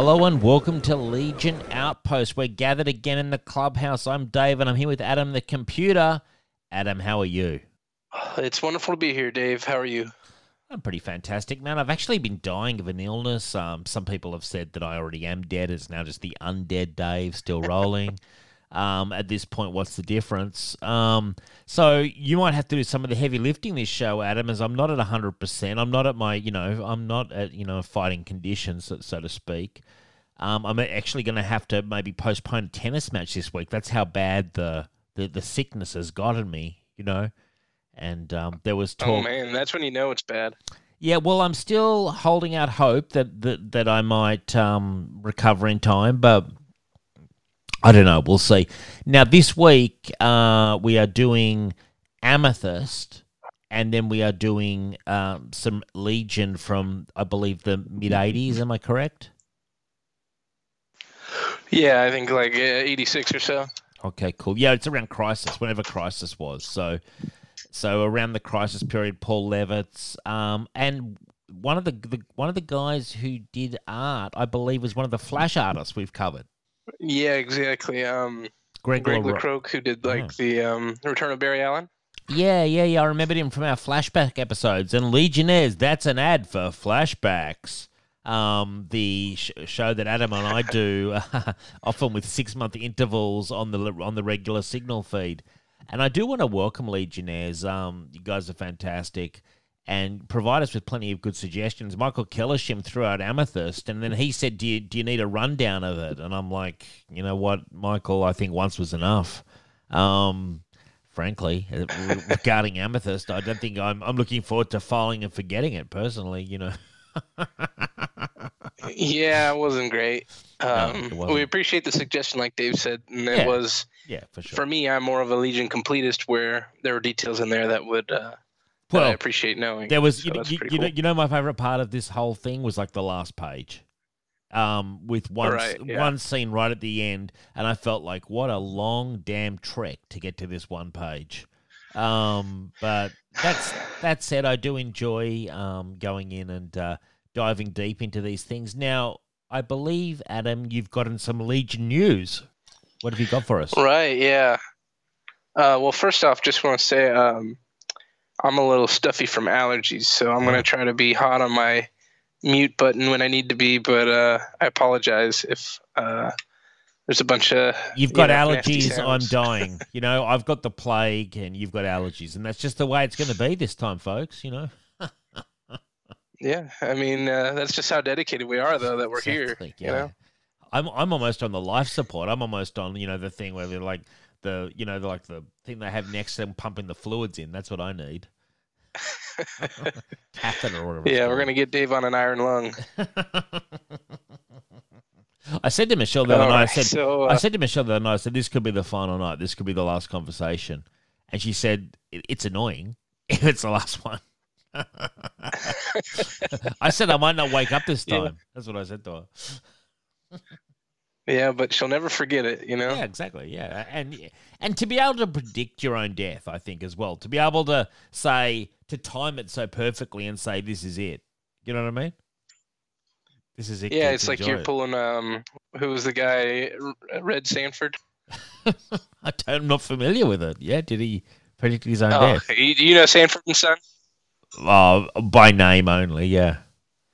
Hello and welcome to Legion Outpost. We're gathered again in the clubhouse. I'm Dave and I'm here with Adam the computer. Adam, how are you? It's wonderful to be here, Dave. How are you? I'm pretty fantastic, man. I've actually been dying of an illness. Um, some people have said that I already am dead. It's now just the undead Dave still rolling. um, at this point, what's the difference? Um, so you might have to do some of the heavy lifting this show, Adam, as I'm not at 100%. I'm not at my, you know, I'm not at, you know, fighting conditions, so, so to speak. Um, I'm actually going to have to maybe postpone a tennis match this week. That's how bad the, the, the sickness has gotten me, you know. And um, there was talk. Oh man, that's when you know it's bad. Yeah, well, I'm still holding out hope that that, that I might um, recover in time, but I don't know. We'll see. Now, this week uh, we are doing Amethyst, and then we are doing um, some Legion from, I believe, the mid '80s. Am I correct? Yeah, I think like uh, 86 or so. Okay, cool. Yeah, it's around Crisis, whenever Crisis was. So, so around the Crisis period, Paul Levitz, um, and one of the, the one of the guys who did art, I believe, was one of the Flash artists we've covered. Yeah, exactly. Um, Greg, Greg LaRocque, who did like the um, Return of Barry Allen. Yeah, yeah, yeah. I remembered him from our flashback episodes. And Legionnaires, that's an ad for flashbacks. Um, the sh- show that Adam and I do, often with six month intervals on the on the regular signal feed. And I do want to welcome Legionnaires. Um, you guys are fantastic. And provide us with plenty of good suggestions. Michael Kellershim threw out Amethyst, and then he said, "Do you do you need a rundown of it?" And I'm like, you know what, Michael, I think once was enough. Um, frankly, regarding Amethyst, I don't think I'm. I'm looking forward to filing and forgetting it personally. You know. Yeah, it wasn't great. Um, it wasn't. We appreciate the suggestion, like Dave said, and it was Yeah, for sure. for me. I'm more of a Legion completist, where there were details in there that would uh, that I appreciate knowing. there was So you, know, you, you know cool. you know my favorite part of this whole thing was like the last page, um, with one Right, yeah. one scene right at the end, and I felt like what a long damn trek to get to this one page. Um, but that's that said, I do enjoy um going in and uh, diving deep into these things. Now, I believe Adam, you've gotten some Legion news. What have you got for us? Right. Yeah. Uh, well, first off, just want to say um, I'm a little stuffy from allergies, so I'm gonna try to be hot on my mute button when I need to be. But uh, I apologize if uh, there's a bunch of You've you got know, nasty allergies. I'm dying. You know, I've got the plague, and you've got allergies, and that's just the way it's going to be this time, folks. You know, Yeah, I mean uh, that's just how dedicated we are, though, that we're Exactly, here. You know. I'm I'm almost on the life support. I'm almost on you know the thing where they're like the you know the, like the thing they have next to them pumping the fluids in. That's what I need. Catheter or whatever. Yeah, we're gonna get Dave on an iron lung. I said to Michelle the other All night. I said so, I uh, said to Michelle the other night. I said this could be the final night. This could be the last conversation, and she said it's annoying if it's the last one. I said I might not wake up this Yeah. time. That's what I said to her. Yeah, but she'll never forget it. You know. Yeah, exactly. Yeah, and and to be able to predict your own death, I think as well. To be able to say to time it so perfectly and say this is it. You know what I mean? This is it. Yeah, it's like you're it. pulling um, who was the guy? Fred Sanford. I don't, I'm not familiar with it. Yeah, did he predict his own Oh, death? you, you know Sanford and Son. Oh, by name only. Yeah.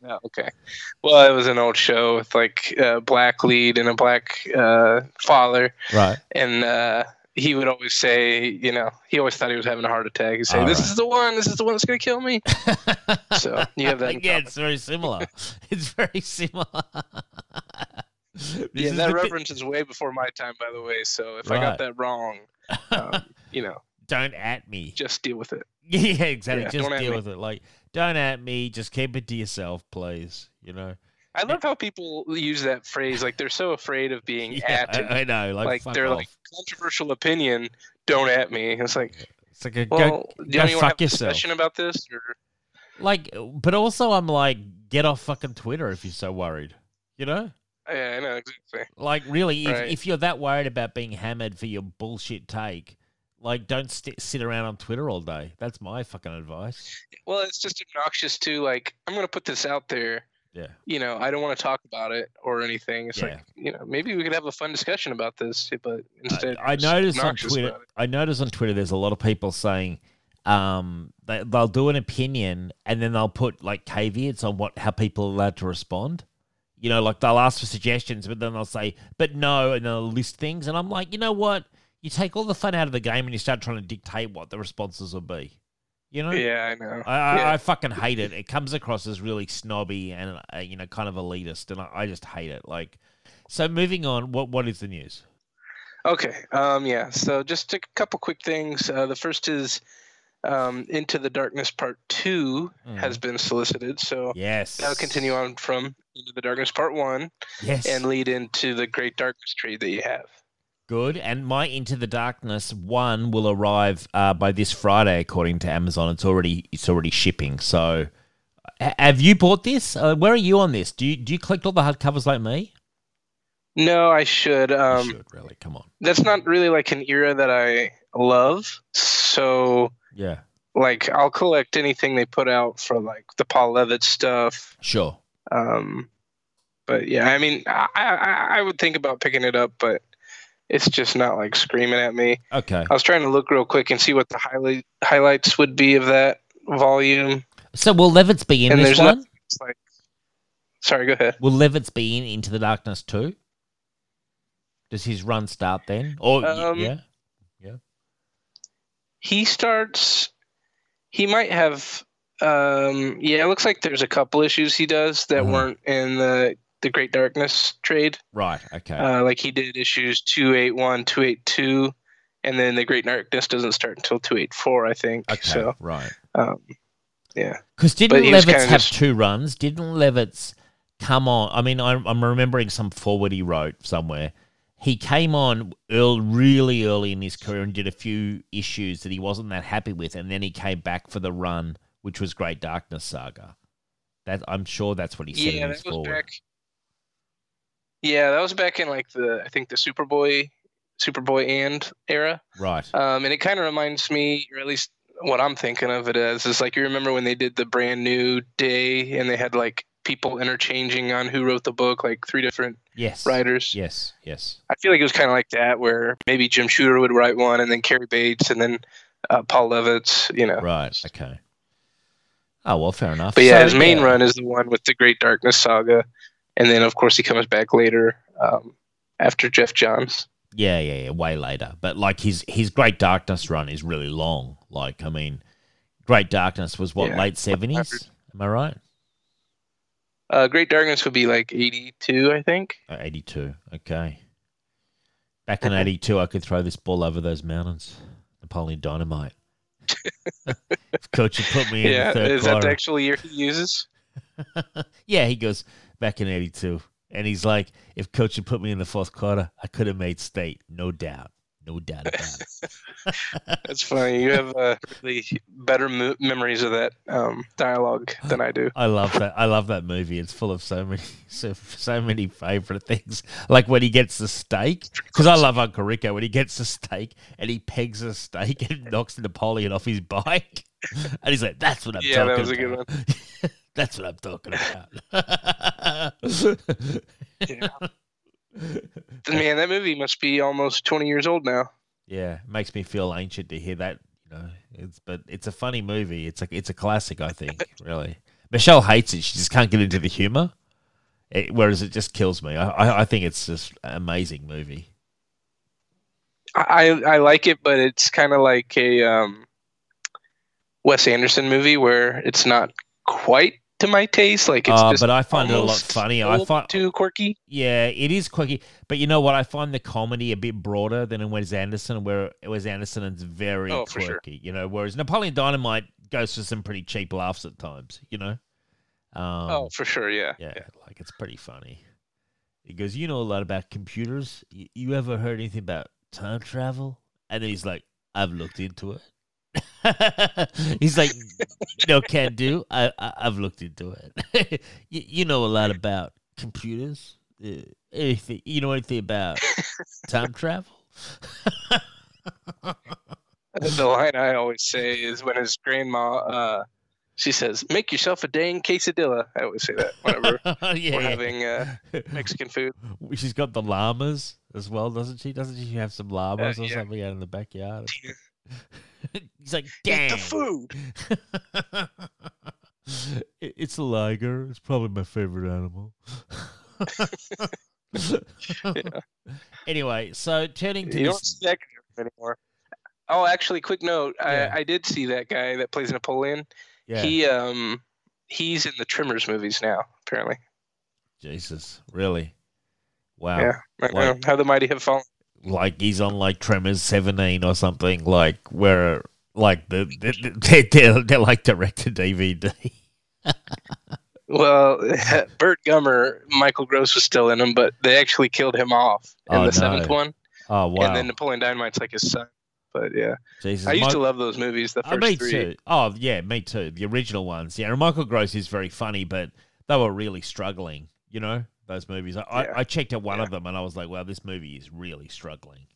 Oh, okay. Well, it was an old show with like a black lead and a black uh, father, Right. and uh, he would always say, you know, he always thought he was having a heart attack. He'd say, All "This right. is the one. This is the one that's gonna kill me." So you have that. yeah, it's very similar. it's very similar. This yeah, that bit- reference is way before my time, by the way. So if I got that wrong, um, you know, Don't at me. just deal with it. Yeah, exactly. Yeah, just deal with it. Like, don't at me. Just keep it to yourself, please. You know. I love how people use that phrase. Like they're so afraid of being Yeah, at. I, I know. Like, like fuck they're off. like controversial opinion. Don't at me. It's like, it's like a well, go, do go you fuck have a yourself. discussion about this? Or Like, but also I'm like, get off fucking Twitter if you're so worried. You know. yeah, I know exactly. Like, really, if, Right. if you're that worried about being hammered for your bullshit take, like, don't st- sit around on Twitter all day. That's my fucking advice. Well, it's just obnoxious too. Like I'm gonna put this out there. Yeah. you know, I don't want to talk about it or anything. It's Yeah. like, you know, maybe we could have a fun discussion about this, but instead, I, I noticed on Twitter. I noticed on Twitter. There's a lot of people saying um, they, they'll do an opinion and then they'll put like caveats on what how people are allowed to respond. You know, like they'll ask for suggestions, but then they'll say, "But no," and they'll list things. And I'm like, you know what? You take all the fun out of the game and you start trying to dictate what the responses will be. You know? Yeah, I know. I, I, Yeah. I fucking hate it. It comes across as really snobby and uh, you know kind of elitist, and I, I just hate it. Like, so moving on. What what is the news? Okay. Um, yeah. So just a couple quick things. Uh, the first is um, Into the Darkness Part Two Mm. has been solicited. So Yes. that'll continue on from Into the Darkness Part One Yes. and lead into the Great Darkness trade that you have. Good. And my Into the Darkness one will arrive uh, by this Friday, according to Amazon. It's already it's already shipping. So, h- have you bought this? Uh, where are you on this? Do you do you collect all the hardcovers like me? No, I should. Um, should really. Come on. that's not really like an era that I love. So Yeah. like I'll collect anything they put out for like the Paul Levitz stuff. Sure. Um, but yeah, I mean, I, I I would think about picking it up, but it's just not like screaming at me. Okay. I was trying to look real quick and see what the highlight highlights would be of that volume. So will Levitz be in And this one? Like, sorry, go ahead. Will Levitz be in Into the Darkness too? Does his run start then? Or Um, yeah. He starts. He might have. Um, yeah, it looks like there's a couple issues he does that Mhm. weren't in the the Great Darkness trade. Right. Okay. Uh, like he did issues 281, 282, and then the Great Darkness doesn't start until 284, I think. okay. So, right. um, yeah. Because didn't Levitz have just- two runs? Didn't Levitz come on? I mean, I'm, I'm remembering some forward he wrote somewhere. He came on early, really early in his career and did a few issues that he wasn't that happy with, and then he came back for the run, which was Great Darkness Saga. That I'm sure that's what he said Yeah, in his that was forward. back. Yeah, that was back in like the I think the Superboy, Superboy and era. Right. Um, and it kind of reminds me, or at least what I'm thinking of it as, is like you remember when they did the brand new day and they had like people interchanging on who wrote the book, like three different Yes. writers. Yes. Yes. I feel like it was kind of like that, where maybe Jim Shooter would write one, and then Cary Bates, and then uh, Paul Levitz, you know. Right. Okay. Oh well, fair enough. But yeah, So, his main yeah. run is the one with the Great Darkness saga, and then of course he comes back later um, after Geoff Johns. Yeah, yeah, yeah, way later. But like his his Great Darkness run is really long. Like, I mean, Great Darkness was what Yeah. late seventies. Am I right? Uh, Great Darkness would be like eighty-two, I think. Oh, Eighty two. Okay. Back in eighty two, I could throw this ball over those mountains. Napoleon Dynamite. if coach had put me in yeah, the third is that quarter. the actual year he uses? yeah, he goes back in eighty two, and he's like, if coach had put me in the fourth quarter, I could have made state, no doubt, no doubt about it. That's funny. You have uh, really better mo- memories of that um, dialogue than I do. I love that. I love that movie. It's full of so many, so, so many favorite things. Like when he gets the steak, because I love Uncle Rico. When he gets the steak and he pegs a steak and knocks Napoleon off his bike, and he's like, "That's what I'm Yeah, that talking was a good about. one. That's what I'm talking about." Yeah. Man, that movie must be almost twenty years old now. yeah, it makes me feel ancient to hear that. You know, it's but it's a funny movie. It's a it's a classic. I think really. Michelle hates it. She just can't get into the humor. It, whereas it just kills me. I, I I think it's just an amazing movie. I I like it, but it's kind of like a um, Wes Anderson movie where it's not quite to my taste. Like it's Uh, just but I find it a lot funnier. I find too quirky. yeah, it is quirky. But you know what? I find the comedy a bit broader than in Wes Anderson, where Wes Anderson is very Oh, for sure. quirky. You know, whereas Napoleon Dynamite goes for some pretty cheap laughs at times. You know. Um, oh, for sure, yeah. yeah, like it's pretty funny. He goes, "You know a lot about computers. You, you ever heard anything about time travel?" And then he's like, "I've looked into it." he's like, "No, can do. I, I I've looked into it. you, you know a lot about computers. Uh, anything? You know anything about time travel?" The line I always say is when his grandma uh, She says, "Make yourself a dang quesadilla." I always say that whenever yeah, we're yeah. having uh, Mexican food. She's got the llamas as well, doesn't she? Doesn't she have some llamas or yeah. something out in the backyard? He's like, Eat the food. It's a liger. It's probably my favorite animal. Anyway, so turning to You don't see that guy anymore. Oh, actually, quick note. Yeah. I, I did see that guy that plays Napoleon. yeah, He um he's in the Tremors movies now. Apparently. Jesus, really? Wow. Yeah. Know how the mighty have fallen. Like he's on like Tremors 17 or something, like where like the, the, they're, they're, they're like direct to DVD. Well, Burt Gummer, Michael Gross was still in him, but they actually killed him off in Oh, the no. seventh one. Oh wow, And then Napoleon Dynamite's like his son. But yeah, Jesus! I used to love those movies. The Oh, first me three. too. Oh yeah, me too. The original ones. Yeah, and Michael Gross is very funny, but they were really struggling. You know those movies. I, Yeah. I, I checked out one Yeah. of them and I was like, wow, this movie is really struggling.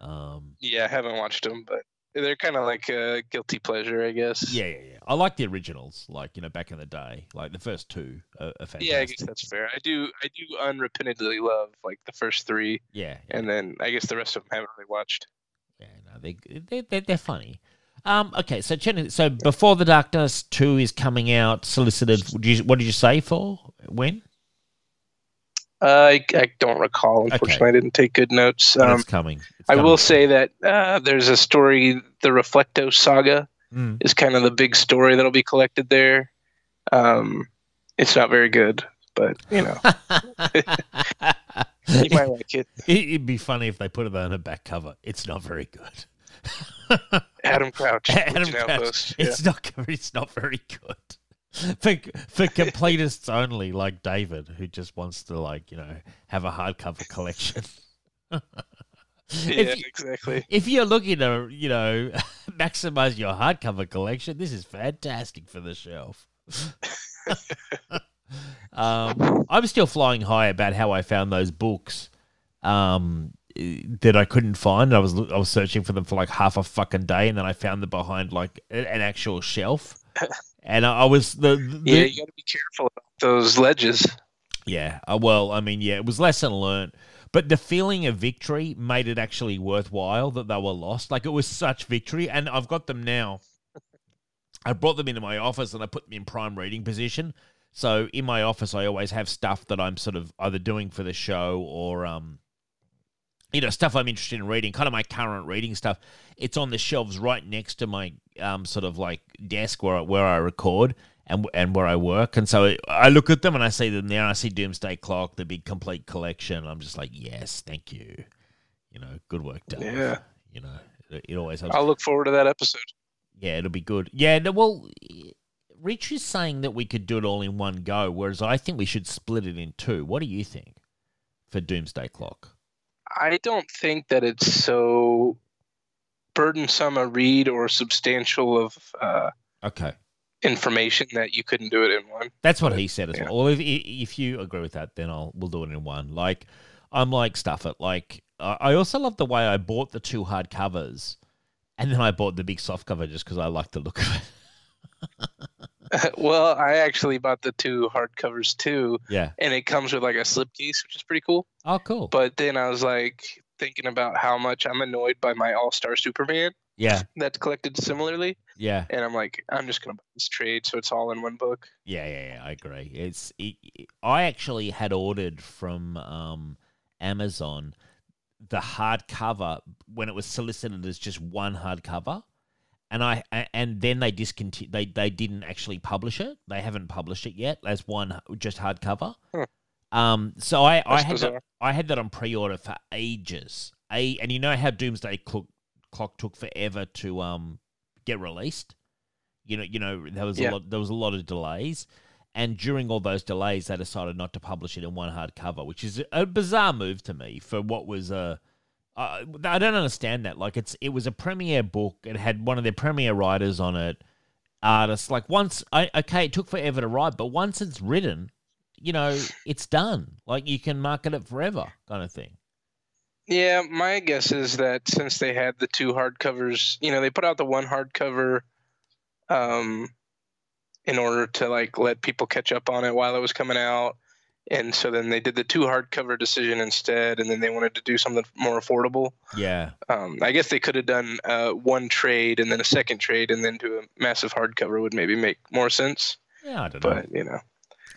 Um, Yeah, I haven't watched them, but they're kind of like a guilty pleasure, I guess. yeah, yeah, yeah. I like the originals, like you know, back in the day, like the first two are, are fantastic. Yeah, I guess that's fair. I do, I do unrepentantly love like the first three, Yeah, yeah. and then I guess the rest of them haven't really watched. Yeah, no, they they they're, they're funny. Um, okay, so Chen, so before the Darkness two is coming out, solicited. What did you, what did you say for when? Uh, I, I don't recall. Unfortunately, I didn't take good notes. Um, it's coming. It's I coming. will say that uh, there's a story, the Reflecto Saga Mm. is kind of the big story that'll be collected there. Um, it's not very good, but you know, you might like it. It- It'd be funny if they put it on a back cover. It's not very good. Adam Crouch. Adam Crouch. host, yeah. It's not. It's not very good. For for completists only, like David, who just wants to like you know have a hardcover collection. Yeah, if, you, exactly. if you're looking to you know maximize your hardcover collection, this is fantastic for the shelf. um, I'm still flying high about how I found those books um, that I couldn't find. I was I was searching for them for like half a fucking day, and then I found them behind like an actual shelf. And I I was the, the Yeah, you got to be careful about those ledges. yeah. Uh, well, I mean, yeah, it was lesson learned. But the feeling of victory made it actually worthwhile that they were lost. Like it was such victory, and I've got them now. I brought them into my office and I put them in prime reading position. So in my office, I always have stuff that I'm sort of either doing for the show or, um, you know, stuff I'm interested in reading. Kind of my current reading stuff. It's on the shelves right next to my um, sort of like desk where I- where I record and and where I work. And so I look at them and I see them there. I see Doomsday Clock, the big complete collection. I'm just like, yes, thank you. You know, good work done. Yeah. You know, it, it always helps. I'll look forward to that episode. Yeah, it'll be good. Yeah, no, well, Rich is saying that we could do it all in one go, whereas I think we should split it in two. What do you think for Doomsday Clock? I don't think that it's so burdensome a read or substantial of uh, Okay. information that you couldn't do it in one. That's what he said as Yeah. well. Well, if if you agree with that, then I'll we'll do it in one. Like I'm like stuff it. Like I I also love the way I bought the two hard covers, and then I bought the big soft cover just because I like the look of it. well, I actually bought the two hardcovers too, Yeah. and it comes with like a slipcase, which is pretty cool. Oh, cool. But then I was like thinking about how much I'm annoyed by my All Star Superman Yeah. that's collected similarly, Yeah. and I'm like, I'm just gonna buy this trade so it's all in one book. Yeah, yeah, yeah, I agree. It's it, it- I actually had ordered from um, Amazon the hardcover when it was solicited as just one hardcover, and I and then they discontinued. They they didn't actually publish it. They haven't published it yet as one just hardcover. Huh. Um, so I I That's had that. I had that on pre-order for ages. A and you know how Doomsday Clock, Clock took forever to um get released. You know, you know there was Yeah. a lot there was a lot of delays, and during all those delays, they decided not to publish it in one hardcover, which is a bizarre move to me for what was a. Uh, I don't understand that. Like it's it was a premiere book. It had one of their premiere writers on it, artists. Like once, I, okay, it took forever to write, but once it's written, you know, it's done. Like you can market it forever, kind of thing. Yeah, my guess is that since they had the two hardcovers, you know, they put out the one hardcover um, in order to like let people catch up on it while it was coming out. And so then they did the two hardcover decision instead, and then they wanted to do something more affordable. Yeah. Um, I guess they could have done uh, one trade and then a second trade, and then do a massive hardcover would maybe make more sense. Yeah, I don't know. But you know,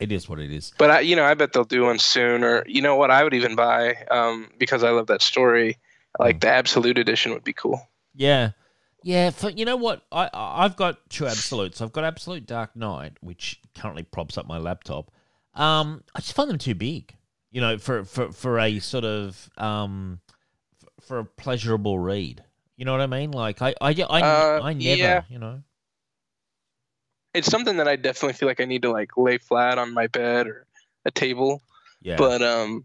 It is what it is. but I, you know, I bet they'll do one soon. Or you know what, I would even buy um, because I love that story. Like the Absolute Edition would be cool. Yeah. Yeah, for you know what? I I- I've got two absolutes. I've got Absolute Dark Knight, which currently props up my laptop. Um, I just find them too big. You know, for for for a sort of um for a pleasurable read. You know what I mean? Like I I I, Uh, I never, yeah. you know. It's something that I definitely feel like I need to like lay flat on my bed or a table. Yeah. But um,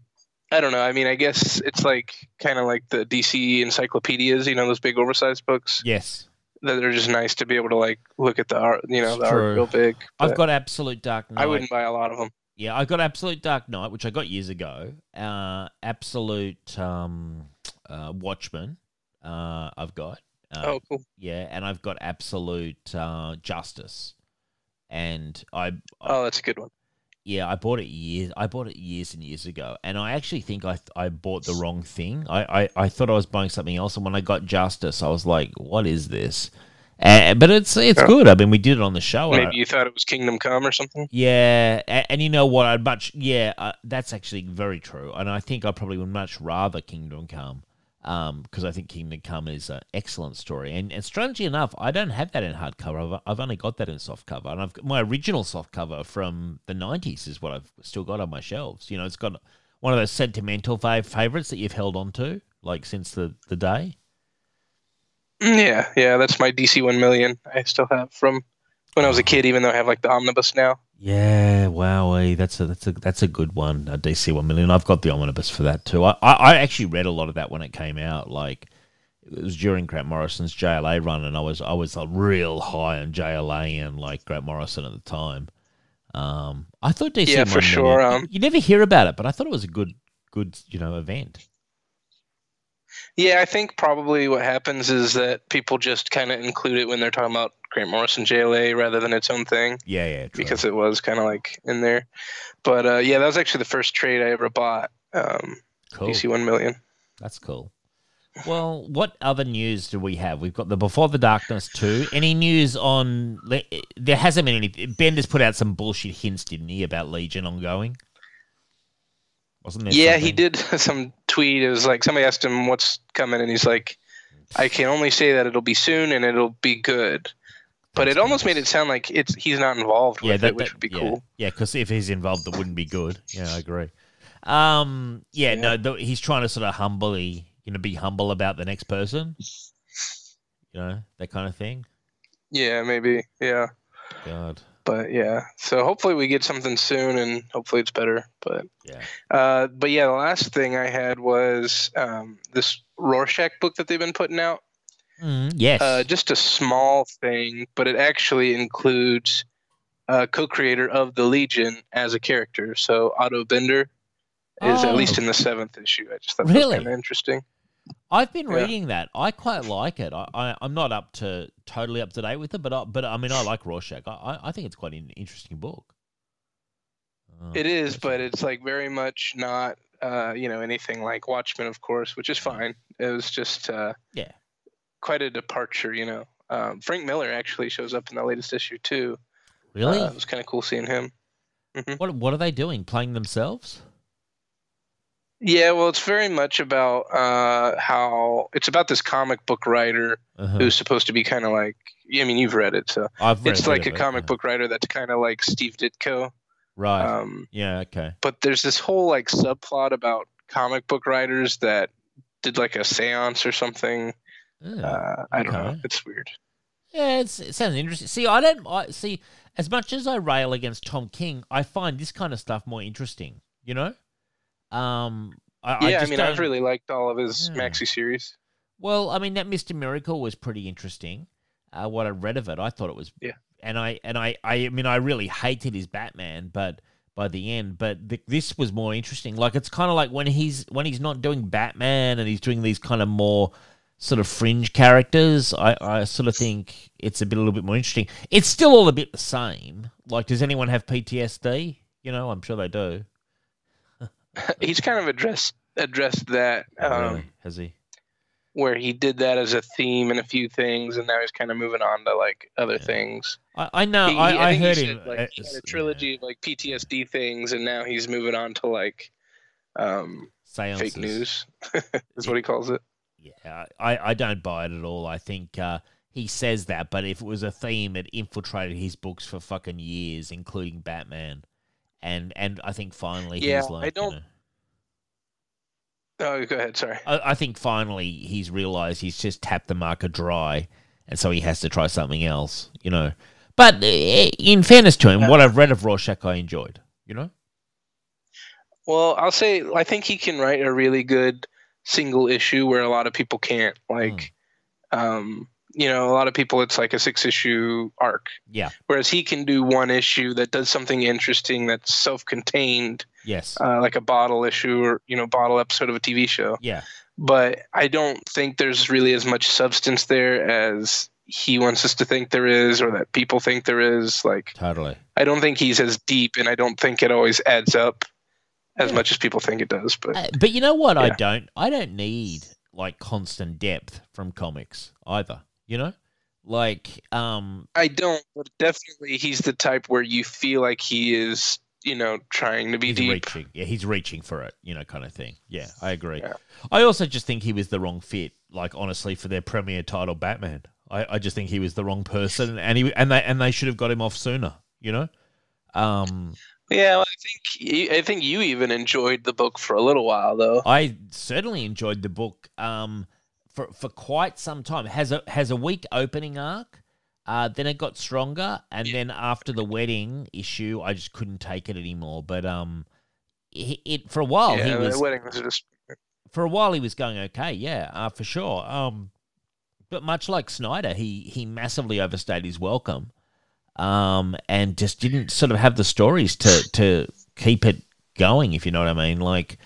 I don't know. I mean, I guess it's like kind of like the DC encyclopedias. You know, those big oversized books yes. that are just nice to be able to like look at the art. You know, It's the true. art real big. I've got Absolute Dark Knight. I wouldn't buy a lot of them. Yeah, I got Absolute Dark Knight, which I got years ago. Uh, Absolute um, uh, Watchmen. Uh, I've got. Uh, oh, cool. Yeah, and I've got Absolute uh, Justice, and I, I Oh, that's a good one. yeah, I bought it years. I bought it years and years ago, and I actually think I I bought the wrong thing. I, I, I thought I was buying something else, and when I got Justice, I was like, "What is this?" Uh, but it's it's Yeah. good. I mean, we did it on the show. I- Maybe you thought it was Kingdom Come or something. yeah, and, and you know what? I'd much yeah, uh, that's actually very true, and I think I probably would much rather Kingdom Come, um, because I think Kingdom Come is an excellent story, and and strangely enough, I don't have that in hardcover. I've, I've only got that in softcover, and I've got my original softcover from the '90s is what I've still got on my shelves. You know, it's got one of those sentimental fav- favorites that you've held on to like since the the day. Yeah, yeah, that's my DC One Million. I still have from when I was a kid, even though I have like the omnibus now. Yeah, wow, that's a that's a that's a good one. A DC one million. I've got the omnibus for that too. I, I, I actually read a lot of that when it came out. Like it was during Grant Morrison's JLA run, and I was I was uh, real high on JLA and like Grant Morrison at the time. Um, I thought DC. Yeah, for 1 sure, um, you never hear about it, but I thought it was a good good you know event. Yeah, I think probably what happens is that people just kind of include it when they're talking about Grant Morrison JLA rather than its own thing Yeah, yeah, true. because it was kind of like in there. But uh, yeah, that was actually the first trade I ever bought. Um, cool. DC One Million. That's cool. Well, what other news do we have? We've got the Before the Darkness 2. Any news on. There hasn't been any. Bendis put out some bullshit hints, didn't he, about Legion ongoing? Wasn't there Yeah, he did some tweet. It was like somebody asked him what's coming, and he's like, "I can only say that it'll be soon and it'll be good." But That's it almost nice. made it sound like it's he's not involved Yeah, with that, it, which that- would be yeah. cool. Yeah, because if he's involved, it wouldn't be good. Yeah, I agree. Um, yeah, Yeah. no, he's trying to sort of humbly, you know, be humble about the next person. You know, that kind of thing. Yeah, maybe. Yeah, God. But yeah. So hopefully we get something soon, and hopefully it's better. But Yeah. uh, but yeah, the last thing I had was um, this Rorschach book that they've been putting out. Mm, yes. Uh, just a small thing, but it actually includes a co-creator of the Legion as a character. So Otto Binder is Oh. at least in the seventh issue. I just thought that was Really? kind of interesting. I've been Yeah. reading that. I quite like it. I, I I'm not up to totally up to date with it, but I, but I mean I like Rorschach. I I, I think it's quite an interesting book. Uh, It is, but it's like very much not, uh, you know, anything like Watchmen, of course, which is fine. It was just uh, Yeah. quite a departure, you know. Um, Frank Miller actually shows up in the latest issue too. really. Uh, it was kind of cool seeing him. what what are they doing? Playing themselves? Yeah, well, it's very much about uh, how it's about this comic book writer Uh-huh. who's supposed to be kind of like. I mean, you've read it, so I've read it's like a it, comic yeah. book writer that's kind of like Steve Ditko. Right. Um, yeah. Okay. but there's this whole like subplot about comic book writers that did like a séance or something. Yeah. Uh, I don't know. It's weird. Yeah, it's, it sounds interesting. See, I don't I, see as much as I rail against Tom King, I find this kind of stuff more interesting. You know, um, I, I yeah, I, just mean, don't, I've really liked all of his Yeah. maxi series. well, I mean that Mister Miracle was pretty interesting. Uh, what I read of it, I thought it was, Yeah. and I and I I mean I really hated his Batman, but by the end, but th- this was more interesting. Like it's kind of like when he's when he's not doing Batman and he's doing these kind of more sort of fringe characters, I, I sort of think it's a bit a little bit more interesting. It's still all a bit the same. Like, does anyone have PTSD? You know, I'm sure they do. He's kind of addressed addressed that um, really? Has he? where he did that as a theme in a few things, and now he's kind of moving on to like other Yeah. things. I, I know. He- he- I, I, think he heard said, him. Like, uh, he had a trilogy of like PTSD things, and now he's moving on to like um, seances. fake news. is what he calls it. Yeah, I, I don't buy it at all. I think uh, he says that, but if it was a theme, it infiltrated his books for fucking years, including Batman. And and I think finally Yeah, he's like, I don't- know- Oh, go ahead. Sorry. I, I think finally he's realized he's just tapped the marker dry, and so he has to try something else, you know. But uh, in fairness to him, what I've read of Rorschach, I enjoyed, you know. Well, I'll say I think he can write a really good single issue where a lot of people can't. Like, um, you know, a lot of people it's like a six issue arc, Yeah. whereas he can do one issue that does something interesting that's self contained, Yes. uh, like a bottle issue or you know bottle episode of a TV show. yeah. But I don't think there's really as much substance there as he wants us to think there is, or that people think there is. Like, Totally. I don't think he's as deep, and I don't think it always adds up as Yeah. much as people think it does. But Uh, but you know what? I don't. I don't need like constant depth from comics either. You know, like um, I don't. But definitely, he's the type where you feel like he is, you know, trying to be he's deep. reaching. Yeah, he's reaching for it. You know, kind of thing. Yeah, I agree. Yeah. I also just think he was the wrong fit. Like honestly, for their premiere title, Batman. I, I just think he was the wrong person, and he and they and they should have got him off sooner. You know. Um, Yeah, well, I think I think you even enjoyed the book for a little while, though. I certainly enjoyed the book um, for for quite some time. Has a has a weak opening arc, uh, then it got stronger, and then after the wedding issue, I just couldn't take it anymore. But um, it, it for a while yeah, he the was wedding was just for a while he was going okay, yeah, uh, for sure. Um, but much like Snyder, he he massively overstayed his welcome, um, and just didn't sort of have the stories to to keep it going. If you know what I mean, like.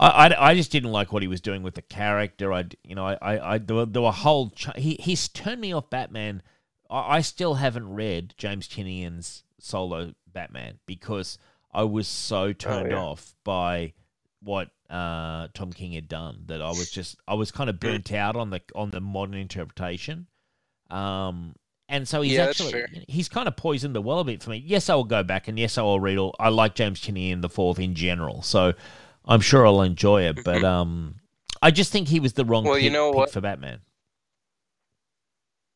I, I, I just didn't like what he was doing with the character. I you know I I, I there, were, there were whole ch- he he's turned me off Batman. I, I still haven't read James Tynion's solo Batman because I was so turned yeah. off by what uh, Tom King had done that I was just I was kind of burnt out on the on the modern interpretation. Um, and so he's Yeah, actually he's kind of poisoned the well a bit for me. Yes, I will go back and yes, I will read all. I like James Tynion the fourth in general, so I'm sure I'll enjoy it. But um, I just think he was the wrong Well, pick, you know what? for Batman.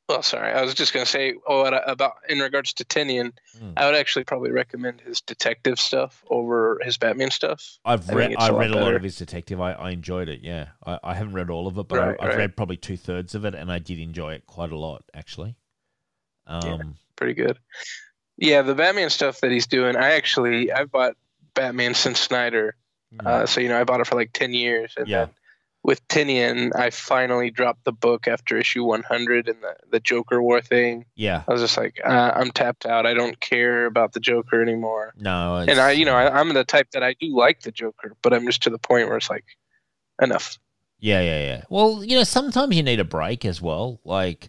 Well, sorry, I was just gonna say, oh, about in regards to Tynion, Hmm. I would actually probably recommend his detective stuff over his Batman stuff. I've read I a lot read a lot of his detective. I, I enjoyed it. Yeah, I, I haven't read all of it, but Right, I, I've right. read probably two thirds of it, and I did enjoy it quite a lot actually. Um, Pretty good. Yeah, the Batman stuff that he's doing, I actually I've bought Batman since Snyder, mm, uh, so you know I bought it for like ten years, and Yeah. then with Tynion, I finally dropped the book after issue 100 and the the Joker War thing. yeah, I was just like, uh, I'm tapped out. I don't care about the Joker anymore. no, and I, you know, I, I'm the type that I do like the Joker, but I'm just to the point where it's like, enough. Yeah, yeah, yeah. Well, you know, sometimes you need a break as well. Like,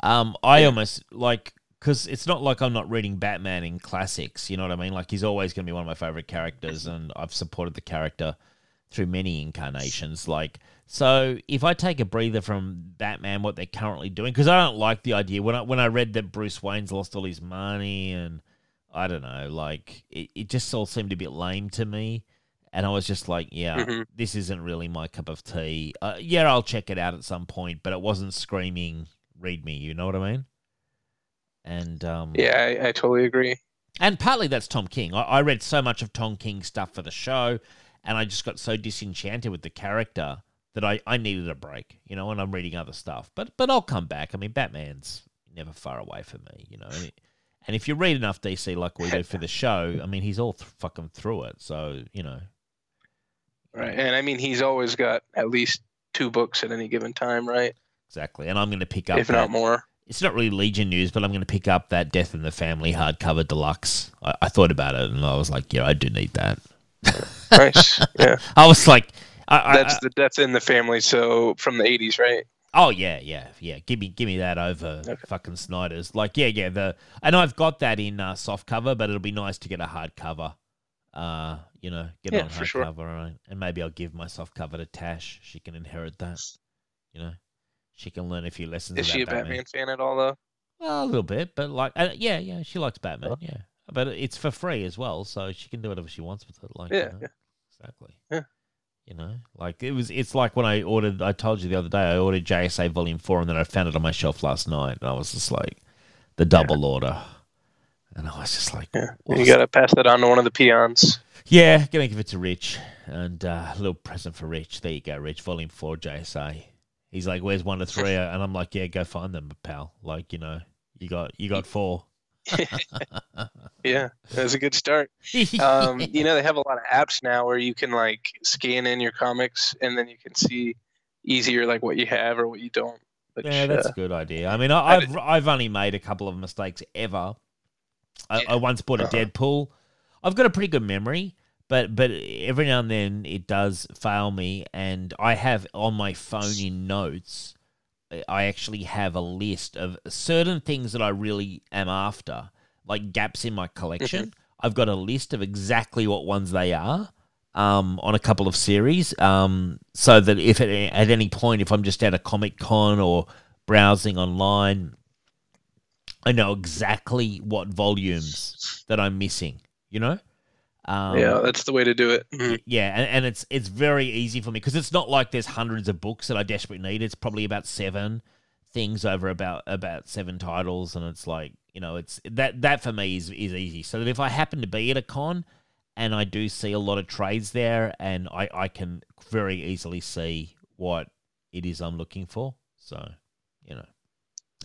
um, I Yeah. almost like because it's not like I'm not reading Batman in classics. You know what I mean? Like, he's always going to be one of my favorite characters, and I've supported the character through many incarnations. Like, so if I take a breather from Batman, what they're currently doing, because I don't like the idea when I when I read that Bruce Wayne's lost all his money and I don't know, like it, it just all seemed a bit lame to me. And I was just like, yeah, Mhm. this isn't really my cup of tea. Uh, yeah, I'll check it out at some point, but it wasn't screaming, read me, you know what I mean? And um, Yeah, I, I totally agree. and partly that's Tom King. I, I read so much of Tom King stuff for the show, and I just got so disenchanted with the character that I, I needed a break, you know. And I'm reading other stuff, but but I'll come back. I mean, Batman's never far away from me, you know. And, it, and if you read enough DC like we do for the show, I mean, he's all th- fucking through it. So you know, Right. And I mean, he's always got at least two books at any given time, right? exactly. And I'm going to pick up If that- not more. It's not really Legion news, but I'm going to pick up that Death in the Family hardcover deluxe. I, I thought about it and I was like, yeah, I do need that. Nice. yeah. I was like, I, I, That's the Death in the family. So from the 80s, right? Oh yeah, yeah, yeah. Give me, give me that over Okay. fucking Snyder's. Like, yeah, yeah. The and I've got that in uh, soft cover, but it'll be nice to get a hard cover. Uh, you know, get it Yeah, on hard sure. cover, right? and maybe I'll give my soft cover to Tash. She can inherit that. You know, she can learn a few lessons. Is she a about Batman fan at all though? Well, a little bit, but like, uh, yeah, yeah, she likes Batman. Oh. Yeah, but it's for free as well, so she can do whatever she wants with it. Like, Yeah, you know, yeah. exactly. Yeah. You know, like it was. It's like when I ordered. I told you the other day. I ordered JSA Volume Four, and then I found it on my shelf last night, and I was just like, the double order, and I was just like, Yeah. You gotta pass that on to one of the peons. yeah, gonna give it to Rich, and uh, a little present for Rich. There you go, Rich. Volume Four, JSA. He's like, "Where's one to three? And I'm like, "Yeah, go find them, pal. Like, you know, you got you got four. Yeah, that's a good start. Um, you know, they have a lot of apps now where you can like scan in your comics and then you can see easier like what you have or what you don't. Which, Yeah, that's uh, a good idea. I mean, I, I've I've only made a couple of mistakes ever. I, Yeah. I once bought a Uh-huh. Deadpool. I've got a pretty good memory, but but every now and then it does fail me, and I have on my phone in notes. I actually have a list of certain things that I really am after, like gaps in my collection. I've got a list of exactly what ones they are um, on a couple of series, um, so that if at, at any point, if I'm just at a Comic Con or browsing online, I know exactly what volumes that I'm missing. You know, um, yeah, that's the way to do it. Mhm. Yeah, and, and it's it's very easy for me because it's not like there's hundreds of books that I desperately need. It's probably about seven things over about about seven titles, and it's like you know, it's that that for me is is easy. So that if I happen to be at a con and I do see a lot of trades there, and I I can very easily see what it is I'm looking for. So you know,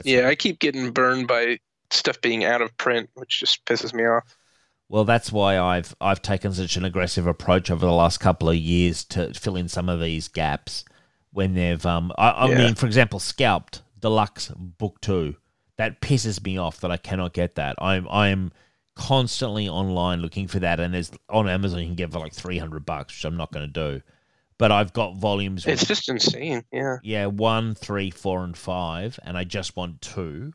Yeah. I keep getting burned by stuff being out of print, which just pisses me off. Well, that's why I've I've taken such an aggressive approach over the last couple of years to fill in some of these gaps when they've um I, I Yeah. mean for example Scalped Deluxe Book Two that pisses me off that I cannot get that I'm I'm constantly online looking for that and there's on Amazon you can get for like three hundred bucks which I'm not going to do but I've got volumes It's just insane. Yeah. yeah, one, three, four, and five, and I just want two.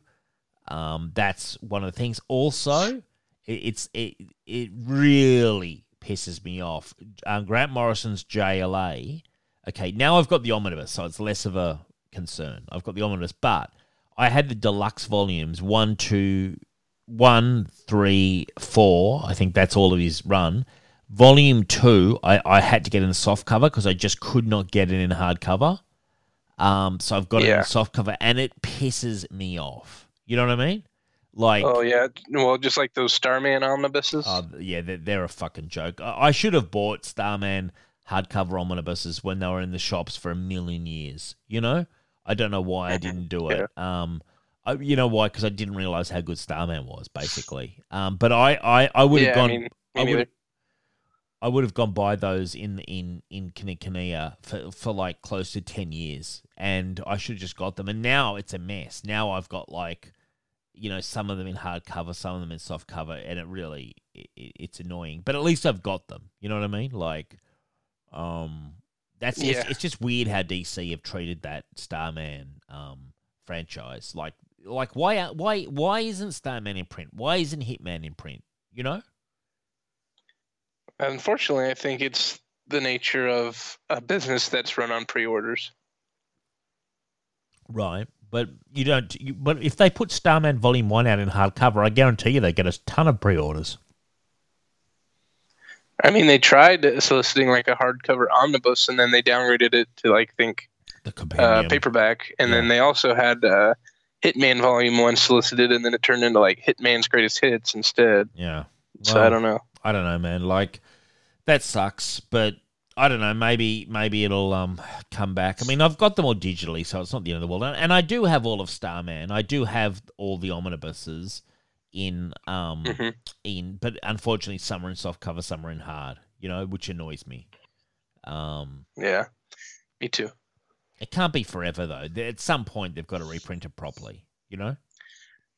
Um, that's one of the things. Also, it's it it really pisses me off. Um, Grant Morrison's JLA. Okay, now I've got the omnibus, so it's less of a concern. I've got the omnibus, but I had the deluxe volumes one, two, one, three, four. I think that's all of his run. Volume two, I, I had to get in soft cover because I just could not get it in hardcover. Um, so I've got it in soft cover, and it pisses me off. You know what I mean? Like, Oh yeah. Well, just like those Starman omnibuses. Oh, yeah, they're, they're a fucking joke. I, I should have bought Starman hardcover omnibuses when they were in the shops for a million years. You know, I don't know why I didn't do it. Um, I, you know why? Because I didn't realize how good Starman was, basically. Um, but I, I, I would have yeah, gone. I mean, I would. I would have gone by those in in in Kinokuniya for for like close to ten years, and I should have just got them. And now it's a mess. Now I've got like, you know, some of them in hardcover, some of them in soft cover, and it really it, it's annoying. But at least I've got them. You know what I mean? Like, um, that's it's, Yeah. it's just weird how DC have treated that Starman um franchise. Like, like why why why isn't Starman in print? Why isn't Hitman in print? You know? Unfortunately, I think it's the nature of a business that's run on pre-orders. Right, but you don't. You, but if they put Starman Volume One out in hardcover, I guarantee you they get a ton of pre-orders. I mean, they tried soliciting like a hardcover omnibus, and then they downgraded it to like think The uh, paperback, and then they also had uh, Hitman Volume One solicited, and then it turned into like Hitman's Greatest Hits instead. Yeah. So I don't know. I don't know, man. Like that sucks, but I don't know. Maybe maybe it'll um come back. I mean, I've got them all digitally, so it's not the end of the world. And, and I do have all of Starman. I do have all the omnibuses in um Mhm. in, but unfortunately, some are in soft cover, some are in hard. You know, which annoys me. Um, Yeah, me too. it can't be forever though. At some point, they've got to reprint it properly. You know.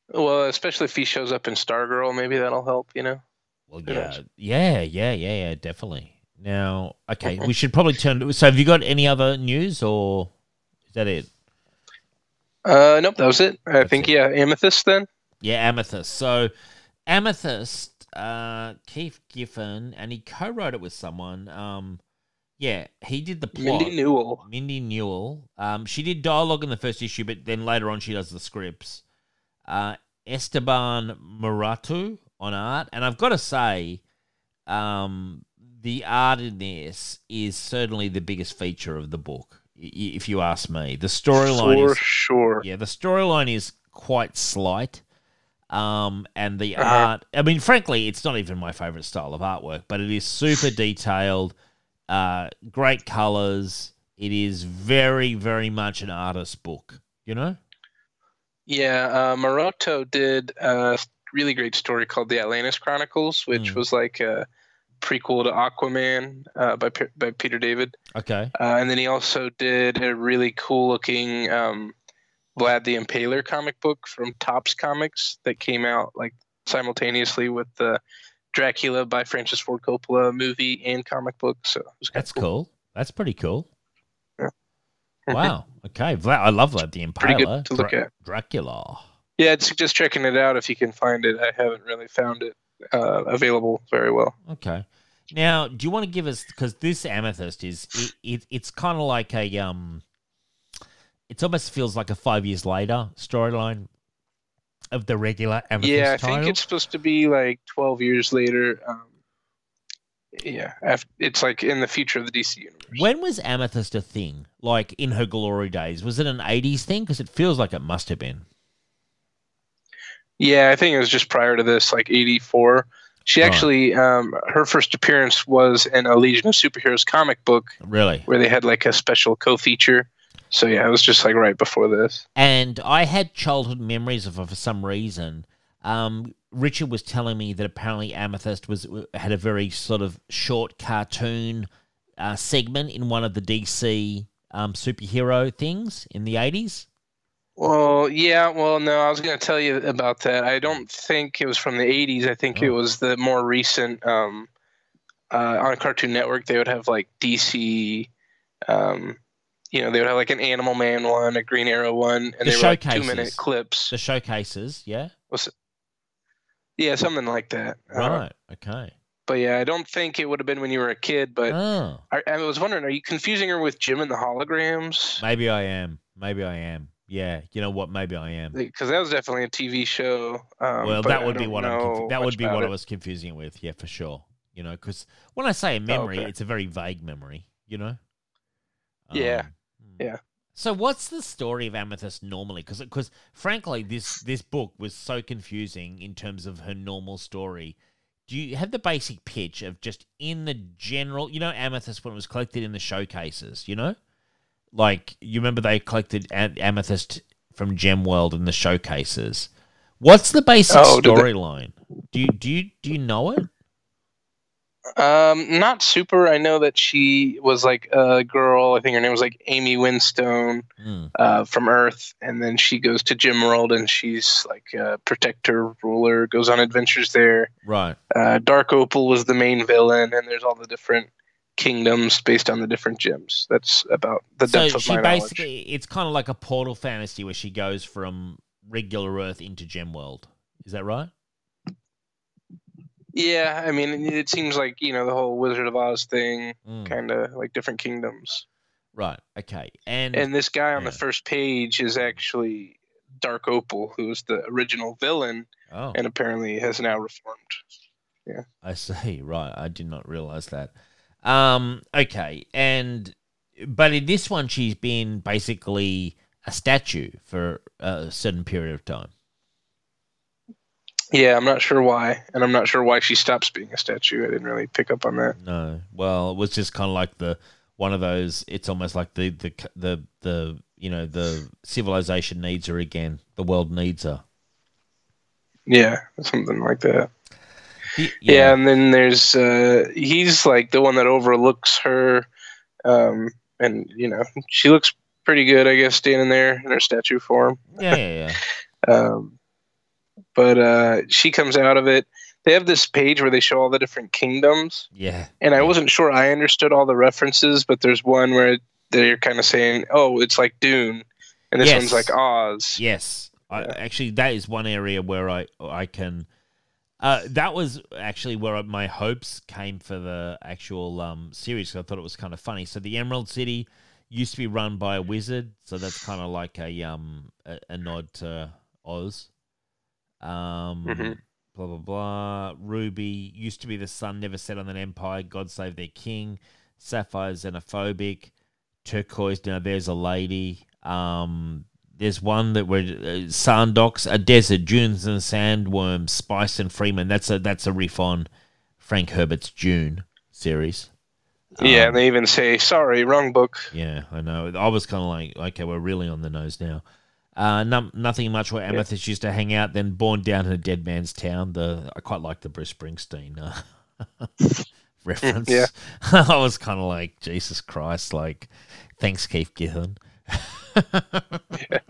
Well, especially if he shows up in Stargirl, maybe that'll help. You know. Well, yeah, yeah, yeah, yeah, yeah, definitely. Now, okay, we should probably turn. So, have you got any other news, or is that it? Uh, nope, that was it. I That's think it. yeah, Amethyst then. Yeah, Amethyst. So, Amethyst, uh, Keith Giffen, and he co-wrote it with someone. Um, yeah, he did the plot. Mindy Newell. Mindy Newell. Um, she did dialogue in the first issue, but then later on she does the scripts. Uh, Esteban Maroto on art, and I've got to say, um, the art in this is certainly the biggest feature of the book, if you ask me. The storyline For is sure. yeah, the storyline is quite slight. Um, and the Uh-huh. art, I mean, frankly, it's not even my favorite style of artwork, but it is super detailed, uh, great colors. It is very, very much an artist book, you know? Yeah, uh, Maroto did a really great story called The Atlantis Chronicles, which Mm. was like a prequel to Aquaman uh, by by Peter David. Okay. Uh, and then he also did a really cool looking um, Vlad the Impaler comic book from Topps Comics that came out like simultaneously with the Dracula by Francis Ford Coppola movie and comic book. So That's cool. That's pretty cool. Yeah. Wow. Okay. Vlad, I love Vlad the Impaler. Pretty good to look Dra- at. Dracula. Yeah, I'd suggest checking it out if you can find it. I haven't really found it uh, available very well. Okay. Now, do you want to give us because this amethyst is it, it it's kind of like a um, it almost feels like a five years later storyline of the regular amethyst yeah, I title. think it's supposed to be like 12 years later. Um, yeah, it's like in the future of the DC universe. When was amethyst a thing? Like in her glory days, was it an '80s thing? Because it feels like it must have been. Yeah, I think it was just prior to this, like 84. She actually, um, her first appearance was in a Legion of Superheroes comic book Really. where they had like a special co feature. So yeah, it was just like right before this. And I had childhood memories of her for some reason. Um, Richard was telling me that apparently Amethyst was had a very sort of short cartoon uh, segment in one of the DC um, superhero things in the eighties. Well, yeah, well, no, I was going to tell you about that. I don't think it was from the 80s. I think it Oh. was the more recent um, uh, on Cartoon Network. They would have like DC, um, you know, they would have like an Animal Man one, a Green Arrow one, and The they were like two minute clips. The showcases, yeah, Yeah, something like that. Uh, right, okay. but yeah, I don't think it would have been when you were a kid. But Oh, I, I was wondering, are you confusing her with Jem and the Holograms? maybe I am. Maybe I am. Yeah, you know what? Maybe I am. Because that was definitely a TV show. Um, well, that would be what I'm. Confu- that would be what I was confusing it with. Yeah, for sure. You know, because when I say a memory, okay. it's a very vague memory. You know. Yeah, hmm. yeah. So, what's the story of Amethyst normally? Because, because frankly, this this book was so confusing in terms of her normal story. Do you have the basic pitch of just in the general? You know, Amethyst when it was collected in the showcases. You know, like you remember they collected a- Amethyst from Gem World in the showcases. What's the basic Oh, storyline? Do you do you do you know it? Um, not super. I know that she was like a girl. I think her name was like Amy Winston Hmm. uh, from Earth, and then she goes to Gem World, and she's like a protector, ruler, goes on adventures there. Right. Uh, Dark Opal was the main villain, and there's all the different kingdoms based on the different gems. That's about the so depth of she my knowledge. basically it's kind of like a portal fantasy where she goes from regular Earth into Gem World. Is that right? Yeah, I mean, it seems like you know the whole Wizard of Oz thing, Mm, kind of like different kingdoms. Right. Okay. And, And this guy on Yeah. the first page is actually Dark Opal, who was the original villain, oh, and apparently has now reformed. Yeah. I see. Right. I did not realize that. Um. Okay. And but in this one, she's been basically a statue for a certain period of time. Yeah, I'm not sure why, and I'm not sure why she stops being a statue. I didn't really pick up on that. No. Well, it was just kind of like the one of those. It's almost like the the the the you know the civilization needs her again. The world needs her. Yeah, something like that. Y- Yeah, and then there's uh, he's like the one that overlooks her, um, and you know she looks pretty good, I guess, standing there in her statue form. Yeah. Yeah. Yeah. Um, but uh, she comes out of it. They have this page where they show all the different kingdoms, Yeah. and I wasn't sure I understood all the references, but there's one where they're kind of saying, "Oh, it's like Dune," and this Yes. one's like Oz. Yes, I, actually, that is one area where I I can. Uh, that was actually where my hopes came for the actual um, series. 'cause I thought it was kind of funny. So the Emerald City used to be run by a wizard, so that's kind of like a um a, a nod to Oz. Um, Mhm. blah blah blah. Ruby used to be the sun never set on an empire. God save their king. Sapphire's xenophobic. Turquoise. Now there's a lady. Um, there's one that were uh, Sandox, a desert, dunes and sandworms, Spice and Fremen. That's a that's a riff on Frank Herbert's Dune series. Yeah, Um, and they even say, "Sorry, wrong book." yeah, I know. I was kind of like, okay, we're really on the nose now. Uh, num- nothing much where Amethyst used to hang out. Then born down in a dead man's town. The I quite like the Bruce Springsteen uh, reference. Yeah. I was kind of like, Jesus Christ, like, thanks, Keith Giffen.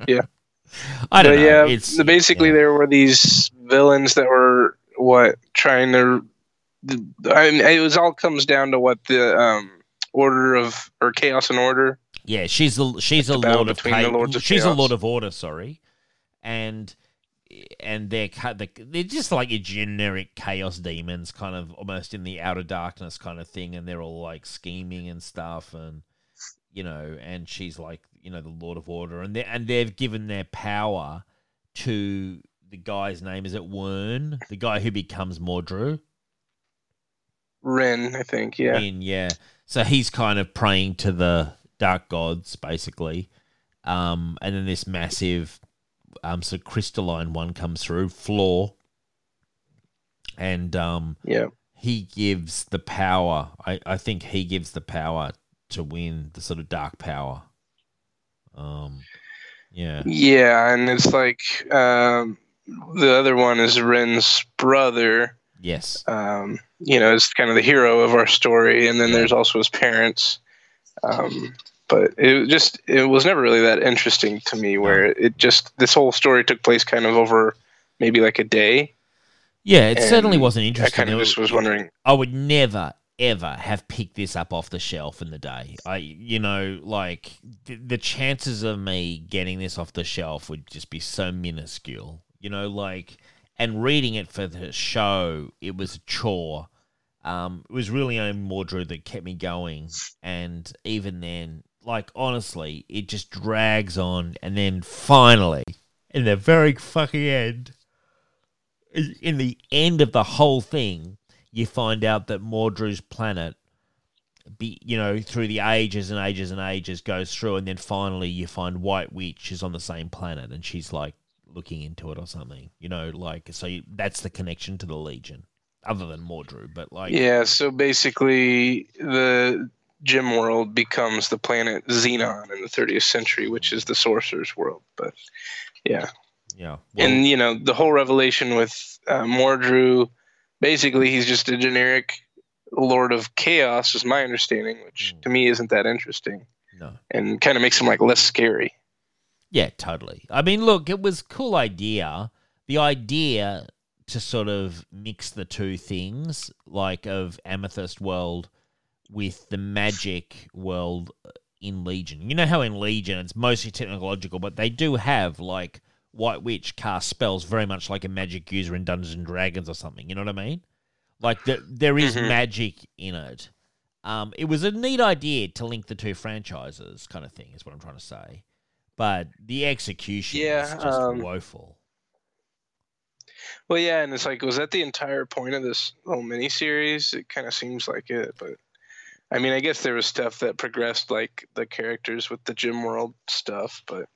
Yeah. I don't But know. yeah, it's basically yeah. there were these villains that were what trying to. I mean, it was all comes down to what the um, order of or chaos and order. Yeah, she's a she's a the lord of between the chaos. Lords of she's a Chaos. lord of order. Sorry, and and they're they- they're just like your generic chaos demons, kind of almost in the outer darkness kind of thing, and they're all like scheming and stuff, and you know, and she's like you know the lord of order, and they and they've given their power to the guy's name is it Wern, the guy who becomes Mordru. Ren, I think. Yeah. in yeah so he's kind of praying to the dark gods basically um and then this massive um so crystalline one comes through floor and um Yeah. he gives the power i i think he gives the power to win the sort of dark power um yeah Yeah, and it's like um, the other one is Ren's brother. yes Um, you know, is kind of the hero of our story, and then there's also his parents. Um, but it just it was never really that interesting to me. Where it just this whole story took place kind of over maybe like a day. yeah it certainly wasn't interesting. I kind of It just was wondering. I would never ever have picked this up off the shelf in the day. I, you know, like the, chances of me getting this off the shelf would just be so minuscule. You know, like, and reading it for the show, it was a chore. Um, it was really only Mordred that kept me going, and even then, like honestly, it just drags on, and then finally, in the very fucking end, in the end of the whole thing, you find out that Mordru's planet, be you know, through the ages and ages and ages goes through, and then finally you find White Witch is on the same planet, and she's like looking into it or something, you know, like so you, that's the connection to the Legion, other than Mordru, but like Yeah, so basically the gem world becomes the planet Xenon in the 30th century, which is the sorcerer's world. But yeah, yeah, well, and you know the whole revelation with uh, Mordru, basically he's just a generic lord of chaos, is my understanding, which Mm. to me isn't that interesting, no. and kind of makes him like less scary. Yeah, totally. I mean, look, it was a cool idea. The idea to sort of mix the two things, like of Amethyst World with the magic world in Legion. You know how in Legion it's mostly technological, but they do have like White Witch cast spells very much like a magic user in Dungeons and Dragons or something. You know what I mean? Like the, there is Mhm. magic in it. Um, it was a neat idea to link the two franchises, kind of thing, is what I'm trying to say. But the execution Yeah, is just um, woeful. Well, yeah, and it's like, was that the entire point of this little mini series? It kind of seems like it, but I mean, I guess there was stuff that progressed, like the characters with the gem world stuff. But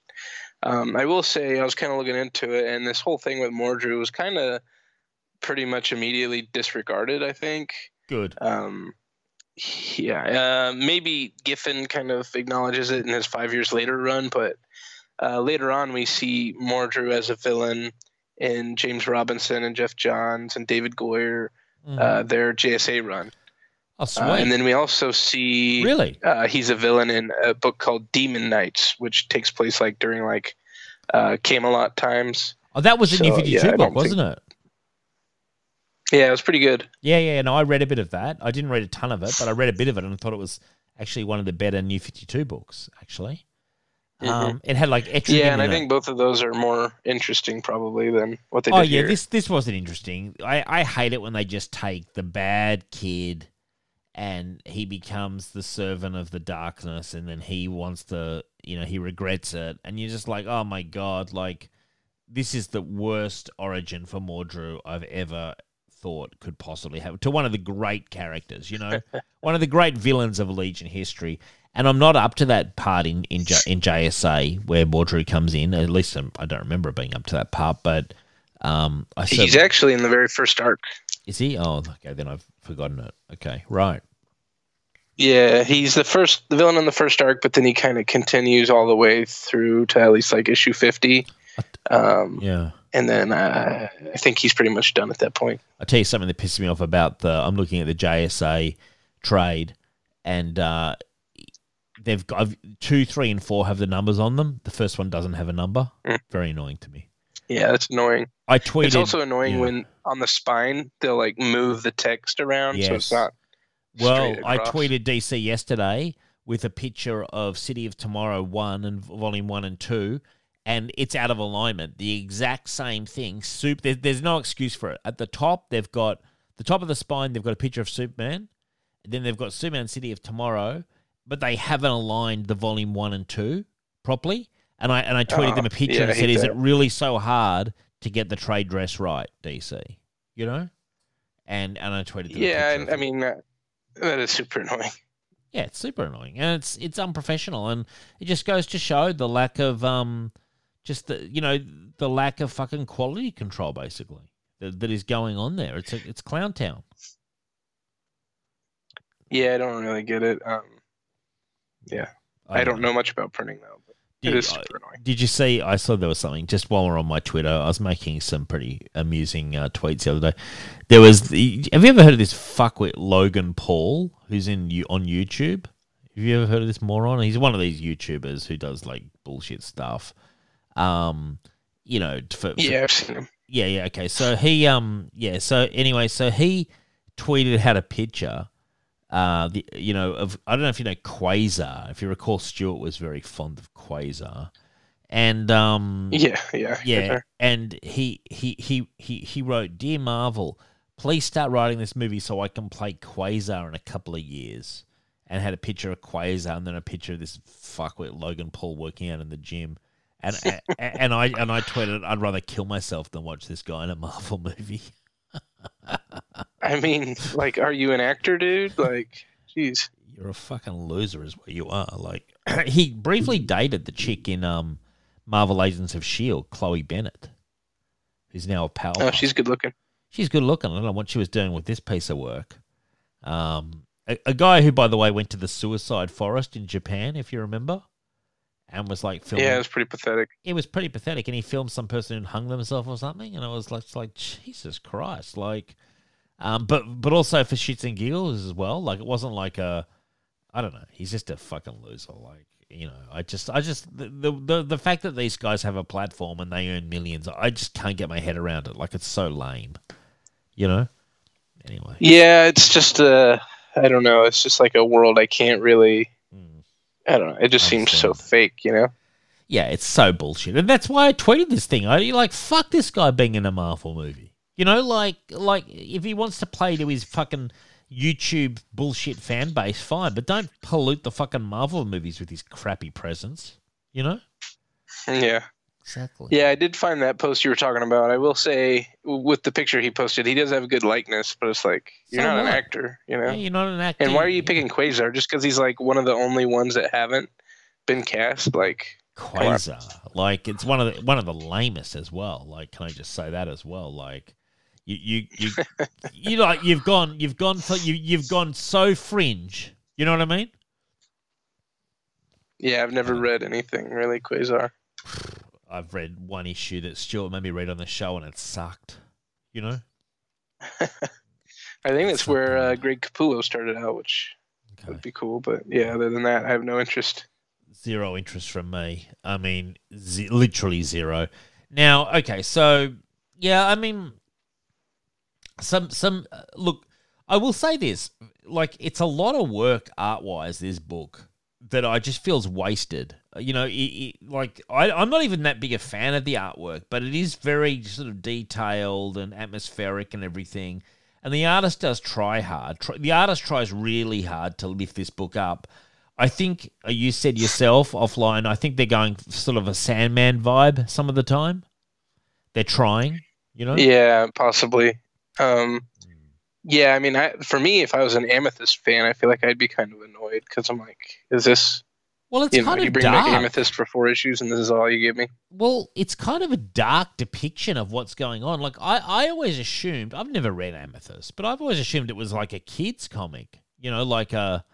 um, I will say, I was kind of looking into it, and this whole thing with Mordru was kind of pretty much immediately disregarded. I think. Good. Um, yeah, uh, maybe Giffen kind of acknowledges it in his five years later run, but uh, later on we see Mordru as a villain in James Robinson and Geoff Johns and David Goyer, Mm. uh, their JSA run. Oh, sweet. Uh, and then we also see really? uh, he's a villain in a book called Demon Knights, which takes place like during like uh, Camelot times. Oh, that was a New 52 yeah, book, wasn't it? Yeah, it was pretty good. Yeah, yeah. No, I read a bit of that. I didn't read a ton of it, but I read a bit of it and I thought it was actually one of the better New 52 books, actually. Um, it had like Etrigan Yeah, and I it. think both of those are more interesting probably than what they did. Oh yeah, here. this this wasn't interesting. I I hate it when they just take the bad kid and he becomes the servant of the darkness and then he wants to, you know, he regrets it and you're just like, "Oh my god, like this is the worst origin for Mordru I've ever thought could possibly have to one of the great characters, you know, one of the great villains of Legion history. And I'm not up to that part in in, J- in JSA where Mordru comes in. At least I'm, I don't remember being up to that part, but um, I He's actually in the very first arc. is he? Oh, okay. Then I've forgotten it. Okay, right. Yeah, he's the first the villain in the first arc, but then he kind of continues all the way through to at least like issue fifty. Um, Yeah. and then uh, I think he's pretty much done at that point. I'll tell you something that pisses me off about the. I'm looking at the JSA trade, and uh, they've got two, three, and four have the numbers on them. The first one doesn't have a number. Mm. Very annoying to me. Yeah, that's annoying. I tweeted. it's also annoying yeah. when on the spine they'll like move the text around, so it's not. Well, I tweeted DC yesterday with a picture of City of Tomorrow 1 and Volume 1 and 2, and it's out of alignment. The exact same thing. Soup. There, there's no excuse for it. At the top, they've got the top of the spine, they've got a picture of Superman. and Then they've got Superman City of Tomorrow, but they haven't aligned the Volume 1 and 2 properly. And I and I tweeted Oh, them a picture yeah, and said, "Is that. it really so hard to get the trade dress right, DC?" You know, and and I tweeted. them a Yeah, picture and I mean that, that is super annoying. Yeah, it's super annoying and it's it's unprofessional and it just goes to show the lack of um just the you know the lack of fucking quality control basically that, that is going on there. It's a, it's clown town. Yeah, I don't really get it. Um, yeah, I, don't know much about printing though. Did, it is super annoying. did you see? I saw there was something just while we're on my Twitter. I was making some pretty amusing uh, tweets the other day. There was the. Have you ever heard of this fuckwit Logan Paul who's in you on YouTube? Have you ever heard of this moron? He's one of these YouTubers who does like bullshit stuff. Um, you know, for, for Yeah, I've seen him. yeah, yeah, okay. So he um yeah, so anyway, so he tweeted had a picture uh the you know of I don't know if you know Quasar. If you recall Stuart was very fond of Quasar. And um Yeah, yeah, yeah, sure. and he he he he he wrote, "Dear Marvel, please start writing this movie so I can play Quasar in a couple of years." And had a picture of Quasar and then a picture of this fuckwit Logan Paul working out in the gym. And and, and I and I tweeted, "I'd rather kill myself than watch this guy in a Marvel movie." I mean, like, are you an actor, dude? Like, jeez. You're a fucking loser, is what you are. Like he briefly dated the chick in um Marvel Agents of Shield, Chloe Bennet, who's now a pal. Oh, she's good looking. she's good looking. I don't know what she was doing with this piece of work. Um, a, a guy who, by the way, went to the suicide forest in Japan, if you remember, and was like filming. Yeah, it was pretty pathetic. it was pretty pathetic, and he filmed some person who hung themselves or something, and I was like, like Jesus Christ, like, um, but but also for shits and giggles as well. Like, it wasn't like a, I don't know, he's just a fucking loser. Like, you know, I just, I just, the the the, fact that these guys have a platform and they earn millions, I just can't get my head around it. Like, it's so lame, you know. Anyway, Yeah, it's just a. I don't know. It's just like a world I can't really. Mm. I don't know. It just seems so fake, you know. yeah, it's so bullshit, and that's why I tweeted this thing. I like, fuck this guy being in a Marvel movie. You know, like, like if he wants to play to his fucking YouTube bullshit fan base, fine, but don't pollute the fucking Marvel movies with his crappy presence. You know, Yeah. exactly. Yeah, I did find that post you were talking about. I will say, with the picture he posted, he does have a good likeness, but it's like you're So not an actor, you know. Yeah, you're not an actor. and why are you picking Quasar? Just because he's like one of the only ones that haven't been cast? Like, Quasar? Like, it's one of the one of the lamest as well. Like, can I just say that as well? Like. You you you you like you've gone you've gone for you you've gone so fringe. You know what I mean? yeah, I've never read anything really Quasar. I've read one issue that Stuart made me read on the show and it sucked. You know? I think that's where uh. Greg Capullo started out, which Okay. would be cool. But yeah, other than that, I have no interest. Zero interest from me. I mean, ze- literally zero. Now, okay, so yeah, I mean, some some uh, look. I will say this: like, it's a lot of work art wise. This book that I just feels wasted. Uh, You know, it, it, like I, I'm not even that big a fan of the artwork, but it is very sort of detailed and atmospheric and everything. And the artist does try hard. Try, the artist tries really hard to lift this book up. I think uh, you said yourself offline. I think they're going sort of a Sandman vibe some of the time. They're trying, you know. Yeah, possibly. Um, yeah, I mean, I, for me, if I was an Amethyst fan, I feel like I'd be kind of annoyed because I'm like, is this Well, it's you know kind you bring dark. back Amethyst for four issues and this is all you give me? Well, it's kind of a dark depiction of what's going on. Like I, I always assumed I've never read Amethyst, but I've always assumed it was like a kids comic. You know, like a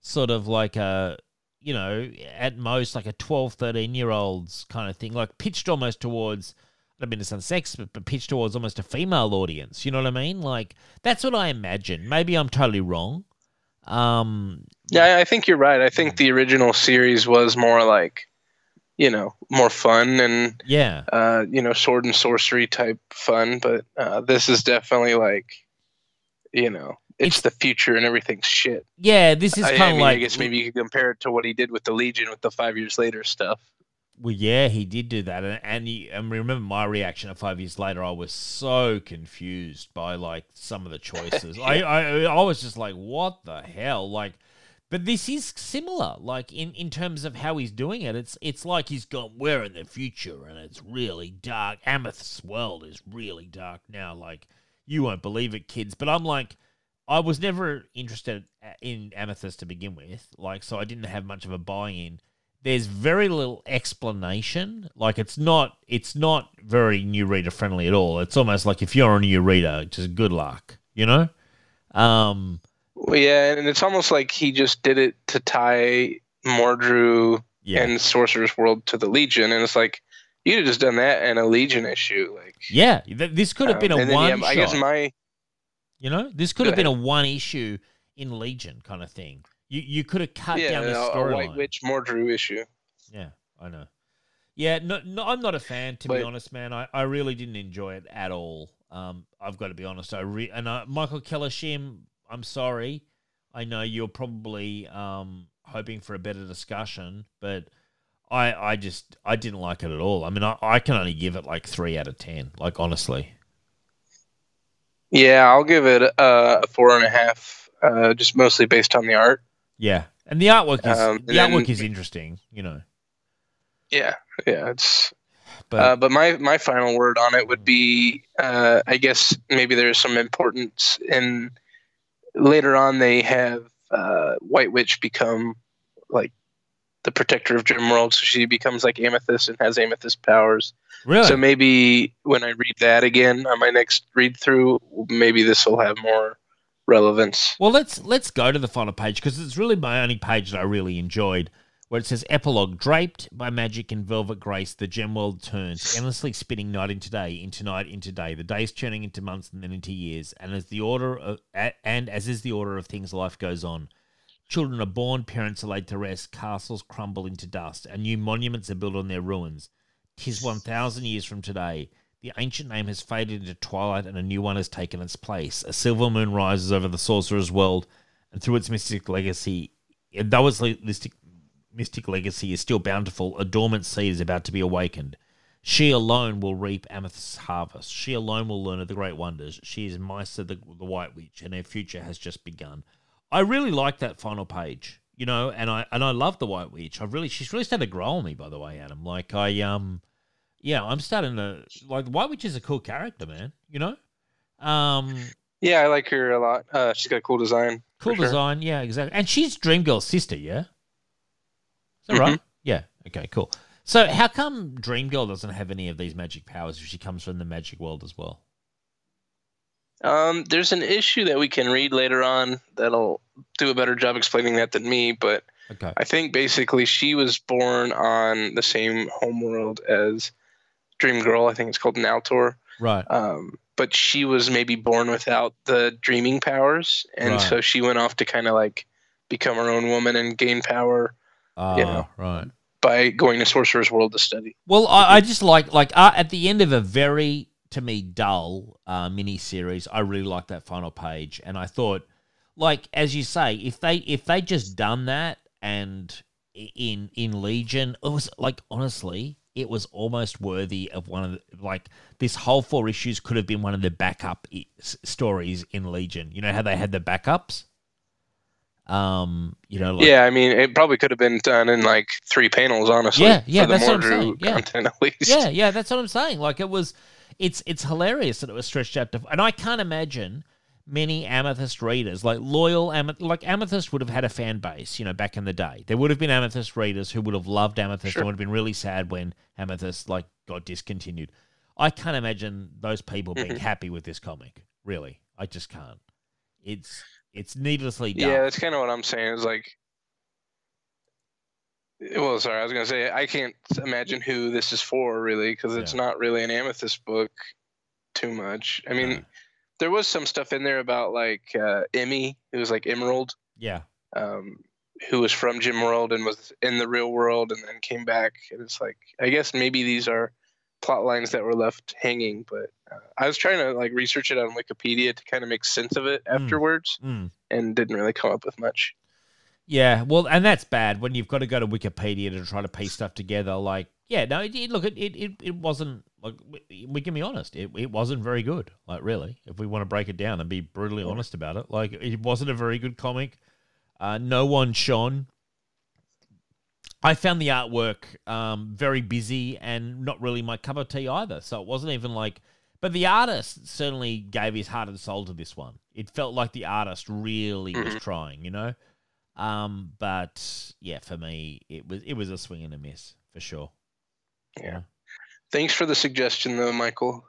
sort of like a you know, at most like a 12, 13 year olds kind of thing. Like pitched almost towards I mean to sound sex, but, but pitched towards almost a female audience. You know what I mean? Like that's what I imagine. Maybe I'm totally wrong. Um Yeah, I- I think you're right. I think the original series was more like, you know, more fun and yeah. uh, you know, sword and sorcery type fun. But uh, this is definitely like, you know, it's, It's- the future and everything's shit. Yeah, this is I, I kind of mean, like I guess maybe you could compare it to what he did with the Legion with the five years later stuff. Well, yeah, he did do that, and and, he, and remember my reaction five years later. I was so confused by like some of the choices. I, I I was just like, what the hell? Like, but this is similar. Like in in terms of how he's doing it, it's it's like he's gone. We're in the future, and it's really dark. Amethyst's world is really dark now. Like you won't believe it, kids. But I'm like. I was never interested uh, in Amethyst to begin with, like so I didn't have much of a buy-in there's very little explanation. Like it's not it's not very new reader friendly at all. It's almost like if you're a new reader, just good luck, you know? Um Well, yeah, and it's almost like he just did it to tie Mordru yeah. and Sorcerer's World to the Legion, and it's like you'd have just done that in a Legion issue, like. yeah, th- this could have been um, a and then, one yeah, I guess my you know? This could have been a one issue in Legion kind of thing. You you could have cut yeah, down the a, a White storyline. Witch Mordru issue. Yeah, I know. Yeah, no, no, I'm not a fan to be honest, man. I, I really didn't enjoy it at all. Um, I've got to be honest. I re- and uh, Michael Kellershim, I'm sorry. I know you're probably um hoping for a better discussion, but I I just I didn't like it at all. I mean, I, I can only give it like three out of ten. Like honestly, Yeah, I'll give it uh, a four and a half, uh, just mostly based on the art. Yeah. And the artwork is Um, the and artwork is interesting, you know. Yeah, yeah, it's. But uh, but my my final word on it would be, uh, I guess maybe there's some importance in. Later on, they have uh, White Witch become like the protector of Gem World, so she becomes like Amethyst and has Amethyst powers. really, So maybe when I read that again on my next read through, maybe this will have more relevance. Well, let's let's go to the final page because it's really my only page that I really enjoyed, where it says epilogue draped by magic and velvet grace, the gem world turns, endlessly spinning night into day, into night into day, the days turning into months and then into years, and as the order of, and as is the order of things, life goes on. Children are born, parents are laid to rest, castles crumble into dust, and new monuments are built on their ruins. Tis one thousand years from today. The ancient name has faded into twilight and a new one has taken its place. A silver moon rises over the sorcerer's world, and through its mystic legacy, though its mystic, mystic legacy is still bountiful, a dormant seed is about to be awakened. She alone will reap Amethyst's harvest. She alone will learn of the great wonders. She is Mysa the, the White Witch, and her future has just begun. I really like that final page, you know, and I and I love the White Witch. I really, she's really started to grow on me, by the way, Adam. Like I um, yeah, I'm starting to like White Witch is a cool character, man. You know, um, Yeah, I like her a lot. Uh, she's got a cool design. cool sure. design, yeah, exactly. And she's Dreamgirl's sister, yeah. Is that right? Yeah. Okay. Cool. So how come Dreamgirl doesn't have any of these magic powers if she comes from the magic world as well? Um, there's an issue that we can read later on that'll do a better job explaining that than me, but Okay. I think basically she was born on the same homeworld as Dream Girl. I think it's called Naltor. Right. Um, but she was maybe born without the dreaming powers, and Right. so she went off to kind of like become her own woman and gain power Ah, know. right. by going to Sorcerer's World to study. Well, I, I just like like uh, at the end of a very to me dull uh, mini series, I really like that final page, and I thought, like as you say, if they if they just done that and in in Legion. It was like honestly, it was almost worthy of one of the, like this whole four issues could have been one of the backup stories in Legion. You know how they had the backups. Um, you know, like, yeah, I mean, it probably could have been done in like three panels, honestly. Yeah, yeah, that's what I'm saying, yeah. content at least. yeah, yeah, that's what I'm saying. Like it was, it's it's hilarious that it was stretched out to, and I can't imagine many Amethyst readers, like loyal Amethyst, like Amethyst would have had a fan base, you know, back in the day. There would have been Amethyst readers who would have loved Amethyst Sure. and would have been really sad when Amethyst like got discontinued. I can't imagine those people being Mhm. happy with this comic. Really, I just can't. It's it's needlessly. Yeah, that's kind of what I'm saying. Is like, well, sorry, I was gonna say I can't imagine who this is for really because it's Yeah. not really an Amethyst book too much. I mean, No. There was some stuff in there about like uh, Emmy, who was like Emerald, yeah, um, who was from Gem World and was in the real world and then came back. And it's like, I guess maybe these are plot lines that were left hanging, but uh, I was trying to like research it on Wikipedia to kind of make sense of it Mm. afterwards Mm. and didn't really come up with much. Yeah, well, and that's bad when you've got to go to Wikipedia to try to piece stuff together. Like, yeah, no, it, it, look, it, it, it wasn't like we, we can be honest, it, it wasn't very good. Like, really, if we want to break it down and be brutally honest about it, like, it wasn't a very good comic. Uh, no one shone. I found the artwork um, very busy and not really my cup of tea either. So it wasn't even like, but the artist certainly gave his heart and soul to this one. It felt like the artist really was Mhm. trying, you know. Um, but yeah, for me, it was it was a swing and a miss for sure. Yeah. Thanks for the suggestion, though, Michael.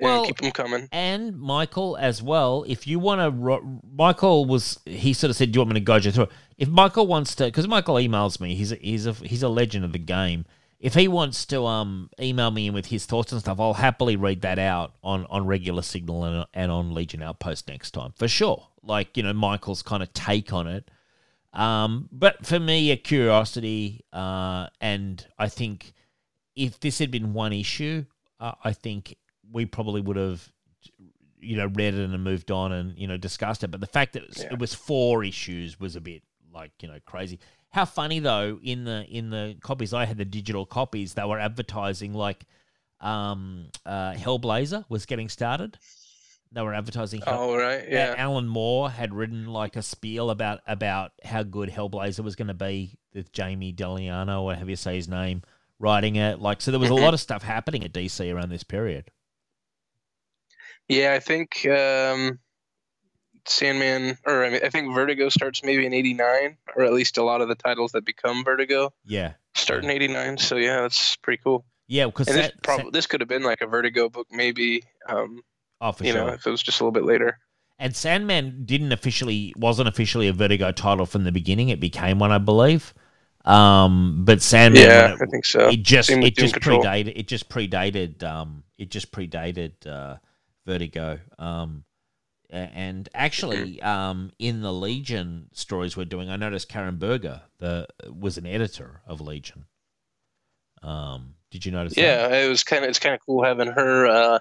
Well- keep them coming. And Michael as well. If you want to, ro- Michael was he sort of said, "Do you want me to guide you through?" it?" If Michael wants to, because Michael emails me, he's a, he's a he's a legend of the game. If he wants to um email me in with his thoughts and stuff, I'll happily read that out on on regular Signal and, and on Legion Outpost next time for sure. Like you know Michael's kind of take on it. Um, but for me, a curiosity, uh, and I think if this had been one issue, uh, I think we probably would have, you know, read it and moved on and you know discussed it. But the fact that it was, Yeah. it was four issues was a bit like you know crazy. How funny though in the in the copies I had the digital copies they were advertising like um uh Hellblazer was getting started. They were advertising Hell- Oh, right. Yeah. Alan Moore had written like a spiel about about how good Hellblazer was going to be with Jamie Delano, or have you say his name, writing it. Like, so there was a lot of stuff happening at DC around this period. Yeah, I think um, Sandman, or I mean, I think Vertigo starts maybe in '89, or at least a lot of the titles that become Vertigo Yeah, start in '89. So yeah, that's pretty cool. yeah, because this probably this could have been like a Vertigo book, maybe. Um, oh for you sure. know, if it was just a little bit later. And Sandman didn't officially wasn't officially a Vertigo title from the beginning. It became one, I believe. Um, but Sandman, yeah, when I think so. it just Same it just Doom Patrol. predated it just predated um it just predated uh vertigo um and actually Mm-hmm. um in the legion stories we're doing i noticed karen berger the was an editor of legion um did you notice that? Yeah, it was kind of it's kind of cool having her uh,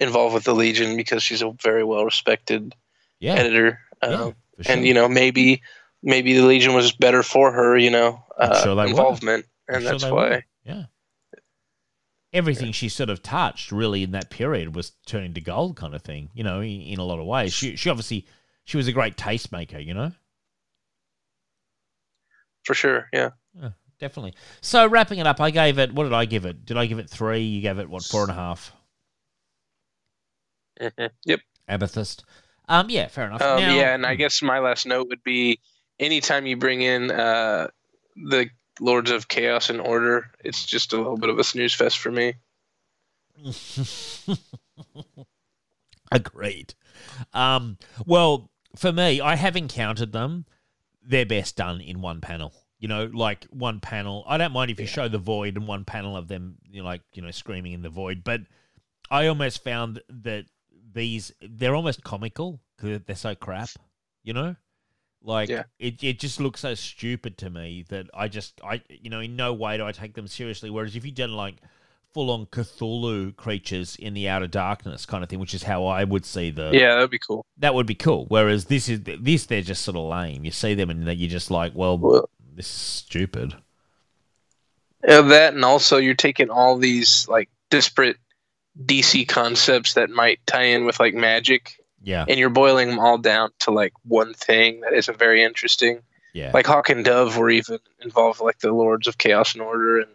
involved with the Legion because she's a very well respected yeah, editor. Um, for sure. and you know maybe maybe the Legion was better for her, you know, uh, sure they were. involvement, I'm and sure that's why. were. yeah everything she sort of touched really in that period was turning to gold kind of thing you know in, in a lot of ways she, she obviously she was a great tastemaker you know For sure, yeah. definitely. So wrapping it up, I gave it. What did I give it? Did I give it three? You gave it what four and a half? Yep. Amethyst. Um, yeah, fair enough. Um, Now- yeah, and I guess my last note would be anytime you bring in uh, the Lords of Chaos and Order, it's just a little bit of a snooze fest for me. Agreed. Um, well, for me, I have encountered them. They're best done in one panel. You know, like one panel. I don't mind if you show the void and one panel of them, you know, like you know, screaming in the void. But I almost found that these they're almost comical because they're so crap. You know, like Yeah. it it just looks so stupid to me that I just I you know in no way do I take them seriously. Whereas if you done like full on Cthulhu creatures in the outer darkness kind of thing, which is how I would see the Yeah, that'd be cool. that would be cool. Whereas this is this they're just sort of lame. You see them and you're just like, well, Well, this is stupid. Uh, that and also you're taking all these like disparate DC concepts that might tie in with like magic, Yeah, and you're boiling them all down to like one thing that isn't very interesting. yeah, Like Hawk and Dove were even involved, like the Lords of Chaos and Order and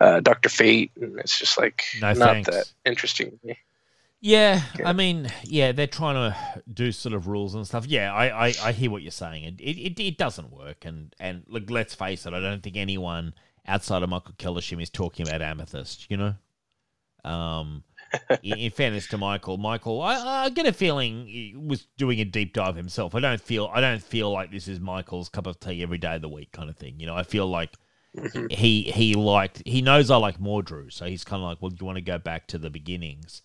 uh, Doctor Fate, and it's just like No not thanks. that interesting yeah. Yeah. I mean, yeah, they're trying to do sort of rules and stuff. Yeah, I, I, I hear what you're saying. It, it, it, doesn't work. And and look, let's face it. I don't think anyone outside of Michael Kellershim is talking about Amethyst. You know. Um, in, fairness to Michael, Michael, I, I get a feeling he was doing a deep dive himself. I don't feel I don't feel like this is Michael's cup of tea every day of the week kind of thing. You know, I feel like Mhm. he he liked he knows I like Mordru, so he's kind of like, well, do you want to go back to the beginnings?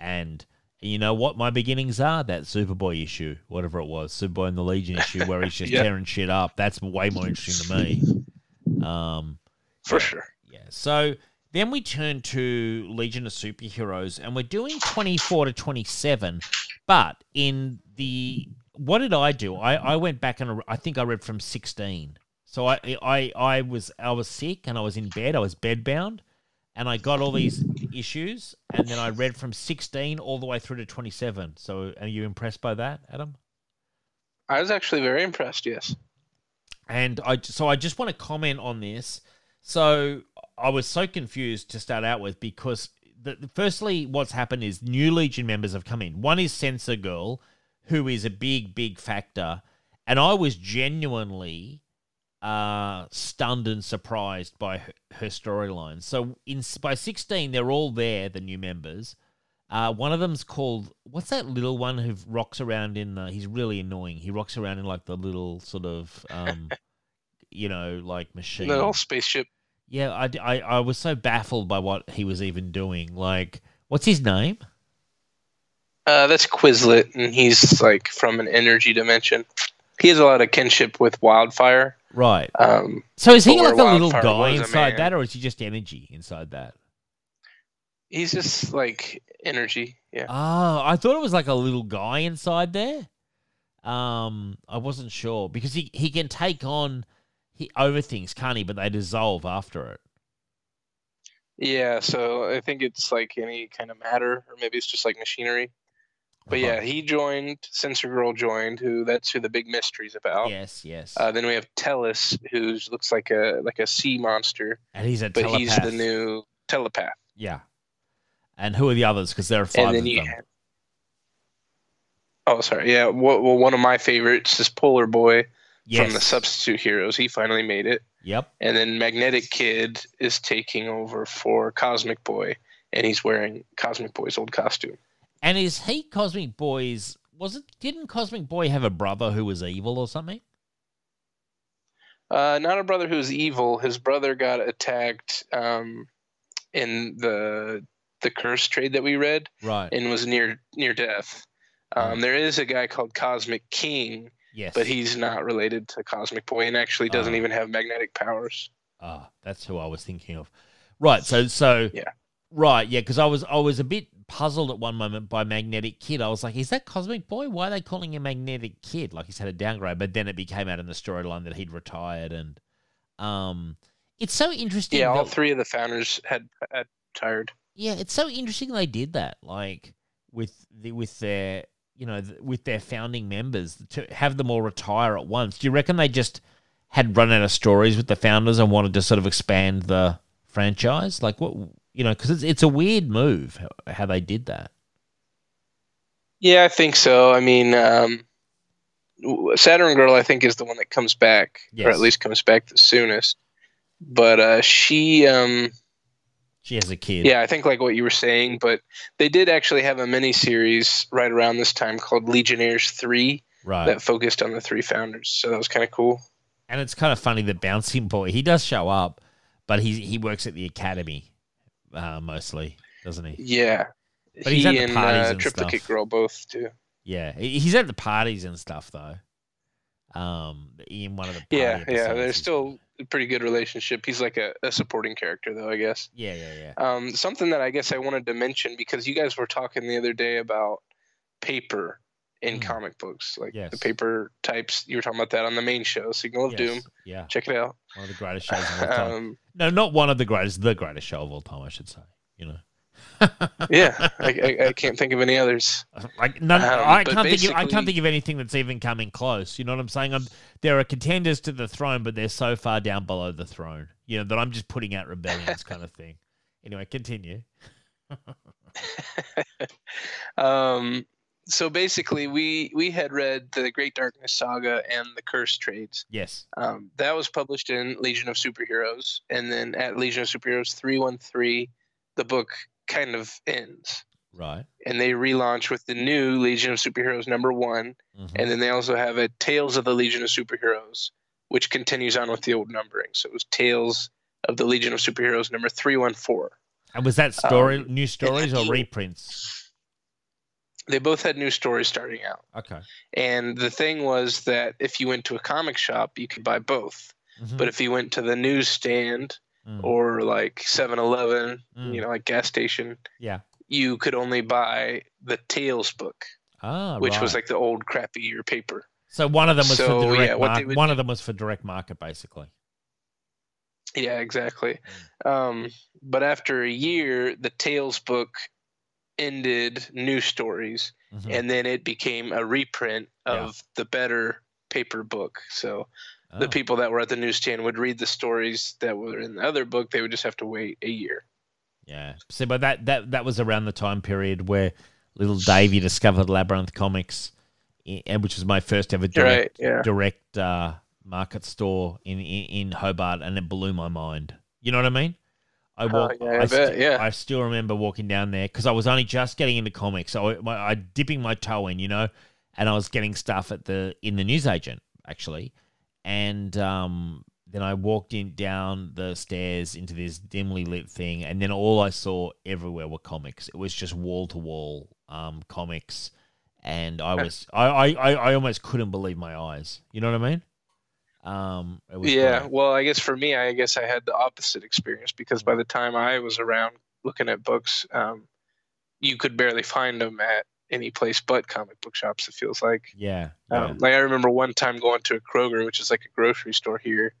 And you know what my beginnings are? That Superboy issue, whatever it was, Superboy and the Legion issue, where he's just Yeah. tearing shit up. That's way more interesting to me. Um, For sure. yeah. So then we turn to Legion of Superheroes, and we're doing 24 to 27. But in the what did I do? I, I went back and I think I read from 16. So I, I I was I was sick and I was in bed. I was bedbound, and I got all these issues, and then I read from 16 all the way through to 27. So are you impressed by that, Adam? I was actually very impressed. Yes. And I so I just want to comment on this. So I was so confused to start out with because the, firstly, what's happened is new Legion members have come in. One is Sensor Girl, who is a big, big factor, and I was genuinely uh, stunned and surprised by her, her storyline. So in by sixteen, they're all there, the new members. Uh, one of them's called what's that little one who rocks around in? The, he's really annoying. He rocks around in like the little sort of, um, you know, like machine. Whole spaceship. Yeah, I, I, I was so baffled by what he was even doing. Like, what's his name? Uh, that's Quislet, and he's like from an energy dimension. He has a lot of kinship with Wildfire. Right. Um, So is he like a little guy inside that, or is he just energy inside that? he's just like energy. Yeah. Oh, I thought it was like a little guy inside there. Um, I wasn't sure because he, he can take on he over things, can't he? But they dissolve after it. Yeah. So I think it's like any kind of matter, or maybe it's just like machinery. But yeah, he joined. Sensor Girl joined. Who that's who the big mystery's about. Yes, yes. Uh, then we have Tellus, who looks like a like a sea monster, and he's a but telepath. he's the new telepath. Yeah. And who are the others? Because there are five and then of you them. have, oh sorry yeah well one of my favorites is polar boy Yes. from the substitute heroes he finally made it Yep. and then magnetic kid is taking over for cosmic boy and he's wearing cosmic boy's old costume And is he Cosmic Boy's? Was it? Didn't Cosmic Boy have a brother who was evil or something? uh, not a brother who's evil his brother got attacked um, in the the curse trade that we read Right. and was near near death um, there is a guy called cosmic king yes. but he's not related to Cosmic Boy and actually doesn't Ah. even have magnetic powers. Ah, that's who I was thinking of. Right. So so. Yeah. Right. Yeah. Because I was I was a bit puzzled at one moment by Magnetic Kid. I was like, is that Cosmic Boy? Why are they calling him Magnetic Kid? Like he's had a downgrade. But then it became out in the storyline that he'd retired and um, it's so interesting. Yeah, all that- three of the founders had, had retired. Yeah, it's so interesting they did that. Like with the with their you know th- with their founding members to have them all retire at once. Do you reckon they just had run out of stories with the founders and wanted to sort of expand the franchise? Like what you know, because it's it's a weird move how, how they did that. Yeah, I think so. I mean, um, Saturn Girl, I think, is the one that comes back, or at least comes back the soonest. But uh, she, um, She has a kid. yeah, I think like what you were saying. But they did actually have a mini series right around this time called Legionnaires Three right. that focused on the three founders. So that was kind of cool. and it's kind of funny that Bouncing Boy he does show up, but he he works at the academy uh, mostly, doesn't he? Yeah, But he's he at the and parties uh, and Triplicate stuff. Girl both too. Yeah, he's at the parties and stuff though. Um, in one of the party Yeah, yeah, he's- still pretty good relationship. He's like a, a supporting character, though, I guess. yeah, yeah, yeah. Um, something that I guess I wanted to mention because you guys were talking the other day about paper in Mm. comic books, like Yes. the paper types. You were talking about that on the main show, Signal of Doom. Yeah, Check it out. one of the greatest shows of all time. Um, no, not one of the greatest, the greatest show of all time, I should say. You know, yeah, I, I, I can't think of any others. like none, Um, I can't think of, I can't think of anything that's even coming close. You know what I'm saying? I'm, there are contenders to the throne, but they're so far down below the throne. You know that I'm just putting out rebellions, kind of thing. Anyway, continue. um, so basically, we we had read the Great Darkness Saga and the Curse trades. Yes. Um, that was published in Legion of Superheroes, and then at Legion of Superheroes three one three, the book kind of ends, Right. and they relaunch with the new Legion of Superheroes number one, Mhm. and then they also have a Tales of the Legion of Superheroes, which continues on with the old numbering. So it was Tales of the Legion of Superheroes number three one four. And was that story um, new stories or reprints? They both had new stories starting out. Okay. And the thing was that if you went to a comic shop, you could buy both. Mhm. But if you went to the newsstand Mm. or like 7 Eleven, Mm. you know, like gas station, yeah. you could only buy the Tales book, Ah, which was like the old crappier paper. so one of them was so, for direct market. One do- of them was for direct market, basically. Yeah, exactly. Um, but after a year, the Tales book ended new stories, Mhm. and then it became a reprint Yeah. of the better paper book. So the Oh. people that were at the newsstand would read the stories that were in the other book. They would just have to wait a year. Yeah. See, but that that that was around the time period where little Davey discovered Labyrinth Comics, and which was my first ever direct Right, yeah. direct uh, market store in, in in Hobart, and it blew my mind. You know what I mean? I walk, Oh, yeah, I st- bet, yeah. I still remember walking down there because I was only just getting into comics, so I, I dipping my toe in, you know, and I was getting stuff at the in the newsagent actually, and um, then I walked in down the stairs into this dimly lit thing, and then all I saw everywhere were comics. It was just wall to wall um, comics, and I was I, I, I I almost couldn't believe my eyes. You know what I mean? Um, Yeah. great. Well, I guess for me, I guess I had the opposite experience because by the time I was around looking at books, um, you could barely find them at any place but comic book shops. It feels like. yeah, yeah. Um, like I remember one time going to a Kroger, which is like a grocery store here,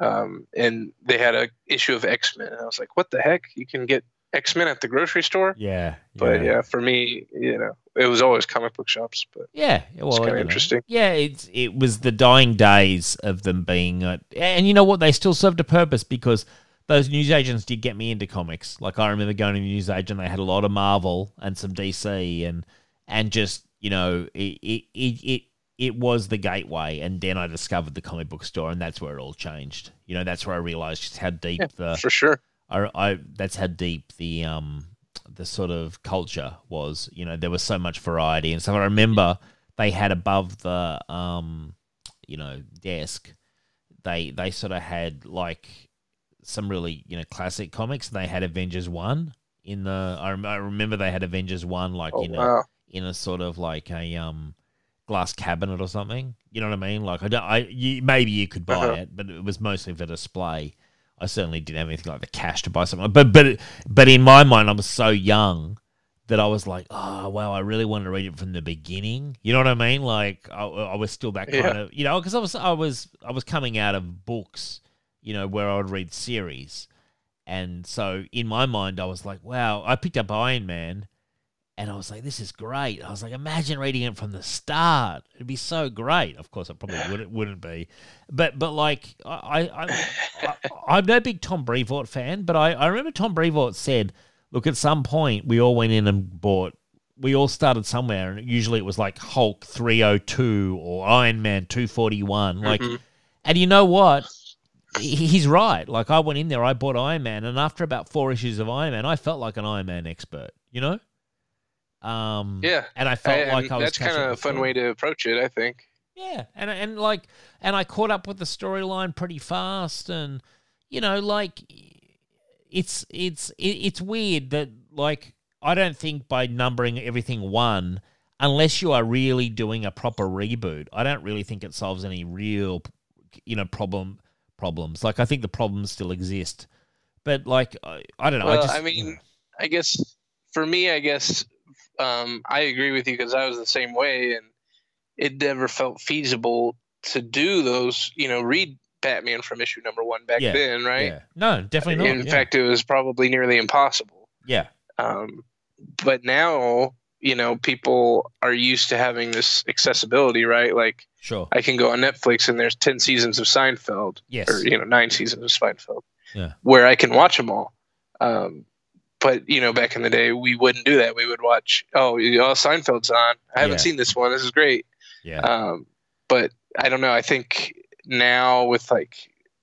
um, and they had a issue of X Men, and I was like, "What the heck? You can get X Men at the grocery store?" yeah, But yeah. for me, you know, it was always comic book shops. But Yeah, well, kinda you know. interesting. Yeah, it's it was the dying days of them being, uh, and you know what? They still served a purpose because those newsagents did get me into comics. Like I remember going to the newsagent, they had a lot of Marvel and some DC, and and just you know it it it. it it was the gateway, and then I discovered the comic book store, and that's where it all changed. You know, that's where I realized just how deep Yeah, the for sure, I, I that's how deep the um the sort of culture was. You know, there was so much variety, and so I remember they had above the um you know desk, they they sort of had like some really you know classic comics. They had Avengers one in the I, rem- I remember they had Avengers one like oh in a in a sort of like a um glass cabinet or something. You know what I mean? Like I don't I you, maybe you could buy Uh-huh. it, but it was mostly for display. I certainly didn't have anything like the cash to buy something. But but but in my mind, I was so young that I was like, oh wow, I really wanted to read it from the beginning. You know what I mean? Like I, I was still that kind Yeah. of you know because I was I was I was coming out of books, you know, where I would read series, and so in my mind, I was like, wow, I picked up Iron Man. And I was like, this is great. I was like, imagine reading it from the start. It'd be so great. Of course, it probably wouldn't, wouldn't be. But, but like, I, I, I, I'm no big Tom Brevoort fan, but I, I remember Tom Brevoort said, look, at some point, we all went in and bought, we all started somewhere. And usually it was like Hulk 302 or Iron Man 241. Like, Mhm. and you know what? He- He's right. Like, I went in there, I bought Iron Man, and after about four issues of Iron Man, I felt like an Iron Man expert, you know? Um, yeah. and I felt And like I was that's kind of a fun story. way to approach it, I think. Yeah, and and like, and I caught up with the storyline pretty fast, and you know, like, it's it's it's weird that like I don't think by numbering everything one, unless you are really doing a proper reboot, I don't really think it solves any real, you know, problem problems. Like I think the problems still exist, but like I, I don't know. Well, I just I mean, I guess for me, I guess um, I agree with you because I was the same way, and it never felt feasible to do those. You know, read Batman from issue number one back Yeah, then, right? Yeah. No, definitely not. In yeah. fact, it was probably nearly impossible. yeah. Um, but now, you know, people are used to having this accessibility, right? Like Sure. I can go on Netflix and there's 10 seasons of Seinfeld Yes. or, you know, nine seasons of Seinfeld Yeah. where I can watch them all. Um, but, you know, back in the day, we wouldn't do that. We would watch, oh, you- oh Seinfeld's on. I haven't Yeah. seen this one. This is great. Yeah. Um, but I don't know. I think now with like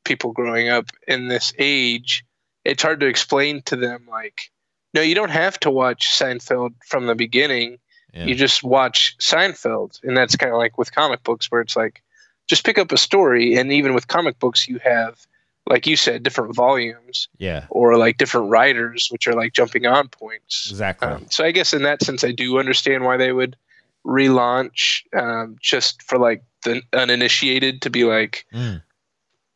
people growing up in this age, it's hard to explain to them like, no, you don't have to watch Seinfeld from the beginning. yeah. You just watch Seinfeld, and that's kind of like with comic books, where it's like, just pick up a story, and even with comic books, you have, like you said, different volumes yeah. or like different writers, which are like jumping on points. Exactly. Um, so I guess in that sense, I do understand why they would relaunch um, just for like the uninitiated to be like, Mm.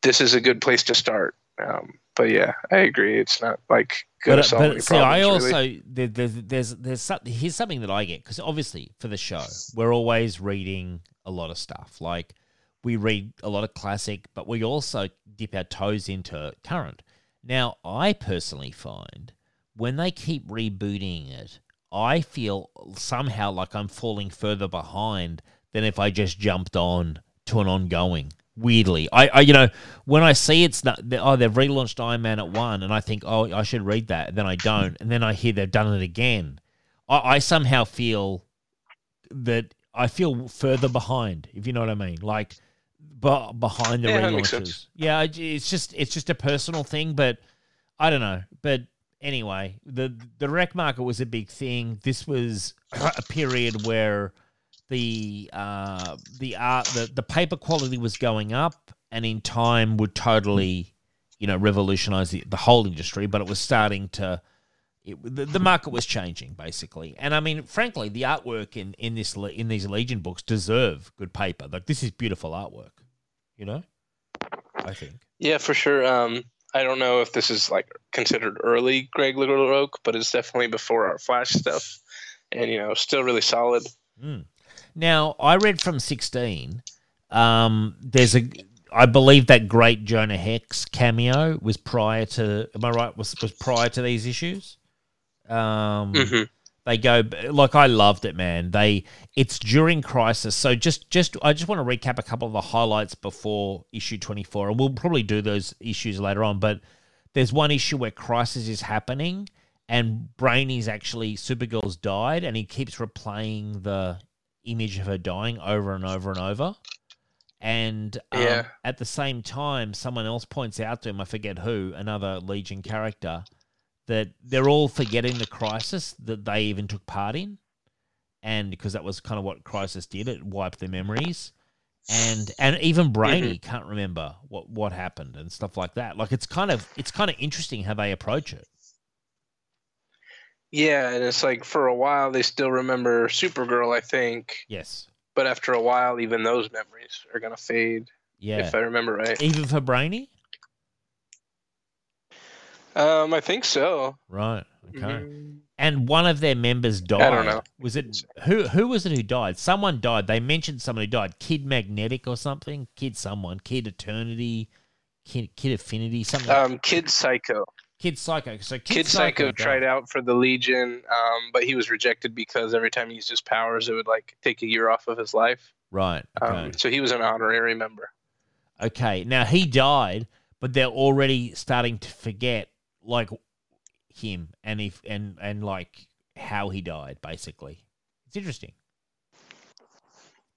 this is a good place to start. Um, but yeah, I agree. It's not like But, uh, but see, I also really. there, there's there's there's here's something that I get because obviously for the show we're always reading a lot of stuff. Like we read a lot of classic, but we also dip our toes into current. Now, I personally find when they keep rebooting it, I feel somehow like I'm falling further behind than if I just jumped on to an ongoing. Weirdly, I, I you know when I see it's not oh they've relaunched Iron Man at one and I think oh I should read that and then I don't and then I hear they've done it again. I, I somehow feel that I feel further behind if you know what I mean like but behind the Yeah, relaunches. Yeah, it's just it's just a personal thing, but I don't know. But anyway, the the rec market was a big thing. This was a period where the uh, the art the, the paper quality was going up, and in time would totally you know revolutionize the, the whole industry. But it was starting to. It, the, the market was changing basically, and I mean, frankly, the artwork in in this in these Legion books deserve good paper. Like this is beautiful artwork, you know. I think. Yeah, for sure. Um, I don't know if this is like considered early Greg LaRocque, but it's definitely before our Flash stuff, and you know, still really solid. Mm. Now, I read from 16. Um, there's a, I believe that great Jonah Hex cameo was prior to, am I right? Was, was prior to these issues? Um, hmm they go like I loved it, man. They it's during crisis, so just just I just want to recap a couple of the highlights before issue twenty four, and we'll probably do those issues later on. But there's one issue where crisis is happening, and Brainy's actually Supergirl's died, and he keeps replaying the image of her dying over and over and over. And um, Yeah. at the same time, someone else points out to him, I forget who, another Legion character, that they're all forgetting the crisis that they even took part in. And because that was kind of what Crisis did, it wiped their memories. And and even Brainy can't remember what, what happened and stuff like that. Like it's kind of it's kind of interesting how they approach it. Yeah, and it's like for a while they still remember Supergirl, I think, Yes. but after a while, even those memories are gonna fade, Yeah. if I remember right. Even for Brainy? Um, I think so. Right. Okay. Mhm. And one of their members died. I don't know. Was it who? Who was it who died? Someone died. They mentioned someone who died. Kid Magnetic or something. Kid someone. Kid Eternity. Kid Kid Affinity. Something. Um, Kid Psycho. Kid Psycho. So Kid, Kid Psycho died. tried out for the Legion, um, but he was rejected because every time he used his powers, it would like take a year off of his life. Right. Okay. Um, so he was an honorary member. okay. Now he died, but they're already starting to forget like him and if and and like how he died. Basically, it's interesting.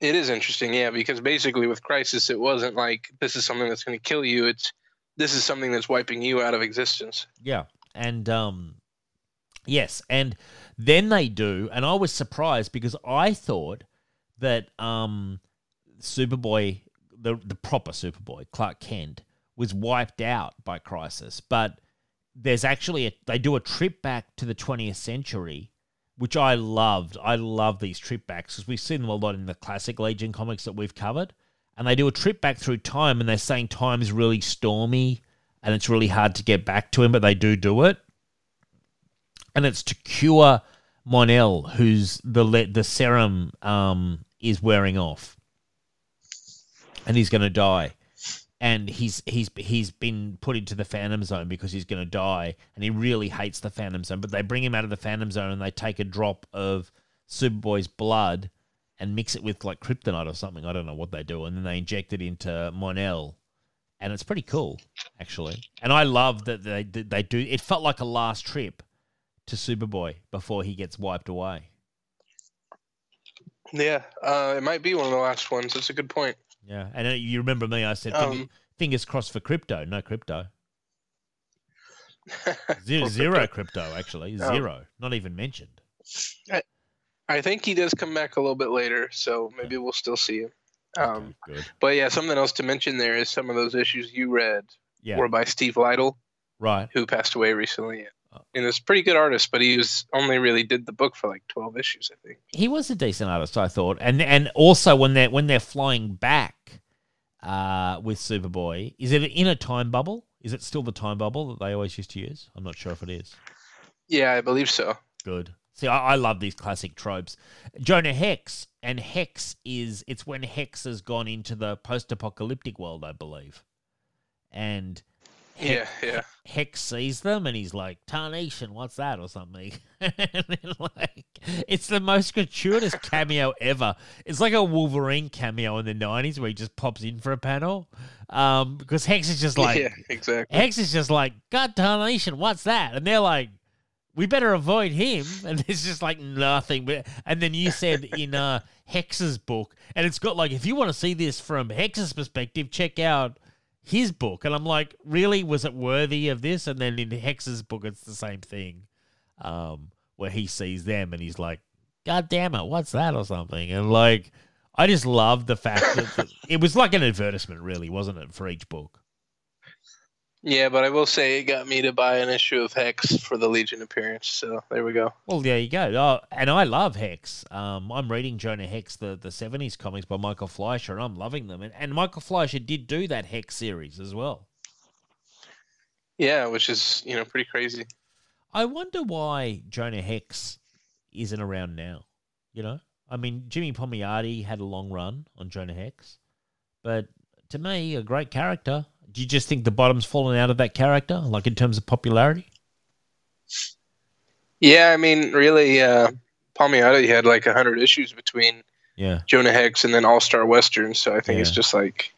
It is interesting, yeah, because basically with Crisis, it wasn't like this is something that's going to kill you. It's this is something that's wiping you out of existence. Yeah. And um yes, and then they do, and I was surprised because I thought that um Superboy the the proper Superboy, Clark Kent, was wiped out by Crisis, but there's actually a they do a trip back to the 20th century which I loved. I love these trip backs because we've seen them a lot in the classic Legion comics that we've covered. And they do a trip back through time, and they're saying time is really stormy and it's really hard to get back to him, but they do do it. And it's to cure Mon-El, who's the le- the serum um, is wearing off, and he's going to die, and he's he's he's been put into the Phantom Zone because he's going to die, and he really hates the Phantom Zone. But they bring him out of the Phantom Zone, and they take a drop of Superboy's blood and mix it with like kryptonite or something. I don't know what they do, and then they inject it into Mon-El, and it's pretty cool actually. And I love that they they do. It felt like a last trip to Superboy before he gets wiped away. Yeah, uh, it might be one of the last ones. That's a good point. Yeah, and uh, you remember me? I said Um, fingers crossed for Krypto. No Krypto. Zero, zero Krypto actually. Oh. Zero. Not even mentioned. I think he does come back a little bit later, so maybe we'll still see him. Um, Okay, but yeah, something else to mention there is some of those issues you read Yeah. were by Steve Lightle, Right. who passed away recently. Oh. And it's a pretty good artist, but he was only really did the book for like twelve issues, I think. he was a decent artist, I thought, and and also when they're when they're flying back uh, with Superboy, is it in a time bubble? Is it still the time bubble that they always used to use? I'm not sure if it is. Yeah, I believe so. Good. See, I, I love these classic tropes. Jonah Hex, and Hex is it's when Hex has gone into the post-apocalyptic world, I believe, and Yeah, yeah. Hex sees them and he's like, Tarnation, what's that? or something. and like, it's the most gratuitous cameo ever. It's like a Wolverine cameo in the 90s where he just pops in for a panel. Um, because Hex is just like, yeah, exactly. Hex is just like, God Tarnation, what's that? And they're like, we better avoid him. And it's just like nothing. But and then you said in uh Hex's book, and it's got like, if you want to see this from Hex's perspective, check out his book. And I'm like, really? Was it worthy of this? And then in Hex's book, it's the same thing. Um, where he sees them and he's like, God damn it, what's that? or something. And like I just love the fact that it was like an advertisement, really, wasn't it, for each book? Yeah, but I will say it got me to buy an issue of Hex for the Legion appearance. So there we go. Well, there you go. Oh, and I love Hex. Um, I'm reading Jonah Hex, the, the 70s comics by Michael Fleischer, and I'm loving them. And, and Michael Fleischer did do that Hex series as well. Yeah, which is you know pretty crazy. I wonder why Jonah Hex isn't around now. You know, I mean, Jimmy Palmiotti had a long run on Jonah Hex, but to me, a great character. Do you just think the bottom's fallen out of that character, like in terms of popularity? Yeah, I mean, really, uh, Palmiotti had like hundred issues between Yeah. Jonah Hex and then All Star Western. So I think it's just like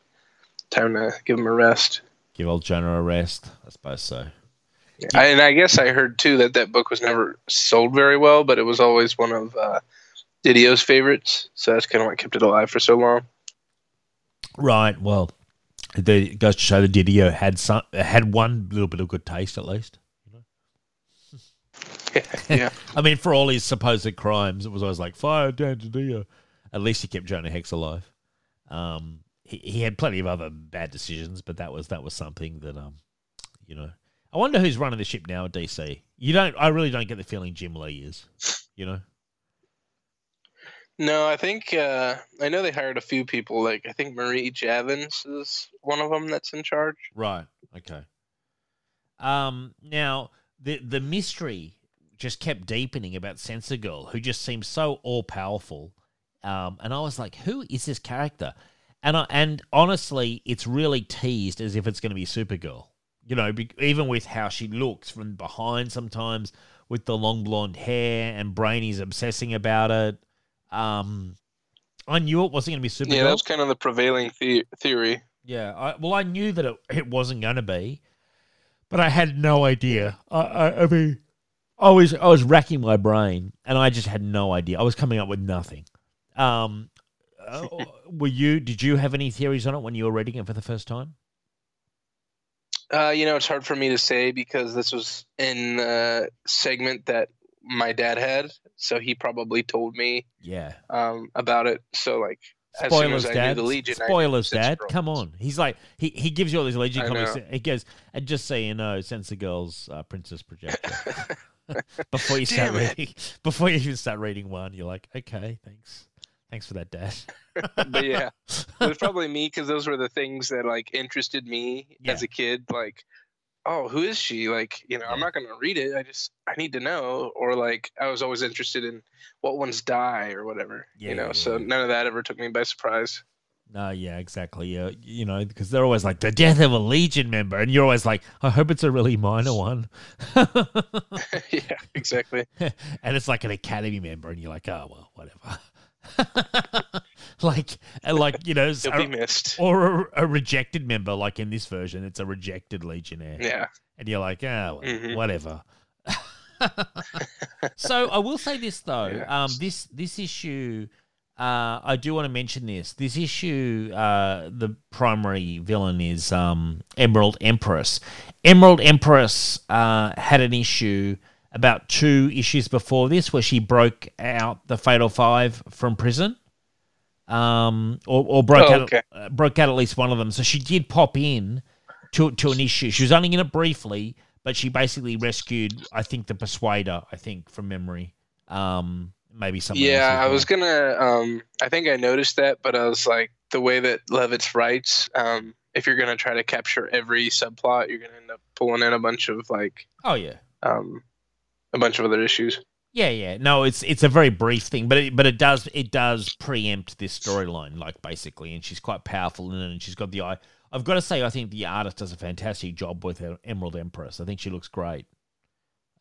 time to give him a rest. Give old Jonah a rest. I suppose so. I, and I guess I heard too that that book was never sold very well, but it was always one of uh, Didio's favorites. So that's kind of what kept it alive for so long. Right. Well, the, it goes to show that Didio had some had one little bit of good taste at least. yeah, I mean, for all his supposed crimes, it was always like fire Dan Didio. At least he kept Jonah Hex alive. Um, he, he had plenty of other bad decisions, but that was that was something that um, you know. I wonder who's running the ship now at DC. You don't. I really don't get the feeling Jim Lee is. You know. No, I think uh, I know they hired a few people. Like I think Marie Javins is one of them that's in charge. Right. Okay. Um. Now the the mystery just kept deepening about Sensor Girl, who just seems so all powerful. Um. And I was like, who is this character? And I, and honestly, it's really teased as if it's going to be Supergirl. You know, be, even with how she looks from behind sometimes, with the long blonde hair, and Brainy's obsessing about it. Um, I knew it wasn't going to be Supergirl. Yeah, that was kind of the prevailing the- theory. Yeah, I, well, I knew that it, it wasn't going to be, but I had no idea. I, I, I mean, I was I was racking my brain, and I just had no idea. I was coming up with nothing. Um, uh, were you? Did you have any theories on it when you were reading it for the first time? Uh, you know, it's hard for me to say because this was in the segment that my dad had, so he probably told me Yeah. um, about it. So like, Spoilers, Dad. the Legion, Spoilers, Dad. Come on. He's like he, he gives you all these Legion I comics. know. He goes and just so you know, Sensor Girl's uh, Princess Projector. before you start reading, before you even start reading one, you're like, okay, thanks, thanks for that, Dad. but yeah, it was probably me because those were the things that like interested me Yeah. as a kid. Like, oh, who is she? Like, you know, I'm not gonna read it. I just I need to know. Or like, I was always interested in what ones die or whatever. Yeah, you know, yeah, so yeah. none of that ever took me by surprise. No, yeah, exactly. Yeah, you know, because they're always like the death of a Legion member, and you're always like, I hope it's a really minor one. yeah, exactly. and it's like an academy member, and you're like, oh well, whatever. like, like you know, You'll a- be missed. or a, a rejected member, like in this version, it's a rejected legionnaire, Yeah. and you're like, well, Mhm. whatever. so I will say this though, Yeah. um, this this issue, uh, I do want to mention this. This issue, uh, the primary villain is um, Emerald Empress. Emerald Empress uh, had an issue about two issues before this where she broke out the Fatal Five from prison. Um, or, or broke Oh, out okay. uh, broke out at least one of them. So she did pop in to to an issue. She was only in it briefly, but she basically rescued, I think, the Persuader. I think from memory, um, maybe something. Yeah, I was gonna. Um, I think I noticed that, but I was like, the way that Levitz writes, um, if you're gonna try to capture every subplot, you're gonna end up pulling in a bunch of like, Oh yeah, um, a bunch of other issues. yeah, yeah. No, it's it's a very brief thing, but it, but it does it does preempt this storyline, like basically, and she's quite powerful in it, and she's got the eye. I've got to say, I think the artist does a fantastic job with her Emerald Empress. I think she looks great.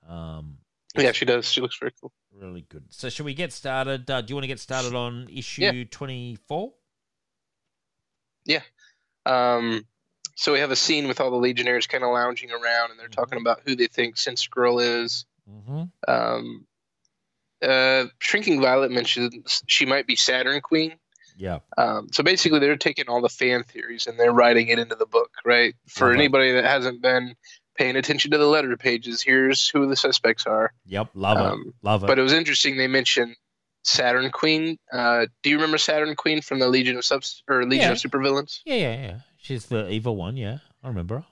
Um, Yeah, she does. She looks very cool. really good. So, should we get started? Uh, do you want to get started on issue twenty four? Um, so we have a scene with all the Legionnaires kind of lounging around, and they're talking about who they think Sense Girl is. Mm-hmm. Um, uh, Shrinking Violet mentions she might be Saturn Queen. Yeah. Um, so basically, they're taking all the fan theories and they're writing it into the book, right? For it. anybody that hasn't been paying attention to the letter pages, here's who the suspects are. Yep. Love it. Um, Love it. But it was interesting they mentioned Saturn Queen. Uh, do you remember Saturn Queen from the Legion of Subs or Legion Yeah. of Supervillains? yeah, yeah, yeah. She's the evil one. Yeah, I remember. her.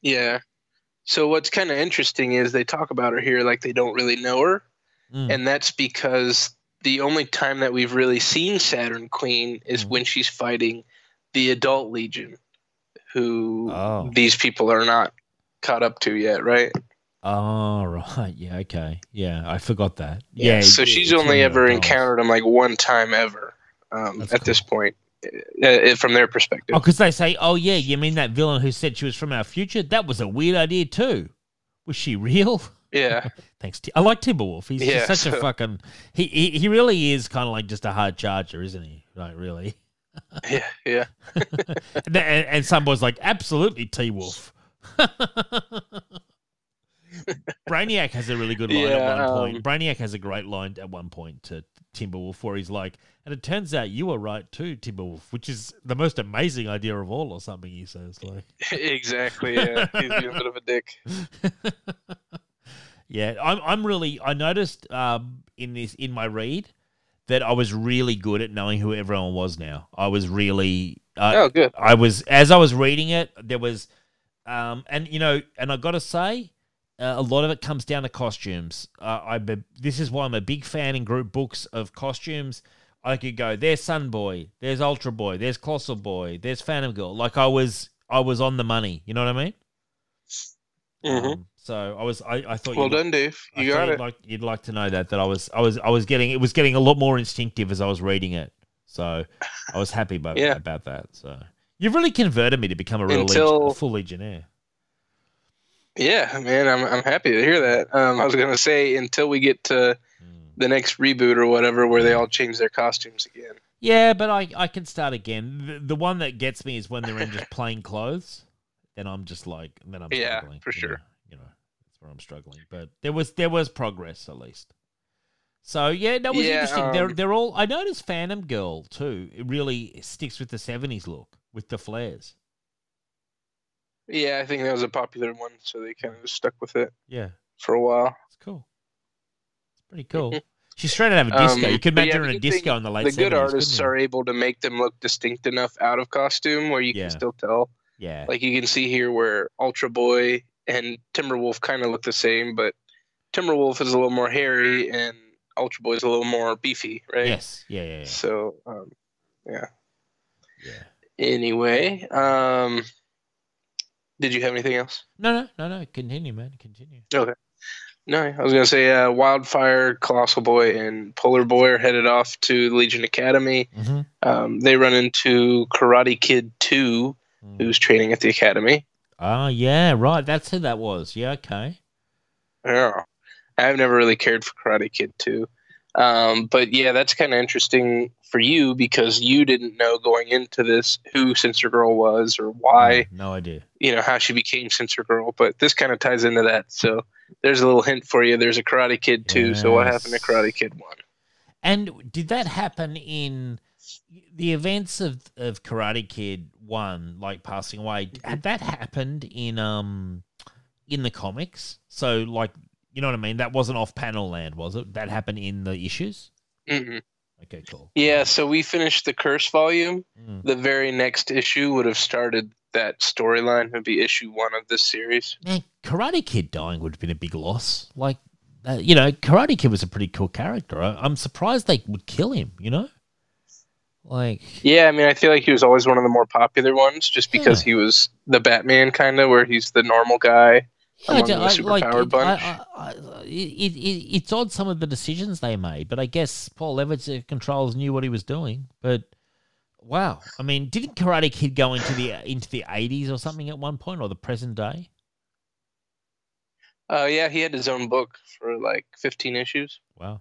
Yeah. So what's kind of interesting is they talk about her here like they don't really know her, Mm. and that's because the only time that we've really seen Saturn Queen is Mhm. when she's fighting the adult Legion, who Oh. these people are not caught up to yet, right? Oh, right. Yeah. Okay. Yeah, I forgot that. Yeah. so it- she's only ever encountered him like one time ever um, at this point, uh, uh, from their perspective. Oh, because they say, "Oh, yeah, you mean that villain who said she was from our future? That was a weird idea too. Was she real?" Yeah. Thanks. Ti- I like Timberwolf. He's Yeah, such a fucking. He, he he really is kind of like just a hard charger, isn't he? Like really. Yeah. Yeah. and, and, and some boys like absolutely T Wolf. Brainiac has a really good line at Yeah, one point. um, Brainiac has a great line at one point to Timberwolf where he's like, and it turns out you were right too, Timberwolf, which is the most amazing idea of all, or something he says. Like, exactly. Yeah. He's a bit of a dick. yeah, I'm I'm really I noticed um, in this in my read that I was really good at knowing who everyone was. Now I was really uh, oh, good. I was as I was reading it, there was, um, and you know, and I got to say, uh, a lot of it comes down to costumes. Uh, I be- this is why I'm a big fan in group books of costumes. I could go, there's Sun Boy, there's Ultra Boy, there's Colossal Boy, there's Phantom Girl. Like I was, I was on the money. You know what I mean? hmm Um, so I was, I, I thought well you'd, done, Dave. You thought got you'd it. Like, you'd like to know that that I was, I was, I was getting it was getting a lot more instinctive as I was reading it. So I was happy about Yeah. about that. So you've really converted me to become a real Until- legion, a full legionnaire. Yeah, man, I'm I'm happy to hear that. Um, I was gonna say until we get to Mm. the next reboot or whatever, where they all change their costumes again. Yeah, but I, I can start again. The, the one that gets me is when they're in just plain clothes. Then I'm just like, then I'm Yeah, struggling. for sure. know, you know, that's where I'm struggling. But there was there was progress at least. So yeah, that was Yeah, interesting. they're um, they're all. I noticed Phantom Girl too. It really sticks with the '70s look with the flares. Yeah, I think that was a popular one, so they kind of just stuck with it Yeah, for a while. it's cool. It's pretty cool. She's straight out of a disco. Um, you could imagine yeah, her in a disco thing- in the late the 70s. good artists are able to make them look distinct enough out of costume where you Yeah. can still tell. Yeah, Like you can see here where Ultra Boy and Timberwolf kind of look the same, but Timberwolf is a little more hairy and Ultra Boy is a little more beefy, right? yes, yeah, yeah, yeah. So, um, yeah. yeah. Anyway, um, Did you have anything else? No, no, no, no. Continue, man. Continue. Okay. No, I was gonna say uh, Wildfire, Colossal Boy, and Polar Boy are headed off to Legion Academy. Mm-hmm. Um, they run into Karate Kid Two, who's training at the academy. Oh, yeah, right. That's who that was. Yeah, okay. Yeah, I've never really cared for Karate Kid Two, um, but yeah, that's kind of interesting for you because you didn't know going into this who Sensor Girl was or why, No, idea. you know, how she became Sensor Girl. But this kind of ties into that. So there's a little hint for you. There's a Karate Kid Two. So what happened to Karate Kid One? And did that happen in the events of, of Karate Kid one, like passing away? Had that happened in um in the comics? So like you know what I mean? That wasn't off panel land, was it? That happened in the issues? Mm-mm. Okay, cool. Yeah, so we finished the Curse volume. Mm. The very next issue would have started that storyline. Would be issue one of this series. Man, Karate Kid dying would have been a big loss. Like, uh, you know, Karate Kid was a pretty cool character. I, I'm surprised they would kill him. You know, like, Yeah, I mean, I feel like he was always one of the more popular ones, just because Yeah. he was the Batman kind of, where he's the normal guy. Among the I- like, superpowered it- bunch. I, I, I, it, it, it's odd some of the decisions they made, but I guess Paul Levitz uh, controls knew what he was doing. But wow, I mean, didn't Karate Kid go into the into the 80s or something at one point, or the present day? Uh, yeah, he had his own book for like 15 issues. Wow.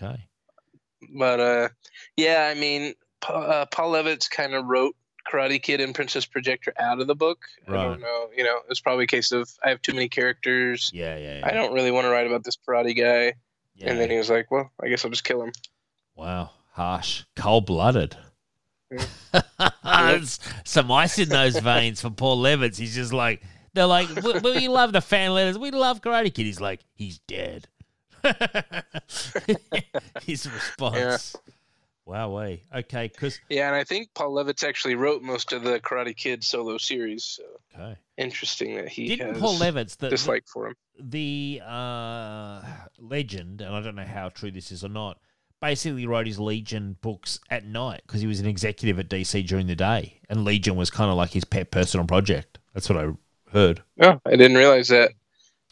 Okay. But uh, yeah, I mean, uh, Paul Levitz kind of wrote Karate Kid and Princess Projector out of the book. I don't know. You know, it's probably a case of I have too many characters. Yeah, yeah. yeah. I don't really want to write about this karate guy. Yeah. And then he was like, well, I guess I'll just kill him. Wow, harsh, cold blooded. Yeah. Some ice in those veins for Paul Levitz. He's just like, they're like, we, we love the fan letters. We love Karate Kid. He's like, he's dead. His response. Wow, way. Okay, because, Yeah, and I think Paul Levitz actually wrote most of the Karate Kid solo series. So okay. interesting that he Didn't Paul Levitz, the, dislike for him. the uh, legend, and I don't know how true this is or not, basically wrote his Legion books at night because he was an executive at DC during the day, and Legion was kind of like his pet personal project. That's what I heard. Oh, I didn't realize that.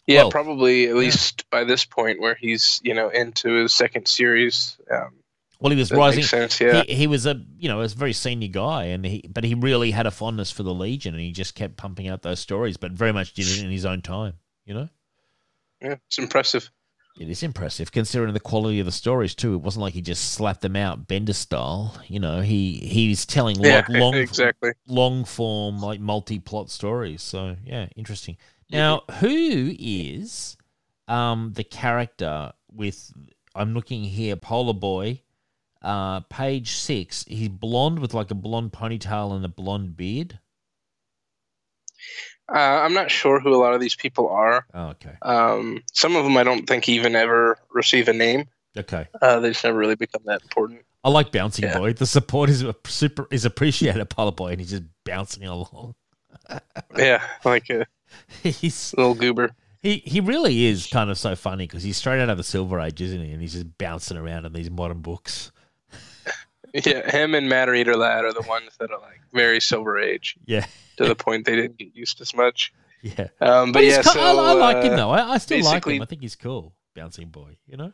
Yeah, Well, probably at least by this point where he's you know into his second series. Um, Well, he was that rising. sense. Yeah. He, he was a you know a very senior guy, and he but he really had a fondness for the Legion, and he just kept pumping out those stories, but very much did it in his own time. You know. yeah, it's impressive. It is impressive considering the quality of the stories too. It wasn't like he just slapped them out Bendis style. You know, he he's telling Yeah, like long exactly. long form like multi plot stories. So yeah, interesting. Now, who is um the character with I'm looking here, Polar Boy, uh, page six. He's blonde with like a blonde ponytail and a blonde beard. Uh, I'm not sure who a lot of these people are. Oh, okay. Um, some of them I don't think even ever receive a name. Okay. Uh, they just never really become that important. I like bouncing Yeah. boy. The support is a super is appreciated, Polar Boy, and he's just bouncing along. Yeah, like a he's little goober. he he really is kind of so funny because he's straight out of the Silver Age, isn't he? And he's just bouncing around in these modern books. Yeah, him and Matter Eater Lad are the ones that are like very Silver Age Yeah, to the point they didn't get used as much. yeah. Um, but, But, yeah, co- so I, I like him uh, though. I, I still like him. I think he's cool, bouncing boy. You know?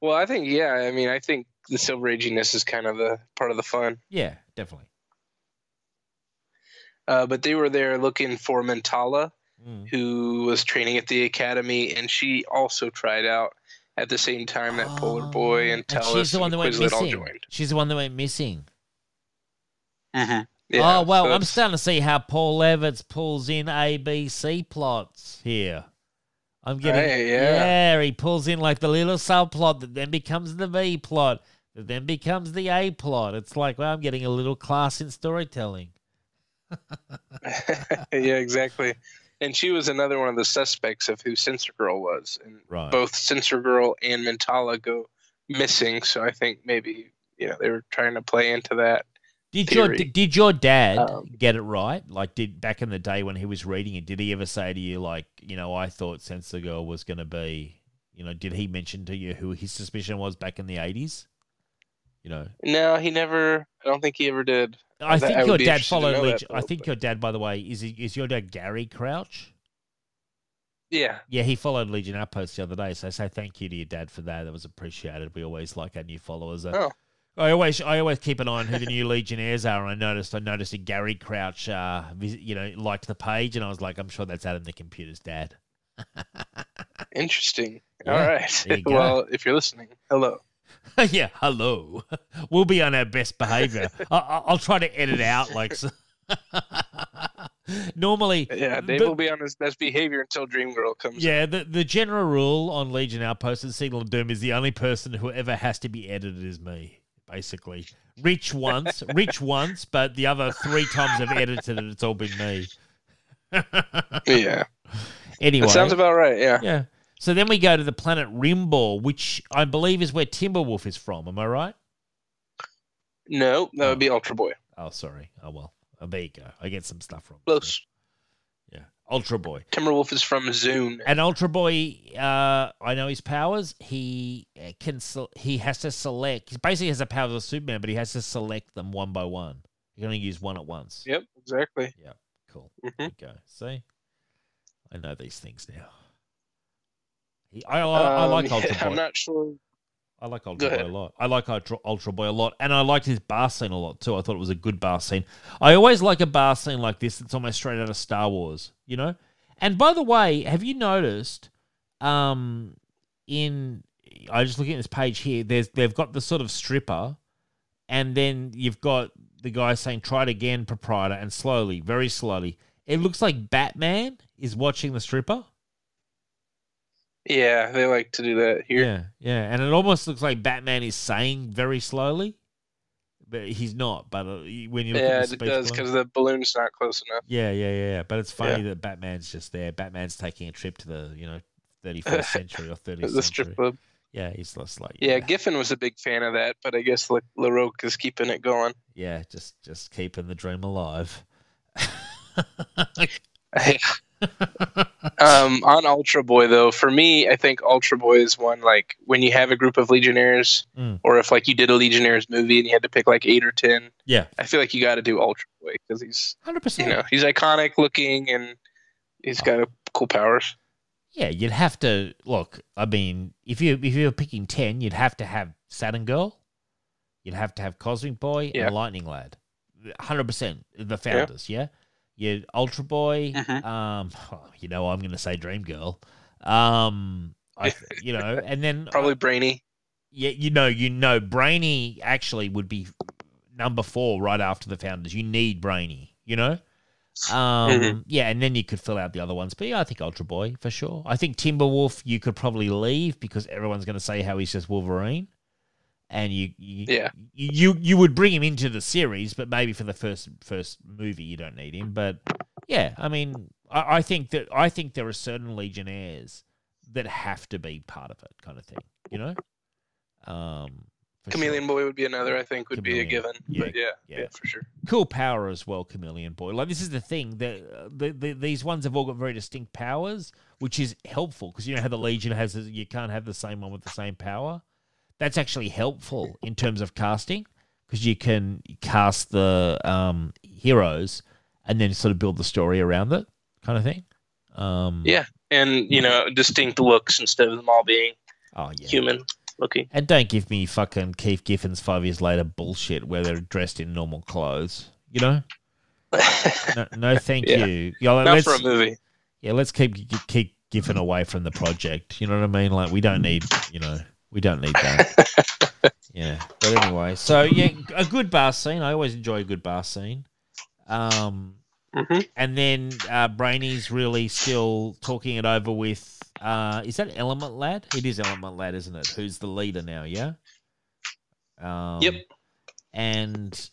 Well, I think yeah. I mean, I think the Silver Aginess is kind of the part of the fun. Yeah, definitely. Uh, but they were there looking for Mentala, Mm. who was training at the academy, and she also tried out at the same time that Polar oh, Boy and Oh, and Tellus she's the one and that went Quislet all missing. joined. She's the one that went missing. Uh-huh. Yeah, oh well, so I'm starting to see how Paul Levitz pulls in A, B, C plots here. I'm getting Hey, yeah. he pulls in like the little subplot that then becomes the B plot, that then becomes the A plot. It's like, well, I'm getting a little class in storytelling. yeah, exactly. And she was another one of the suspects of who Sensor Girl was, and Right. both Sensor Girl and Mentala go missing. So I think maybe you know they were trying to play into that. Did your theory. did your dad Um, get it right? Like, did back in the day when he was reading it, did he ever say to you, like, you know, I thought Sensor Girl was going to be, you know, did he mention to you who his suspicion was back in the eighties? You know, No, he never. I don't think he ever did. I think I your dad followed I think your dad, by the way, is he, is your dad Gary Crouch? Yeah. Yeah, he followed Legion Outpost the other day, so I say thank you to your dad for that. That was appreciated. We always like our new followers. Uh, Oh. I always, I always keep an eye on who the new Legionnaires are. And I noticed, I noticed that Gary Crouch, uh, visit, you know, liked the page, and I was like, I'm sure that's Adam the computer's dad. Interesting. Yeah, All right. there you go. well, if you're listening, hello. yeah, hello. We'll be on our best behavior. I, I- I'll try to edit out like. Normally, Yeah, Dave the- will be on his best behavior until Dream Girl comes. Yeah, the, the general rule on Legion Outpost and Signal of Doom is the only person who ever has to be edited is me, basically. Rich once, Rich once, but the other three times I've edited it, it's all been me. Yeah. anyway, That sounds about right. Yeah. yeah. So then we go to the planet Rimbor, which I believe is where Timberwolf is from. Am I right? No, that would be Ultra Boy. Oh, sorry. Oh well. Oh, there you go. I get some stuff wrong. Close. Yeah, Ultra Boy. Timberwolf is from Zoon. And Ultra Boy, uh, I know his powers. He uh, can he has to select. He basically has the powers of Superman, but he has to select them one by one. He can only use one at once. Yep, exactly. Yeah, cool. Mhm. There you go. See, I know these things now. I, I, I Um, like Ultra Boy. I'm not sure. I like Ultra Boy a lot. I like Ultra, Ultra Boy a lot, and I liked his bar scene a lot too. I thought it was a good bar scene. I always like a bar scene like this. It's almost straight out of Star Wars, you know. And by the way, have you noticed? Um, in I just looking at this page here. There's they've got the sort of stripper, and then you've got the guy saying "Try it again, proprietor," and slowly, very slowly, it looks like Batman is watching the stripper. Yeah, they like to do that here. Yeah, yeah, and it almost looks like Batman is saying very slowly, but he's not. But uh, when you look Yeah, at the it does because the balloon's not close enough. yeah, yeah, yeah, yeah. But it's funny that Batman's just there. Batman's taking a trip to the you know thirty first century or thirtieth The century. strip club. Yeah, he's just like Yeah, Giffen was a big fan of that, but I guess La- LaRocque is keeping it going. yeah, just just keeping the dream alive. um, on Ultra Boy, though, for me, I think Ultra Boy is one like when you have a group of Legionnaires, Mm. or if like you did a Legionnaires movie and you had to pick like eight or ten. yeah, I feel like you got to do Ultra Boy because he's hundred percent. you know he's iconic looking and he's got a, cool powers. Yeah, you'd have to look. I mean, if you if you're picking ten, you'd have to have Saturn Girl, you'd have to have Cosmic Boy Yeah. and Lightning Lad, hundred percent. The founders, yeah. You Ultra Boy. Mhm. Um, you know, I'm going to say Dream Girl. Um, I, you know, and then Probably Brainy. yeah, you know, you know, Brainy actually would be number four right after the founders. You need Brainy, you know. Um, Mhm. yeah, and then you could fill out the other ones. But yeah, I think Ultra Boy for sure. I think Timberwolf you could probably leave because everyone's going to say how he's just Wolverine, and you, you Yeah. you, you would bring him into the series, but maybe for the first first movie you don't need him. But yeah, I mean, I, I think that I think there are certain Legionnaires that have to be part of it, kind of thing. You know, um, for sure. Chameleon Boy would be another. I think would be a given. Yeah, But yeah, yeah. yeah, for sure. cool power as well, Chameleon Boy. Like this is the thing that the, the, these ones have all got very distinct powers, which is helpful because you know how the Legion has you can't have the same one with the same power. That's actually helpful in terms of casting because you can cast the um, heroes and then sort of build the story around it, kind of thing. Um, Yeah. And you know, distinct looks instead of them all being Oh yeah. human looking. And don't give me fucking Keith Giffen's five years later bullshit where they're dressed in normal clothes. You know. No, no thank Yeah. you. Yeah, Not for a movie. yeah, let's keep keep Giffen away from the project. You know what I mean? Like we don't need, you know, we don't need that. yeah. But anyway, so yeah, a good bar scene. I always enjoy a good bar scene. Um, hmm and then uh, Brainy's really still talking it over with. Uh, is that Element Lad? It is Element Lad, isn't it? Who's the leader now? Yeah. Um, Yep. And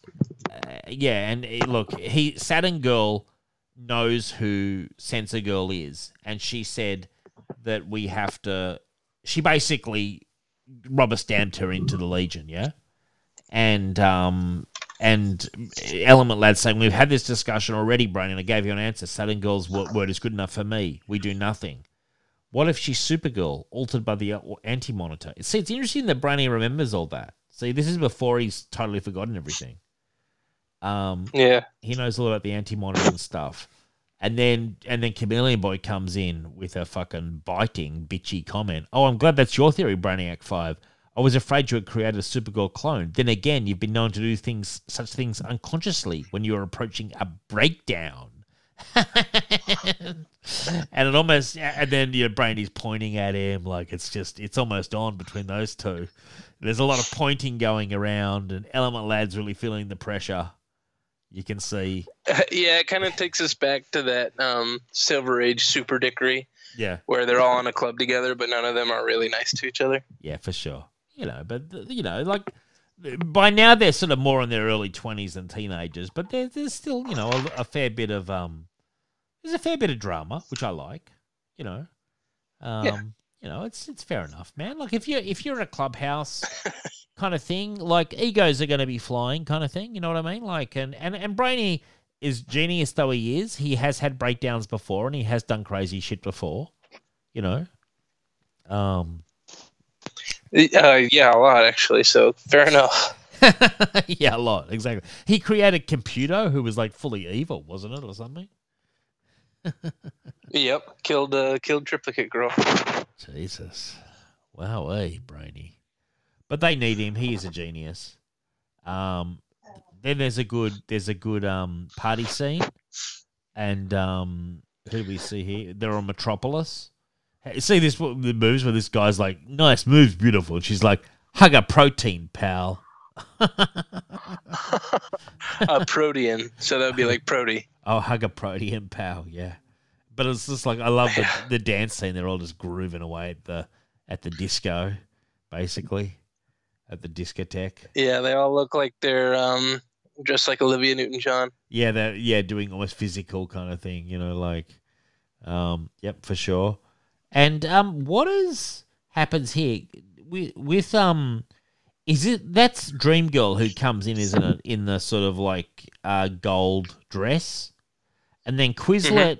uh, yeah, and uh, look, he Saturn Girl knows who Sensor Girl is, and she said that we have to. She basically rubber stamped her into the Legion, yeah, and um and Element Lad saying we've had this discussion already, Brian, and I gave you an answer. Saturn Girl's wo- word is good enough for me. We do nothing. What if she's Supergirl, altered by the anti monitor? See, it's interesting that Brainy remembers all that. See, this is before he's totally forgotten everything. Um, Yeah. he knows all about the anti-monitor and stuff. And then and then Chameleon Boy comes in with a fucking biting, bitchy comment. Oh, I'm glad that's your theory, Brainiac Five. I was afraid you had created a Supergirl clone. Then again, you've been known to do things such things unconsciously when you're approaching a breakdown. and it almost and then your brain is pointing at him like it's just it's almost on between those two. There's a lot of pointing going around, and Element Lad's really feeling the pressure. You can see, yeah, it kind of takes us back to that um, Silver Age super dickery yeah, where they're all in a club together, but none of them are really nice to each other. yeah, for sure. You know, but you know, like by now they're sort of more in their early twenties than teenagers, but there, there's still you know a, a fair bit of um, there's a fair bit of drama, which I like. You know, um, Yeah. You know, it's it's fair enough, man. Like if you if you're in a clubhouse kind of thing, like egos are going to be flying, kind of thing. You know what I mean? Like and and and Brainy is genius though he is. He has had breakdowns before, and he has done crazy shit before. You know, um. Uh, yeah, a lot actually. So fair enough. yeah, a lot exactly. He created Computer, who was like fully evil, wasn't it, or something? Yep, killed uh, killed triplicate girl. Jesus, wow, hey, brainy. But they need him. He is a genius. Um, then there's a good there's a good um party scene, and um, who do we see here? They're on Metropolis. See this the moves where this guy's like, "Nice moves, beautiful." And she's like, "Hug a protein, pal." uh, protean. so that would be like Proty. Oh, hug a protein pal, yeah. But it's just like I love the, the dance scene. They're all just grooving away at the at the disco, basically, at the discotheque. Yeah, they all look like they're um, dressed like Olivia Newton-John. Yeah, they're yeah doing almost physical kind of thing. You know, like, um, yep, for sure. And um, what is happens here with with um, is it that's Dream Girl who comes in, isn't it, in the sort of like uh gold dress, and then Quislet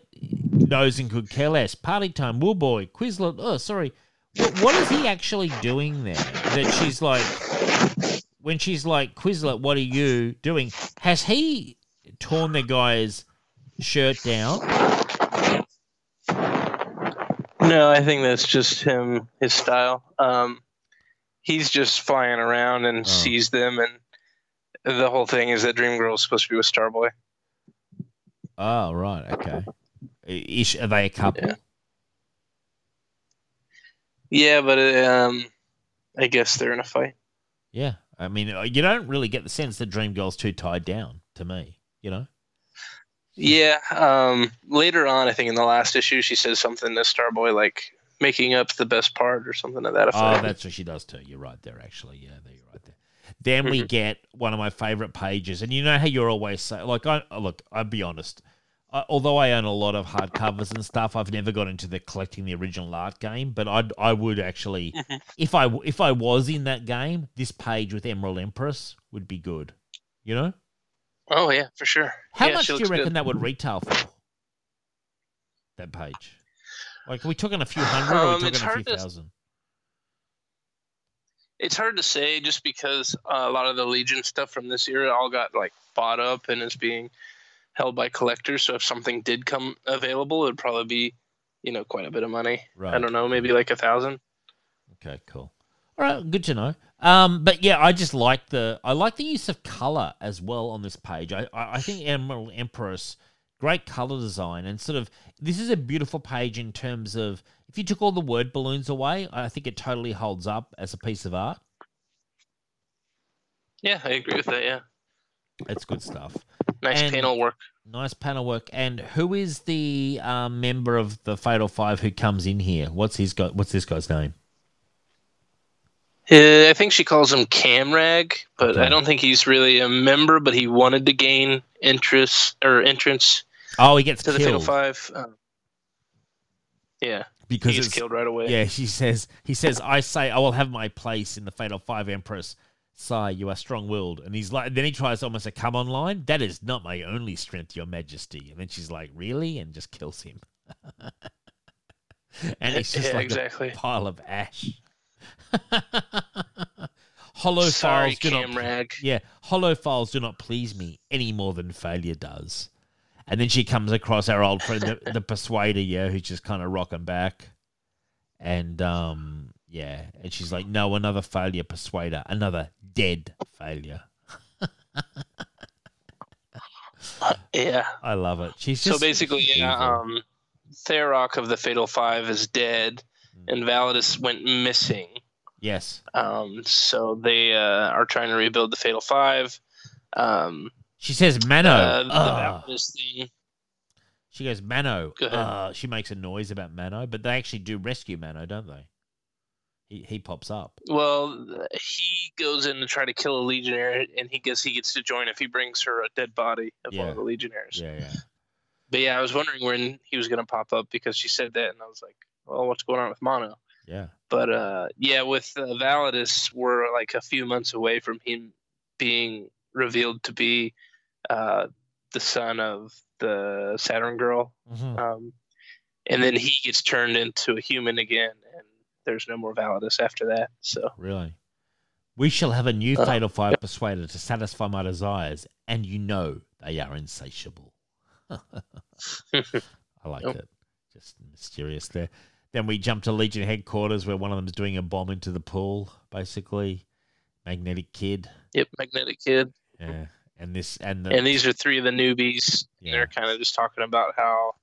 knows and could care less. Party time, wool boy, Quislet. Oh, sorry. What, what is he actually doing there? That she's like, when she's like, Quislet, what are you doing? Has he torn the guy's shirt down? No, I think that's just him, his style. Um, he's just flying around and Oh. sees them, and the whole thing is that Dream Girl is supposed to be with Starboy. Oh, right. Okay. Is, are they a couple? Yeah. Yeah, but um, I guess they're in a fight. Yeah. I mean, uh, you don't really get the sense that Dream Girl's too tied down to me, you know? Yeah. Um, later on, I think in the last issue, she says something to Starboy like making up the best part or something to that effect. Oh, that's what she does too. You're right there, actually. Yeah, there you're right there. Then we Mhm. get one of my favorite pages, and you know how you're always say, like, I look. I'll be honest. I, although I own a lot of hardcovers and stuff, I've never got into the collecting the original art game. But I I would actually, Mhm. if I if I was in that game, this page with Emerald Empress would be good. You know, oh yeah, for sure. how Yeah, much do you reckon good. that would retail for? That page. Like, we talking a few hundred, or are Um, we it's talking a few to- thousand? It's hard to say just because uh, a lot of the Legion stuff from this era all got like bought up and is being held by collectors. So if something did come available, it'd probably be, you know, quite a bit of money. Right. I don't know, maybe like a thousand. Okay, cool. All right, good to know. Um, but yeah, I just like the I like the use of color as well on this page. I I, I think Emerald Empress, great color design, and sort of this is a beautiful page in terms of if you took all the word balloons away, I think it totally holds up as a piece of art. Yeah, I agree with that. Yeah, It's good stuff. nice And- panel work. Nice panel work. And who is the um, member of the Fatal Five who comes in here? What's his guy? What's this guy's name? Uh, I think she calls him Camrag, but Okay. I don't think he's really a member. But he wanted to gain interest or entrance Oh, he gets to the Fatal Five. Um, yeah, because he's killed right away. Yeah, she says. He says, "I say I will have my place in the Fatal Five Empress." Sigh, you are strong-willed, and he's like. Then he tries almost a come on line. That is not my only strength, Your Majesty. And then she's like, "Really?" and just kills him. and he's just yeah, like exactly. a pile of ash. hollow Sorry, files do not Camrag. yeah, hollow files do not please me any more than failure does. And then she comes across our old friend, the, the Persuader, yeah, who's just kind of rocking back. And um, yeah, and she's like, "No, another failure, Persuader, another dead failure." Yeah. I love it. She's So basically, yeah, um, Tharok of the Fatal Five is dead, Mm. and Validus went missing. Yes, Um, so they uh, are trying to rebuild the Fatal Five. Um, she says Mano. uh, the Ugh. Thing. She goes Mano. Go. Uh, she makes a noise about Mano, but they actually do rescue Mano, don't they? He he pops up. Well, he goes in to try to kill a Legionnaire, and he gets he gets to join if he brings her a dead body of one of the Legionnaires. Yeah, yeah. But yeah, I was wondering when he was going to pop up because she said that, and I was like, "Well, what's going on with Mano?" Yeah. But uh, yeah, with uh, Validus, we're like a few months away from him being revealed to be uh, the son of the Saturn girl, Mhm. um, and then he gets turned into a human again, and there's no more Validus after that. So Really? We shall have a new Uh, fatal five persuader to satisfy my desires, and you know they are insatiable. I like it. Just mysterious there. Then we jump to Legion headquarters where one of them is doing a bomb into the pool, basically. Magnetic Kid. yep, Magnetic Kid, Yeah. And this and the and these are three of the newbies. Yeah. They're kind of just talking about how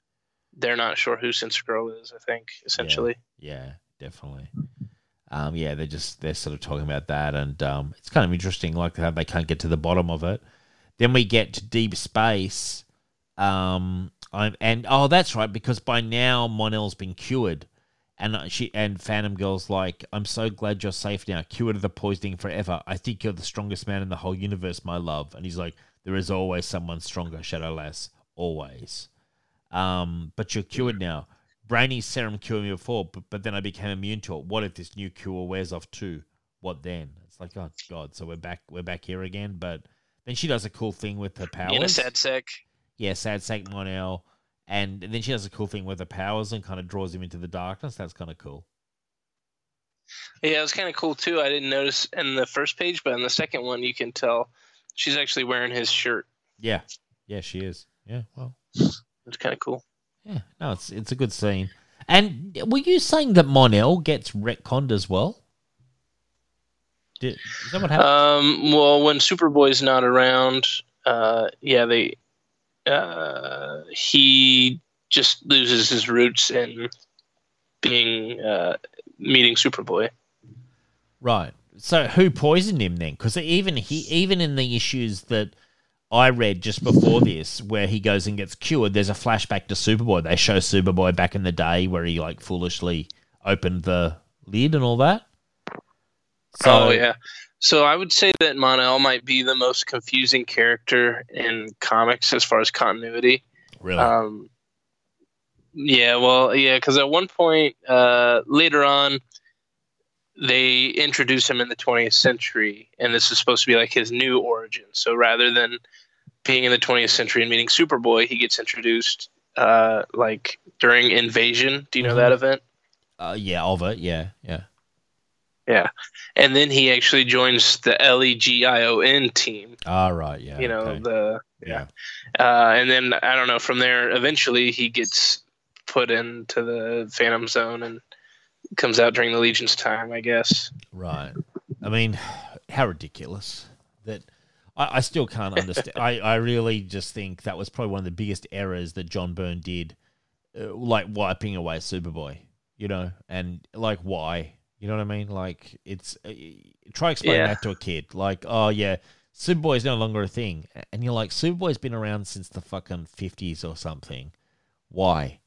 they're not sure who Sensor Girl is. I think essentially. Yeah, definitely. Um, yeah, they're just they're sort of talking about that, and um, it's kind of interesting, like how they can't get to the bottom of it. Then we get to deep space, um, I'm, and oh, that's right, because by now Mon-El's been cured, and she and Phantom Girl's like, "I'm so glad you're safe now, cured of the poisoning forever. I think you're the strongest man in the whole universe, my love." And he's like, "There is always someone stronger, Shadow Lass, always." Um, but you're cured now. Brainy serum cured me before, but, but then I became immune to it. What if this new cure wears off too? What then? It's like, oh god, so we're back we're back here again. But then she does a cool thing with her powers. In a sad sack. yeah, sad Saint Mon-El. And then she does a cool thing with her powers and kind of draws him into the darkness. That's kind of cool. Yeah, it was kind of cool too. I didn't notice in the first page, but in the second one, you can tell she's actually wearing his shirt. Yeah, yeah, she is. Yeah, well, It's kind of cool. yeah, no, it's it's a good scene. And were you saying that Mon-El gets retconned as well? Did, is that what happened? Um, well, when Superboy's not around, uh, yeah, they uh, he just loses his roots in being uh, meeting Superboy. Right. So who poisoned him then? Because even he, even in the issues that I read just before this, where he goes and gets cured, there's a flashback to Superboy. They show Superboy back in the day where he like foolishly opened the lid and all that. So oh yeah. So I would say that Mon-El might be the most confusing character in comics as far as continuity. really, Um, yeah, well, yeah, because at one point uh, later on, they introduce him in the 20th century, and this is supposed to be like his new origin. So rather than being in the 20th century and meeting Superboy, he gets introduced uh, like during Invasion. Do you know Mhm. that event? uh, yeah, of it, yeah, yeah. Yeah, and then he actually joins the L E G I O N team. All right, yeah. you know okay. the yeah, uh, and then I don't know. From there, eventually he gets put into the Phantom Zone and comes out during the Legion's time, I guess. right. I mean, how ridiculous that. I, I still can't understand. I, I really just think that was probably one of the biggest errors that John Byrne did, uh, like wiping away Superboy. You know, and like why? You know what I mean? Like it's uh, try explaining Yeah. that to a kid. Like, oh yeah, Superboy is no longer a thing, and you're like, Superboy's been around since the fucking fifties or something. Why?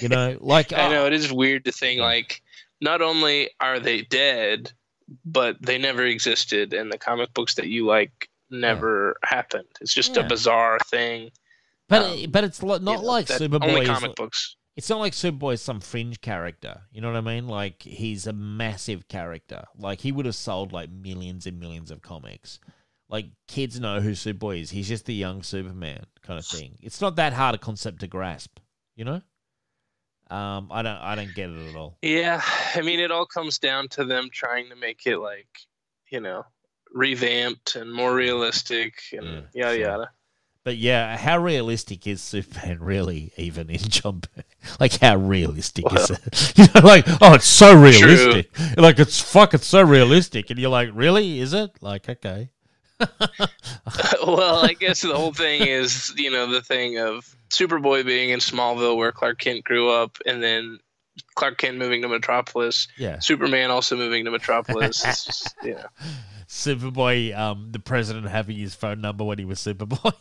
You know, like I know uh, it is weird to think like not only are they dead, but they never existed, and the comic books that you like never happened. It's just Yeah. a bizarre thing. but um, but it's not you know, like Superboy. Only is- comic books. It's not like Superboy is some fringe character. You know what I mean? Like he's a massive character. Like he would have sold like millions and millions of comics. Like kids know who Superboy is. He's just the young Superman kind of thing. It's not that hard a concept to grasp. You know? Um, I don't I don't get it at all. Yeah, I mean, it all comes down to them trying to make it like you know, revamped and more realistic and Yeah, yada sure. yada. But yeah, how realistic is Superman really even in John Byrne? Like how realistic is it? You know, like, oh it's so realistic. Like it's fucking so realistic. And you're like, really? Is it? Like, okay. well, I guess the whole thing is, you know, the thing of Superboy being in Smallville where Clark Kent grew up and then Clark Kent moving to Metropolis, Yeah. Superman also moving to Metropolis. it's just, you. Superboy, um, the president having his phone number when he was Superboy.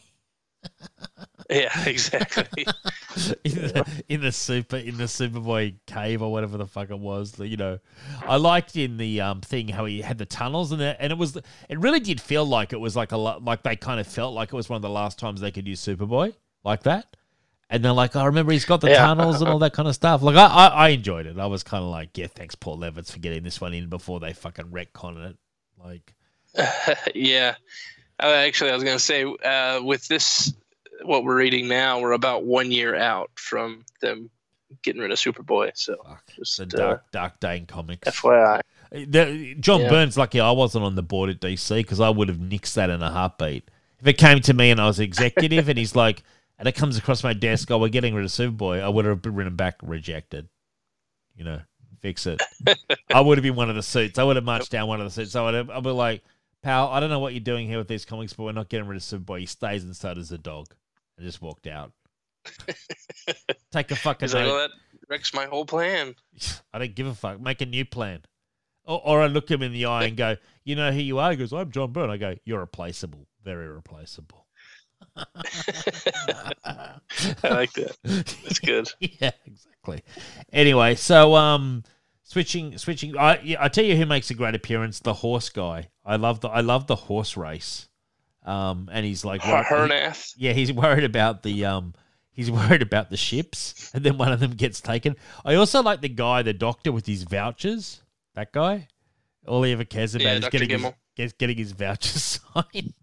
Yeah, exactly. in, the, in the super in the Superboy cave or whatever the fuck it was. You know, I liked in the um thing how he had the tunnels and it, and it was it really did feel like it was like a lot like they kind of felt like it was one of the last times they could use Superboy like that. And they're like, I remember he's got the Yeah. tunnels and all that kind of stuff. Like, I, I, I enjoyed it. I was kind of like, yeah, thanks, Paul Levitz, for getting this one in before they fucking retcon it. Like, yeah. Uh, actually, I was going to say, uh, with this, what we're reading now, we're about one year out from them getting rid of Superboy. So, fuck, just the uh, dark, dark day in comics. FYI. The, John Yeah. Byrne's lucky I wasn't on the board at DC because I would have nixed that in a heartbeat. If it came to me and I was executive and he's like, and it comes across my desk, oh, we're getting rid of Superboy, I would have written back rejected. You know, fix it. I would have been one of the suits. I would have marched down one of the suits. I would have, I'd be like, pal, I don't know what you're doing here with these comics, but we're not getting rid of Superboy. He stays inside as a dog. I just walked out. Take a fucking He's like, well, that wrecks my whole plan. I don't give a fuck. Make a new plan. Or, or I look him in the eye and go, you know who you are? He goes, I'm John Byrne. I go, you're replaceable. Very replaceable. I like that. That's good. yeah, exactly. Anyway, so um, switching, switching. I I tell you who makes a great appearance. The horse guy. I love the I love the horse race. Um, and he's like, yeah, he's worried about the um, he's worried about the ships, and then one of them gets taken. I also like the guy, the doctor with his vouchers. That guy, all he ever cares about Yeah, is Dr. getting his, Gym'll. getting his vouchers signed.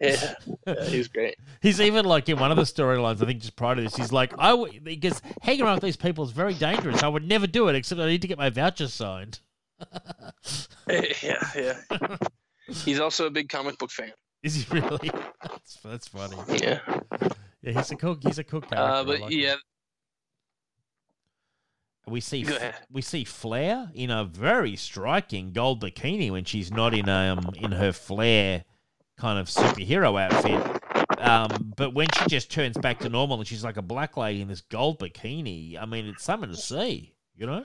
Yeah. yeah, he's great. He's even like in one of the storylines, I think just prior to this, he's like, I w- because hanging around with these people is very dangerous. I would never do it except I need to get my voucher signed. yeah, yeah. He's also a big comic book fan. Is he really? That's, that's funny. Yeah. Yeah, he's a cool. He's a character. Uh, but like him. yeah, we see we see Flair in a very striking gold bikini when she's not in um in her Flair kind of superhero outfit. Um, but when she just turns back to normal and she's like a black lady in this gold bikini, I mean, it's something to see, you know.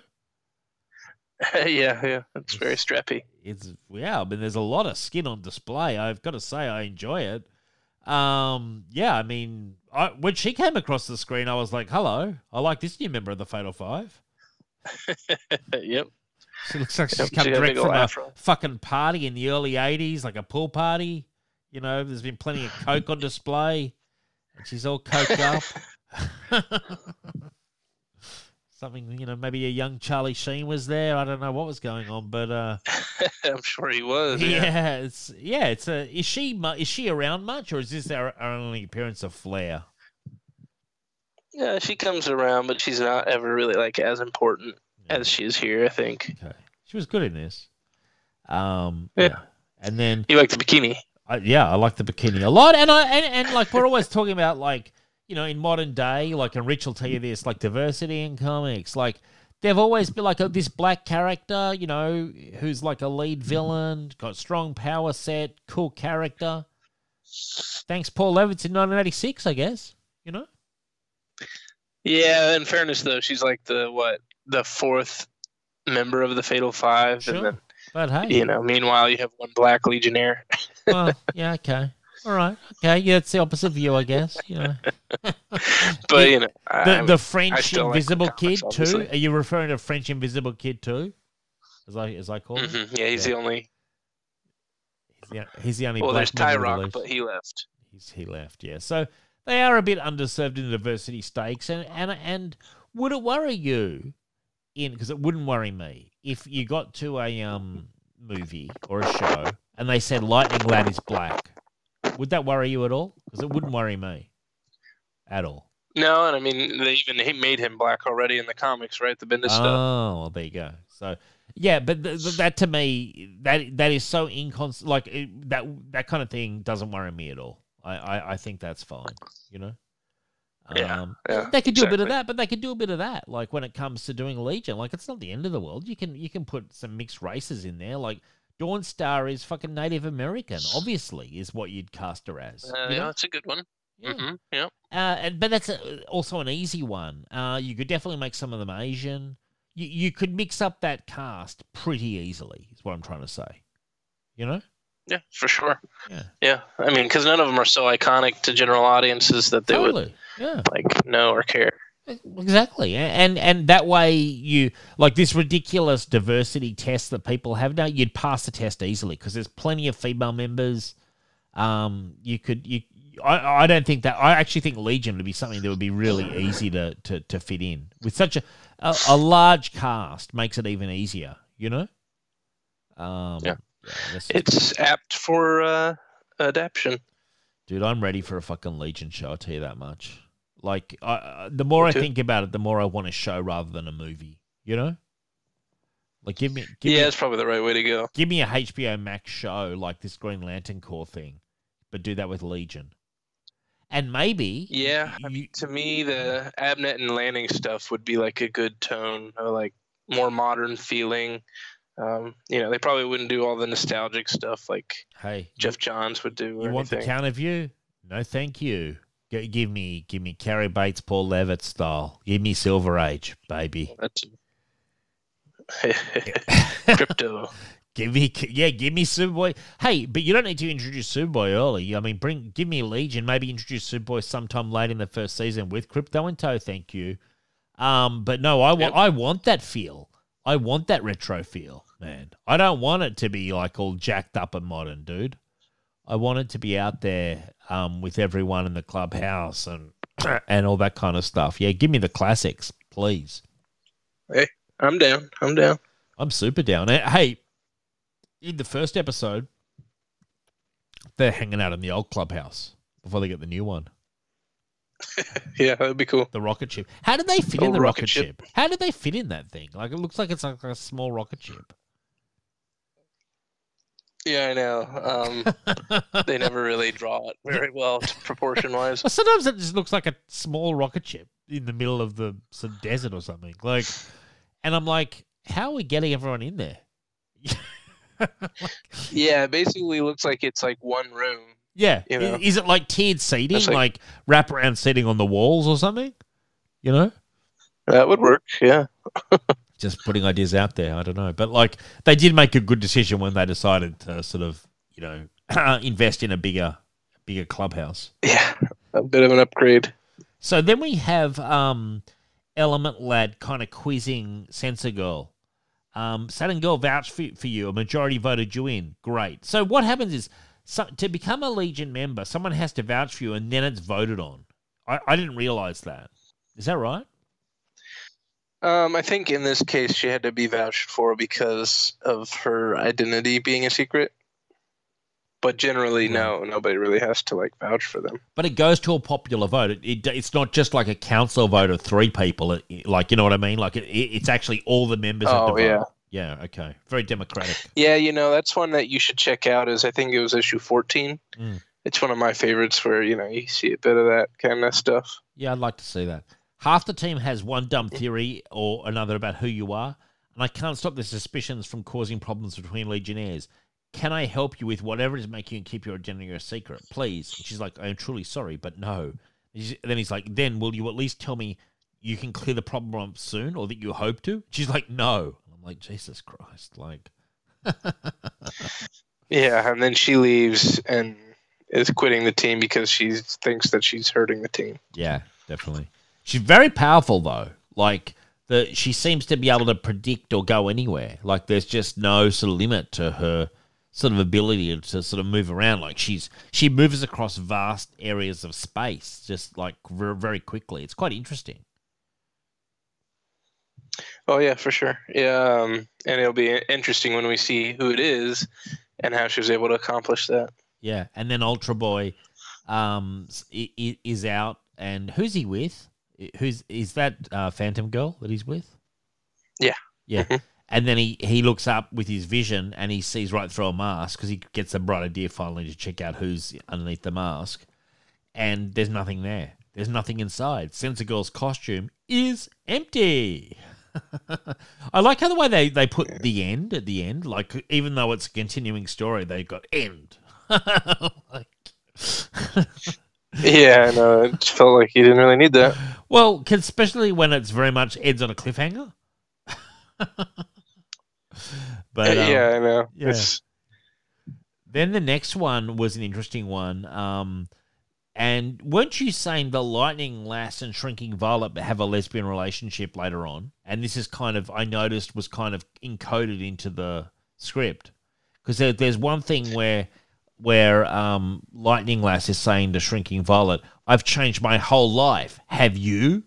yeah, yeah. It's very strappy. It's yeah, I mean, there's a lot of skin on display. I've got to say, I enjoy it. Um, yeah, I mean, I, when she came across the screen, I was like, "Hello, I like this new member of the Fatal Five. yep. She looks like she's Yep, come she direct from a fucking party in the early '80s, like a pool party. You know, there's been plenty of coke on display, and she's all coked up. Something, you know, maybe a young Charlie Sheen was there. I don't know what was going on, but uh, I'm sure he was. yeah, Yeah. it's yeah, it's a. Is she is she around much, or is this our, our only appearance of Flair? Yeah, she comes around, but she's not ever really like as important as she is here. I think. Okay, she was good in this. Um, Yeah. and then You like the bikini? I, yeah, I like the bikini a lot, and I and, and like we're always talking about like you know in modern day, like and Rich will tell you this, like diversity in comics, like they've always been like a, this black character, you know, who's like a lead villain, got strong power set, cool character. Thanks, Paul Levitz in 1986, I guess. You know, Yeah. In fairness, though, she's like the what the fourth member of the Fatal Five, Sure. and then but hey, you know, meanwhile, you have one black legionnaire. well, yeah, okay, all right, okay, yeah, it's the opposite view, I guess. You know, But you know, the the French like Invisible comics, Kid obviously. too. Are you referring to French Invisible Kid too? As I as I call him. Mhm, yeah, he's Yeah. the only. He's the, he's the only Well, there's Tyroc, but he left. He's, he left, yeah. So they are a bit underserved in the diversity stakes, and and and would it worry you? In because it wouldn't worry me if you got to a um movie or a show and they said Lightning Lad is black. Would that worry you at all? Because it wouldn't worry me at all. No, and I mean they even he made him black already in the comics, right? The Bendis stuff. Oh, well, there you go. So Yeah, but th- th- that to me, that that is so incons. Like it, that that kind of thing doesn't worry me at all. I, I, I think that's fine. You know. Yeah, Um, yeah, they could do a bit of that, but they could do a bit of that. Like when it comes to doing Legion, like it's not the end of the world. You can you can put some mixed races in there. Like Dawn Star is fucking Native American, obviously, is what you'd cast her as. Uh, yeah, know? that's a good one. Yeah. hmm Yeah. Uh, and, but that's a, also an easy one. Uh, you could definitely make some of them Asian. You, you could mix up that cast pretty easily, is what I'm trying to say. You know? Yeah, for sure. Yeah. Yeah. I mean, because none of them are so iconic to general audiences that they would. Yeah. like know or care. Exactly. And and that way you like this ridiculous diversity test that people have now, you'd pass the test easily because there's plenty of female members. Um you could you I, I don't think that I actually think Legion would be something that would be really easy to, to, to fit in. With such a, a a large cast makes it even easier, you know? Um Yeah. that's- It's apt for uh, adaptation. Dude, I'm ready for a fucking Legion show. I'll tell you that much. Like, I, the more I think about it, the more I want a show rather than a movie. You know, like give me, give yeah, me, that's probably the right way to go. give me a HBO Max show like this Green Lantern Corps thing, but do that with Legion, and maybe, Yeah, I you- To me, the Abnett and Lanning stuff would be like a good tone, or like more modern feeling. Um, you know, they probably wouldn't do all the nostalgic stuff like hey, Geoff Johns would do. you want the anything. counter view? No, thank you. G- give me, give me Cary Bates, Paul Levitz style. Give me Silver Age, baby. Krypto. Give me, yeah, give me Superboy. Hey, but you don't need to introduce Superboy early. I mean, bring, give me Legion. Maybe introduce Superboy sometime late in the first season with Krypto in tow. Thank you. Um, but no, I want, Yep. I want that feel. I want that retro feel, man. I don't want it to be like all jacked up and modern, dude. I want it to be out there, um, with everyone in the clubhouse and and all that kind of stuff. Yeah, give me the classics, please. I'm down. I'm down. I'm super down. Hey, in the first episode, they're hanging out in the old clubhouse before they get the new one, Yeah, that'd be cool. the rocket ship. How did they fit in Oh, the rocket, rocket ship? ship. How did they fit in that thing? Like it looks like it's like a small rocket ship. Yeah, I know. Um, they never really draw it very well proportion wise. Well, sometimes it just looks like a small rocket ship in the middle of the some desert or something. Like, and I'm like, how are we getting everyone in there? Yeah, it basically looks like it's like one room. Yeah, You know? is it like tiered seating, That's like, like- wraparound seating on the walls or something? You know. That would work. Yeah. just putting ideas out there. I don't know, but like they did make a good decision when they decided to sort of you know invest in a bigger bigger clubhouse. Yeah. A bit of an upgrade. So then we have um, Element Lad kind of quizzing Sensor Girl. Um, Saturn Girl vouched for, for you. A majority voted you in. Great. So what happens is so, to become a Legion member, someone has to vouch for you, and then it's voted on. I, I didn't realize that. Is that right? Um, I think in this case she had to be vouched for because of her identity being a secret. But generally, no, nobody really has to like vouch for them. But it goes to a popular vote. It, it, it's not just like a council vote of three people. It, like you know what I mean? Like it, it, it's actually all the members. have to Oh, vote. yeah. Yeah. Okay. Very democratic. Yeah, you know that's one that you should check out. Is I think it was issue fourteen. Mm. It's one of my favorites where you know you see a bit of that kind of stuff. Yeah, I'd like to see that. Half the team has one dumb theory or another about who you are, and I can't stop the suspicions from causing problems between Legionnaires. Can I help you with whatever is making you keep your identity a secret, please? And she's like, I am truly sorry, but no. And then he's like, then will you at least tell me you can clear the problem up soon, or that you hope to? She's like, no. I'm like, Jesus Christ, like. Yeah, and then she leaves and is quitting the team because she thinks that she's hurting the team. Yeah, definitely. She's very powerful though. Like the she seems to be able to predict or go anywhere. Like there's just no sort of limit to her sort of ability to sort of move around. Like she's she moves across vast areas of space just like very quickly. It's quite interesting. Oh yeah, for sure. Yeah, um, and it'll be interesting when we see who it is and how she was able to accomplish that. Yeah, and then Ultra Boy um s- i- i- is out and who's he with? Who's is that uh, Phantom Girl that he's with? Yeah. Yeah. Mhm. And then he, he looks up with his vision and he sees right through a mask because he gets a bright idea finally to check out who's underneath the mask. And there's nothing there. There's nothing inside. Sensor Girl's costume is empty. I like how the way they, they put the end at the end. Like, even though it's a continuing story, they got end. like, Yeah, no, it felt like he didn't really need that. Well, especially when it's very much ends on a cliffhanger. but um, yeah, I know. yeah. It's, Then the next one was an interesting one. Um, and weren't you saying the Lightning Lass and Shrinking Violet have a lesbian relationship later on? And this is kind of, I noticed, was kind of encoded into the script. Because there, there's one thing where where um, Lightning Lass is saying to Shrinking Violet, I've changed my whole life. Have you?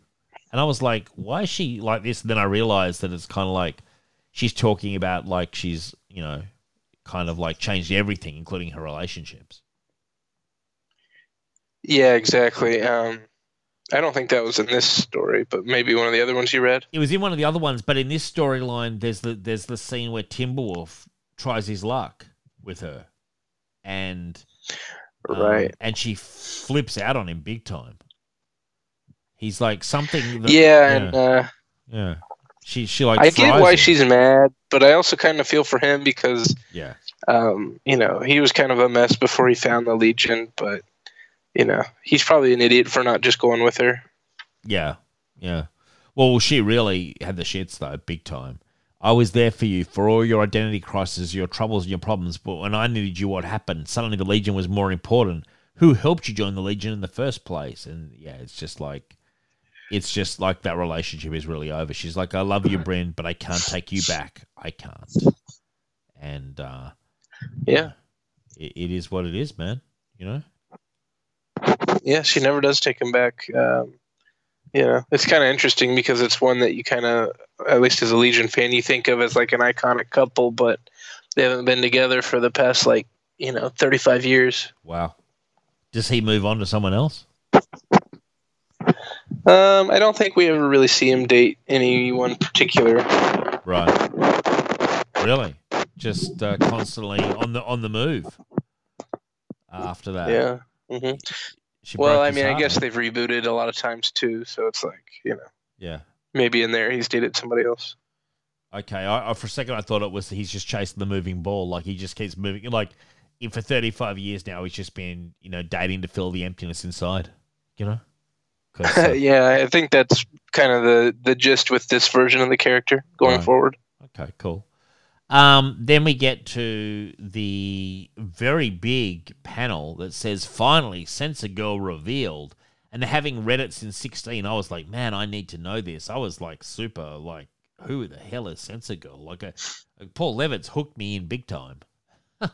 And I was like, why is she like this? And then I realized that it's kind of like she's talking about like she's, you know, kind of like changed everything, including her relationships. yeah, exactly. Um, I don't think that was in this story, but maybe one of the other ones you read. It was in one of the other ones, but in this storyline, there's the there's the scene where Timberwolf tries his luck with her, and um, Right. and she flips out on him big time. He's like something. That, yeah, and uh, yeah. She she like. I get why him. she's mad, but I also kind of feel for him because Yeah, um, you know he was kind of a mess before he found the Legion, but you know he's probably an idiot for not just going with her. yeah, yeah. Well, she really had the shits though, big time. I was there for you for all your identity crises, your troubles, and your problems. But when I needed you, what happened? Suddenly, the Legion was more important. Who helped you join the Legion in the first place? And yeah, it's just like, it's just like that relationship is really over. She's like, I love you, Bryn, but I can't take you back. I can't. And uh, Yeah, it, it is what it is, man. You know. yeah, she never does take him back. Um, you know, it's kind of interesting because it's one that you kind of, at least as a Legion fan, you think of as like an iconic couple, but they haven't been together for the past like you know 35 years. Wow. Does he move on to someone else? Um, I don't think we ever really see him date anyone particular. Right. Really? Just uh, constantly on the on the move. After that, Yeah. hmm She Well, I mean, I guess they've rebooted a lot of times too, so it's like you know Yeah. maybe in there he's dated somebody else. Okay. I, I, for a second, I thought it was he's just chasing the moving ball. Like he just keeps moving. Like if for thirty five years now, he's just been you know dating to fill the emptiness inside. You know uh, yeah, I think that's kind of the the gist with this version of the character going Right. forward. Okay, cool. Um, then we get to the very big panel that says finally Sensor Girl revealed. And having read it since 16, I was like, man, I need to know this. I was like super like, who the hell is Sensor Girl? Like, a, Paul Levitz hooked me in big time.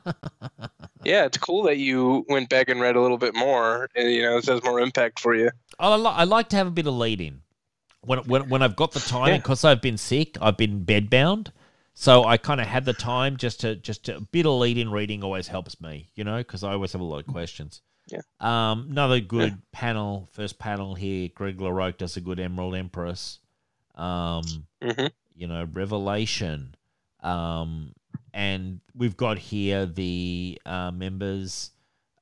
Yeah, it's cool that you went back and read a little bit more, and you know, this has more impact for you. I, li- I like to have a bit of lead in. When, when, when I've got the time, Yeah. because I've been sick, I've been bedbound. So I kind of had the time just to just to, a bit of lead in reading always helps me, you know, because I always have a lot of questions. Yeah. Um, another good panel, first panel here. Greg LaRocque does a good Emerald Empress. Um, hmm you know, Revelation. Um, and we've got here the uh, members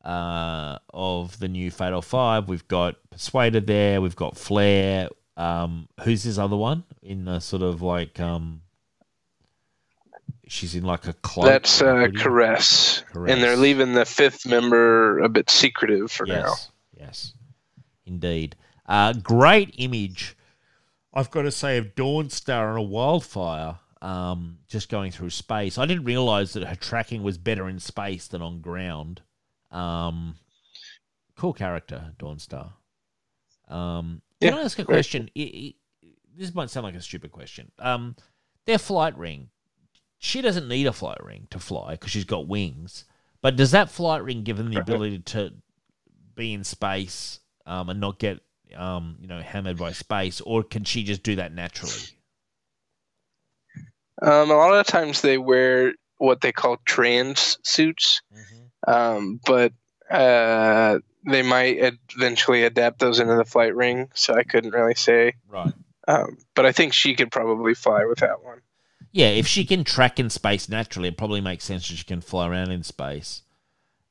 uh, of the new Fatal Five. We've got Persuader there. We've got Flair. Um, who's this other one in the sort of like um, she's in like a cloak. That's uh, caress. Caress. and they're leaving the fifth member a bit secretive for now. Yes, yes, indeed. Uh, great image. I've got to say of Dawn Star on a wildfire, um, just going through space. I didn't realize that her tracking was better in space than on ground. Um, cool character, Dawn Star. Um, can I ask a question? I- I- this might sound like a stupid question. Um, their flight ring. She doesn't need a flight ring to fly because she's got wings. But does that flight ring give them the ability to be in space um, and not get um, you know hammered by space, or can she just do that naturally? Um, a lot of times they wear what they call trans suits, um, but uh, they might eventually adapt those into the flight ring. So I couldn't really say. Right. Um, but I think she could probably fly with that one. Yeah, if she can track in space naturally, it probably makes sense that she can fly around in space.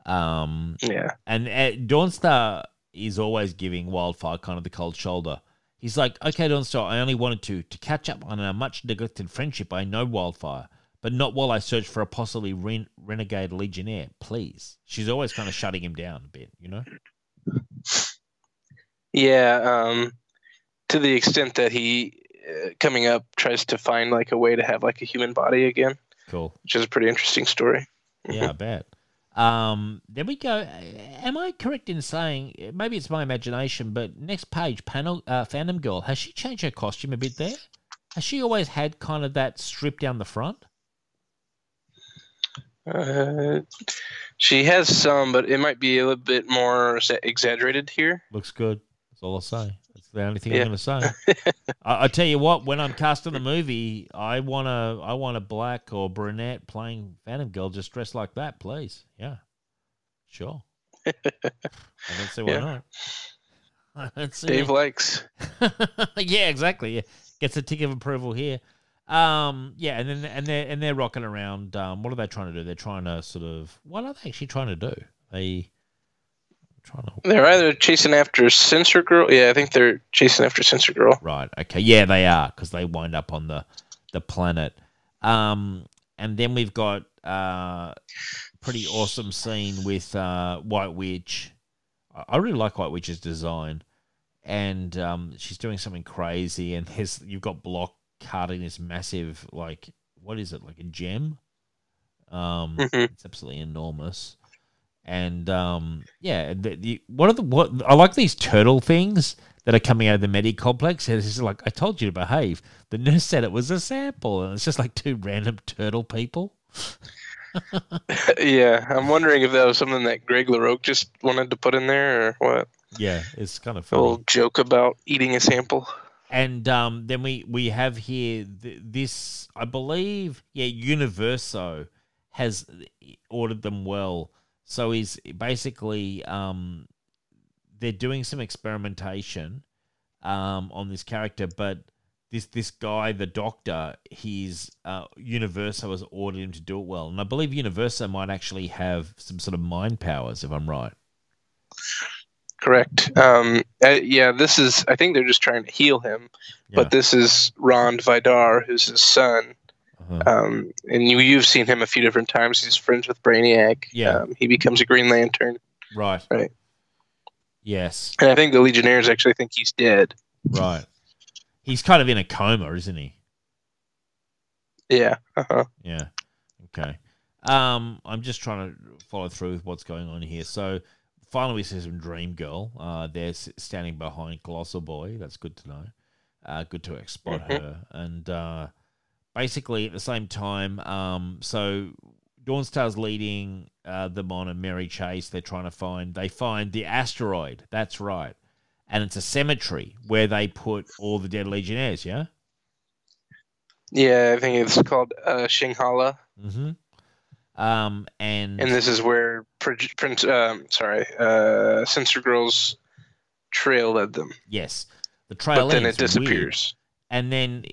Um, Yeah. and uh, Dawnstar is always giving Wildfire kind of the cold shoulder. He's like, okay, Dawnstar, I only wanted to to catch up on a much neglected friendship. I know Wildfire, but not while I search for a possibly ren- renegade Legionnaire. Please. She's always kind of shutting him down a bit, you know? Yeah. Um, to the extent that he coming up tries to find like a way to have like a human body again, Cool. which is a pretty interesting story. Yeah, I bet. Um, there we go. Am I correct in saying maybe it's my imagination, but next page, panel, uh, Phantom Girl, has she changed her costume a bit there? Has she always had kind of that strip down the front? Uh, she has some, but it might be a little bit more exaggerated here. Looks good. That's all I'll say. The only thing Yeah. I'm going to say. I, I tell you what, when I'm casting a movie, I want a I want a black or brunette playing Phantom Girl just dressed like that, please. Yeah, sure. I don't see why Yeah. not. I don't see Dave likes. yeah, exactly. Yeah, gets a tick of approval here. Um, yeah, and then and they're and they're rocking around. Um, what are they trying to do? They're trying to sort of what are they actually trying to do? They trying to They're either chasing after Sensor Girl. Yeah, I think they're chasing after Sensor Girl. right. Okay, yeah, they are because they wind up on the the planet. Um, and then we've got uh, pretty awesome scene with uh, White Witch. I- really like White Witch's design, and um, she's doing something crazy. And his you've got Blok cutting this massive like what is it like a gem? Um, Mhm. it's absolutely enormous. And um, yeah, the, the, what are the what? I like these turtle things that are coming out of the Medi complex. And it's just like I told you to behave. The nurse said it was a sample, and it's just like two random turtle people. yeah, I'm wondering if that was something that Greg LaRocque just wanted to put in there, or what? Yeah, it's kind of A little joke about eating a sample. And um, then we we have here th- this, I believe, yeah, Universo has ordered them well. So he's basically um, they're doing some experimentation um, on this character, but this this guy, the doctor, he's uh, Universo has ordered him to do it well, and I believe Universo might actually have some sort of mind powers, if I'm right. Correct. Um, uh, yeah, this is. I think they're just trying to heal him, Yeah. but this is Rond Vidar, who's his son. Uh-huh. Um, and you, you've seen him a few different times. He's friends with Brainiac. Yeah. Um, he becomes a Green Lantern, right. right. Yes. and I think the Legionnaires actually think he's dead. Right. He's kind of in a coma, isn't he? Yeah. Uh-huh. Yeah. Okay. Um, I'm just trying to follow through with what's going on here. So finally, we see some Dream Girl. Uh, they're standing behind Colossal Boy. That's good to know. Uh, good to spot Mhm. her. And uh, basically, at the same time, um, so Dawnstar's leading uh, them on a merry chase. They're trying to find. They find the asteroid. That's right. And it's a cemetery where they put all the dead Legionnaires. Yeah. Yeah, I think it's called uh, Shanghalla, Mm-hmm. Um, and and this is where Prince. Um, sorry, uh, Sensor Girl's trail led them, yes, the trail but then it ends. Weird. disappears. And then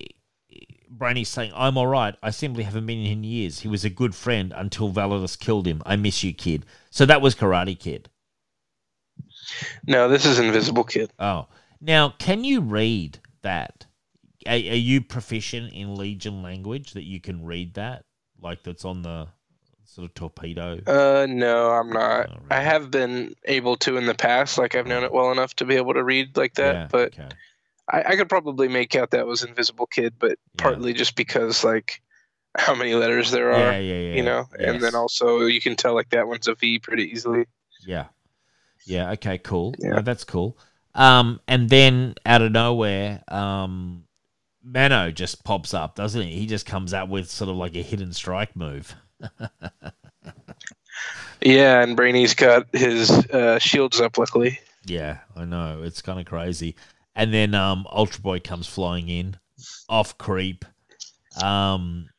Brainy's saying, "I'm all right. I simply haven't been in years. He was a good friend until Validus killed him. I miss you, kid." So that was Karate Kid. No, this is Invisible Kid. Oh, now can you read that? Are, are you proficient in Legion language that you can read that, like that's on the sort of torpedo? Uh, no, I'm not. Oh, I have been able to in the past. Like I've known it well enough to be able to read like that. yeah, but okay. I, I could probably make out that was Invisible Kid, but Yeah. partly just because like how many letters there are, yeah, yeah. you know, and then also you can tell like that one's a V pretty easily. Yeah. Yeah, okay, cool. Yeah. No, that's cool. Um, and then out of nowhere, um, Mano just pops up, doesn't he? He just comes out with sort of like a hidden strike move. Yeah, and Brainy's got his uh, shields up. Luckily, Yeah, I know. It's kind of crazy. And then um, Ultra Boy comes flying in, off creep. Um,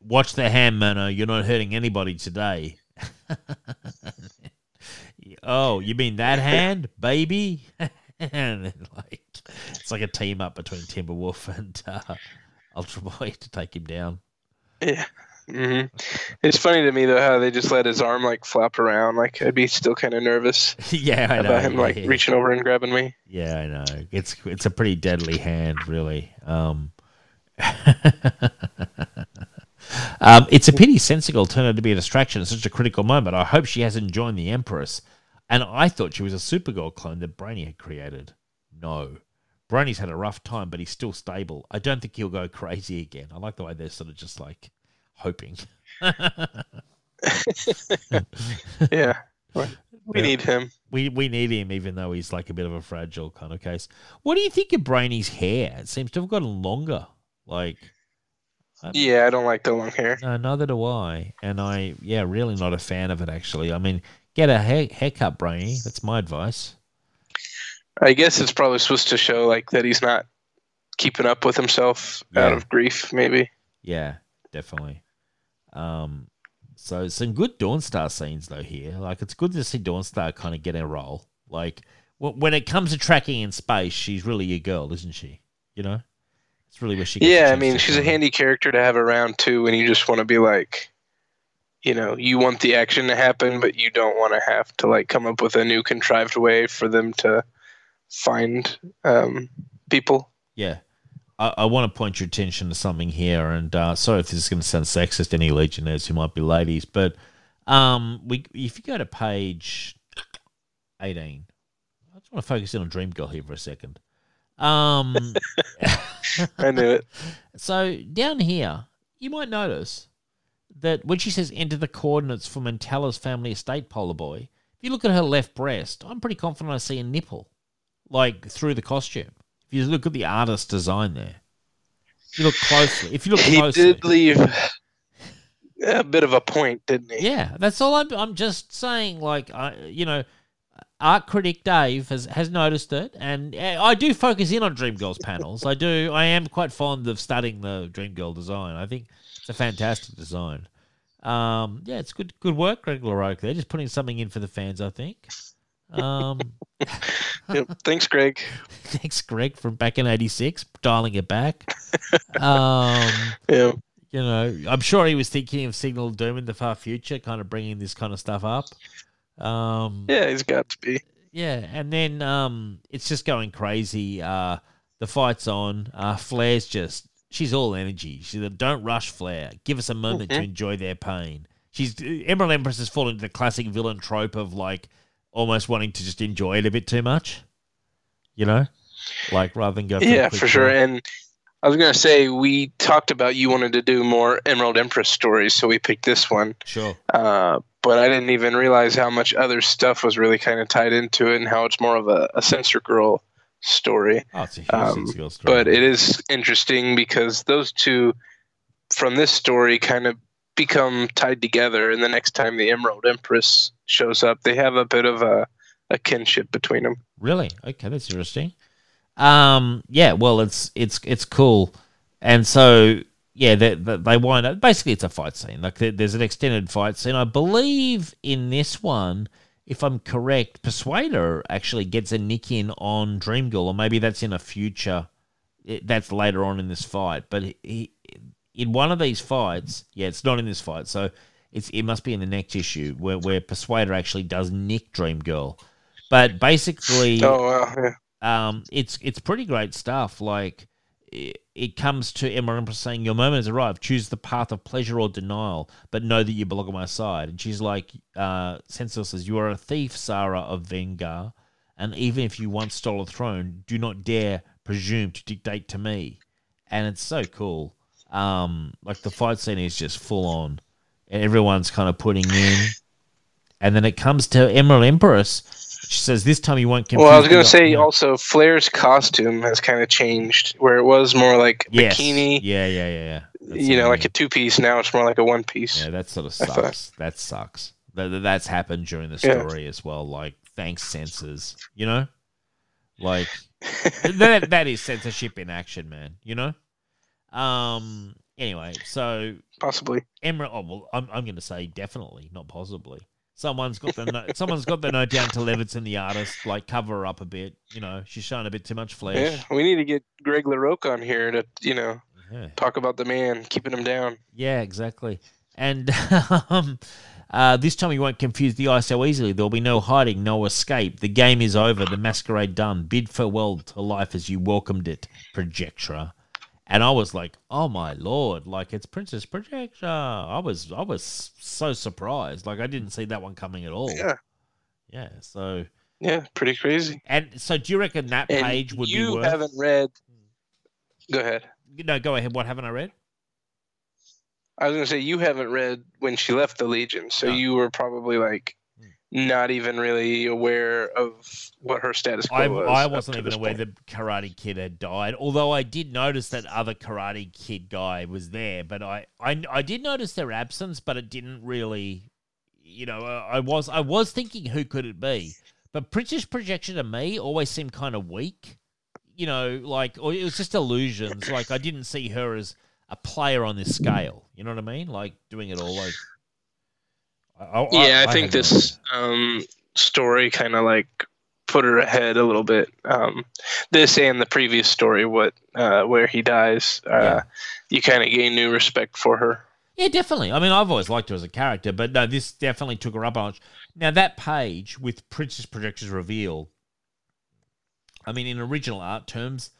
watch the hand, Mano. You're not hurting anybody today. oh, you mean that hand, baby? and then, like, it's like a team up between Timberwolf and uh, Ultra Boy to take him down. Yeah. Hmm It's funny to me though how they just let his arm like flap around. Like I'd be still kind of nervous yeah, I know. about him like yeah. reaching over and grabbing me. Yeah, I know. It's it's a pretty deadly hand, really. Um, um, it's a pity Sensigal turned out to be a distraction at such a critical moment. I hope she hasn't joined the Empress. And I thought she was a Supergirl clone that Brainy had created. No. Brainy's had a rough time, but he's still stable. I don't think he'll go crazy again. I like the way they're sort of just like hoping. Yeah. We Yeah. need him. We we need him, even though he's like a bit of a fragile kind of case. What do you think of Brainy's hair? It seems to have gotten longer. Like, Yeah, I don't like the long hair. no, neither do I. And I, yeah, really not a fan of it. Actually, I mean, get a hair, haircut, Brainy. That's my advice. I guess it's probably supposed to show like that he's not keeping up with himself out of grief, maybe. Yeah, definitely. Um, so some good Dawnstar scenes though here. Like, it's good to see Dawnstar kind of get a role. Like, w- when it comes to tracking in space, she's really your girl, isn't she? You know, it's really where she. Gets Yeah, I mean, she's a handy character to have around too, when you just want to be like, you know, you want the action to happen, but you don't want to have to like come up with a new contrived way for them to find um, people. Yeah. I, I want to point your attention to something here, and uh, sorry if this is going to sound sexist to any Legionnaires who might be ladies, but um, we if you go to page 18, I just want to focus in on Dream Girl here for a second. Um, I knew it. so down here, you might notice that when she says enter the coordinates for Mentala's family estate, Polar Boy, if you look at her left breast, I'm pretty confident I see a nipple, like through the costume. If you look at the artist design there, if you look closely, if you look He closely, did leave a bit of a point, didn't he? yeah, that's all. I'm, I'm just saying, like, I, you know, art critic Dave has, has noticed it, and uh, I do focus in on Dreamgirls panels. I do. I am quite fond of studying the Dreamgirl design. I think it's a fantastic design. Um, yeah, it's good good work, Greg LaRocque. They're just putting something in for the fans. I think. Um, Yep. Thanks, Greg. thanks, Greg, from back in '86, dialing it back. Um, Yeah. you know, I'm sure he was thinking of Signal Doom in the far future, kind of bringing this kind of stuff up. Um, Yeah, he's got to be. yeah, and then um, it's just going crazy. Uh, the fight's on. Uh, Flair's just she's all energy. She's like, don't rush Flair. Give us a moment to Mhm. enjoy their pain. She's Emerald Empress has fallen into the classic villain trope of like almost wanting to just enjoy it a bit too much. You know, like rather than go. For Yeah, for sure. kill. And I was gonna say we talked about you wanted to do more Emerald Empress stories, so we picked this one. Sure. Uh, but I didn't even realize how much other stuff was really kind of tied into it, and how it's more of a, a Sensor Girl story. Oh, it's a huge Um, Girl story. But it is interesting because those two, from this story, kind of become tied together. And the next time the Emerald Empress shows up, they have a bit of a, a kinship between them. Really? Okay, that's interesting. Um, yeah, well, it's it's it's cool, and so yeah, they, they, wind up. Basically, it's a fight scene. Like there's an extended fight scene. I believe in this one, if I'm correct, Persuader actually gets a nick in on Dream Girl, or maybe that's in a future. It, that's later on in this fight, but he, in one of these fights, yeah, it's not in this fight, so it's it must be in the next issue where where Persuader actually does nick Dream Girl. But basically, Oh, wow. Yeah. um, it's it's pretty great stuff. Like it, it comes to Emma Empress saying, "Your moment has arrived. Choose the path of pleasure or denial, but know that you belong on my side." And she's like, uh, Sensor says, "You are a thief, Sarya of Vengar, and even if you once stole a throne, do not dare presume to dictate to me." And it's so cool. Um, like the fight scene is just full on, and everyone's kind of putting in. And then it comes to Emerald Empress. She says, "This time you won't. Well, I was going to say yeah. also, Flair's costume has kind of changed, where it was more like Yes. bikini, Yeah, yeah, yeah, yeah. That's you know, like a two piece. Now it's more like a one piece. yeah, that sort of sucks. That sucks. That, that- that's happened during the Yeah. story as well. Like, thanks censors. You know, like that that is censorship in action, man. You know. Um. Anyway, so Possibly. Emerald. Oh well, I'm I'm going to say definitely, not possibly. Someone's got the note, someone's got the note down to Levinson, the artist, like cover her up a bit. You know, she's showing a bit too much flesh. Yeah, we need to get Greg LaRocque on here to, you know, Yeah. Talk about the man keeping him down. Yeah, exactly. And um, uh, this time you won't confuse the eye so easily. There'll be no hiding, no escape. The game is over. The masquerade done. Bid farewell to life as you welcomed it, Projectra. And I was like, "Oh my lord! Like it's Princess Projectra." I was, I was so surprised. Like I didn't see that one coming at all. Yeah, Yeah. So, yeah, pretty crazy. and so, do you reckon that And page would you be worth? haven't read. Go ahead. No, go ahead. What haven't I read? I was gonna say you haven't read when she left the Legion, so No. you were probably like. Not even really aware of what her status quo I, was. I wasn't even aware point. the Karate Kid had died. Although I did notice that other Karate Kid guy was there, but I, I, I did notice their absence, but it didn't really, you know, uh, I was I was thinking who could it be, but Princess Projectra to me always seemed kind of weak, you know, like or it was just illusions. like I didn't see her as a player on this scale. You know what I mean? Like doing it all like. I, I- Yeah, I, think this um, story kind of like put her ahead a little bit. Um, this and the previous story, what uh, where he dies, uh, Yeah. you kind of gain new respect for her. Yeah, definitely. I mean, I've always liked her as a character, but no, this definitely took her up a notch. Now, that page with Princess Projectra's reveal, I mean, in original art terms,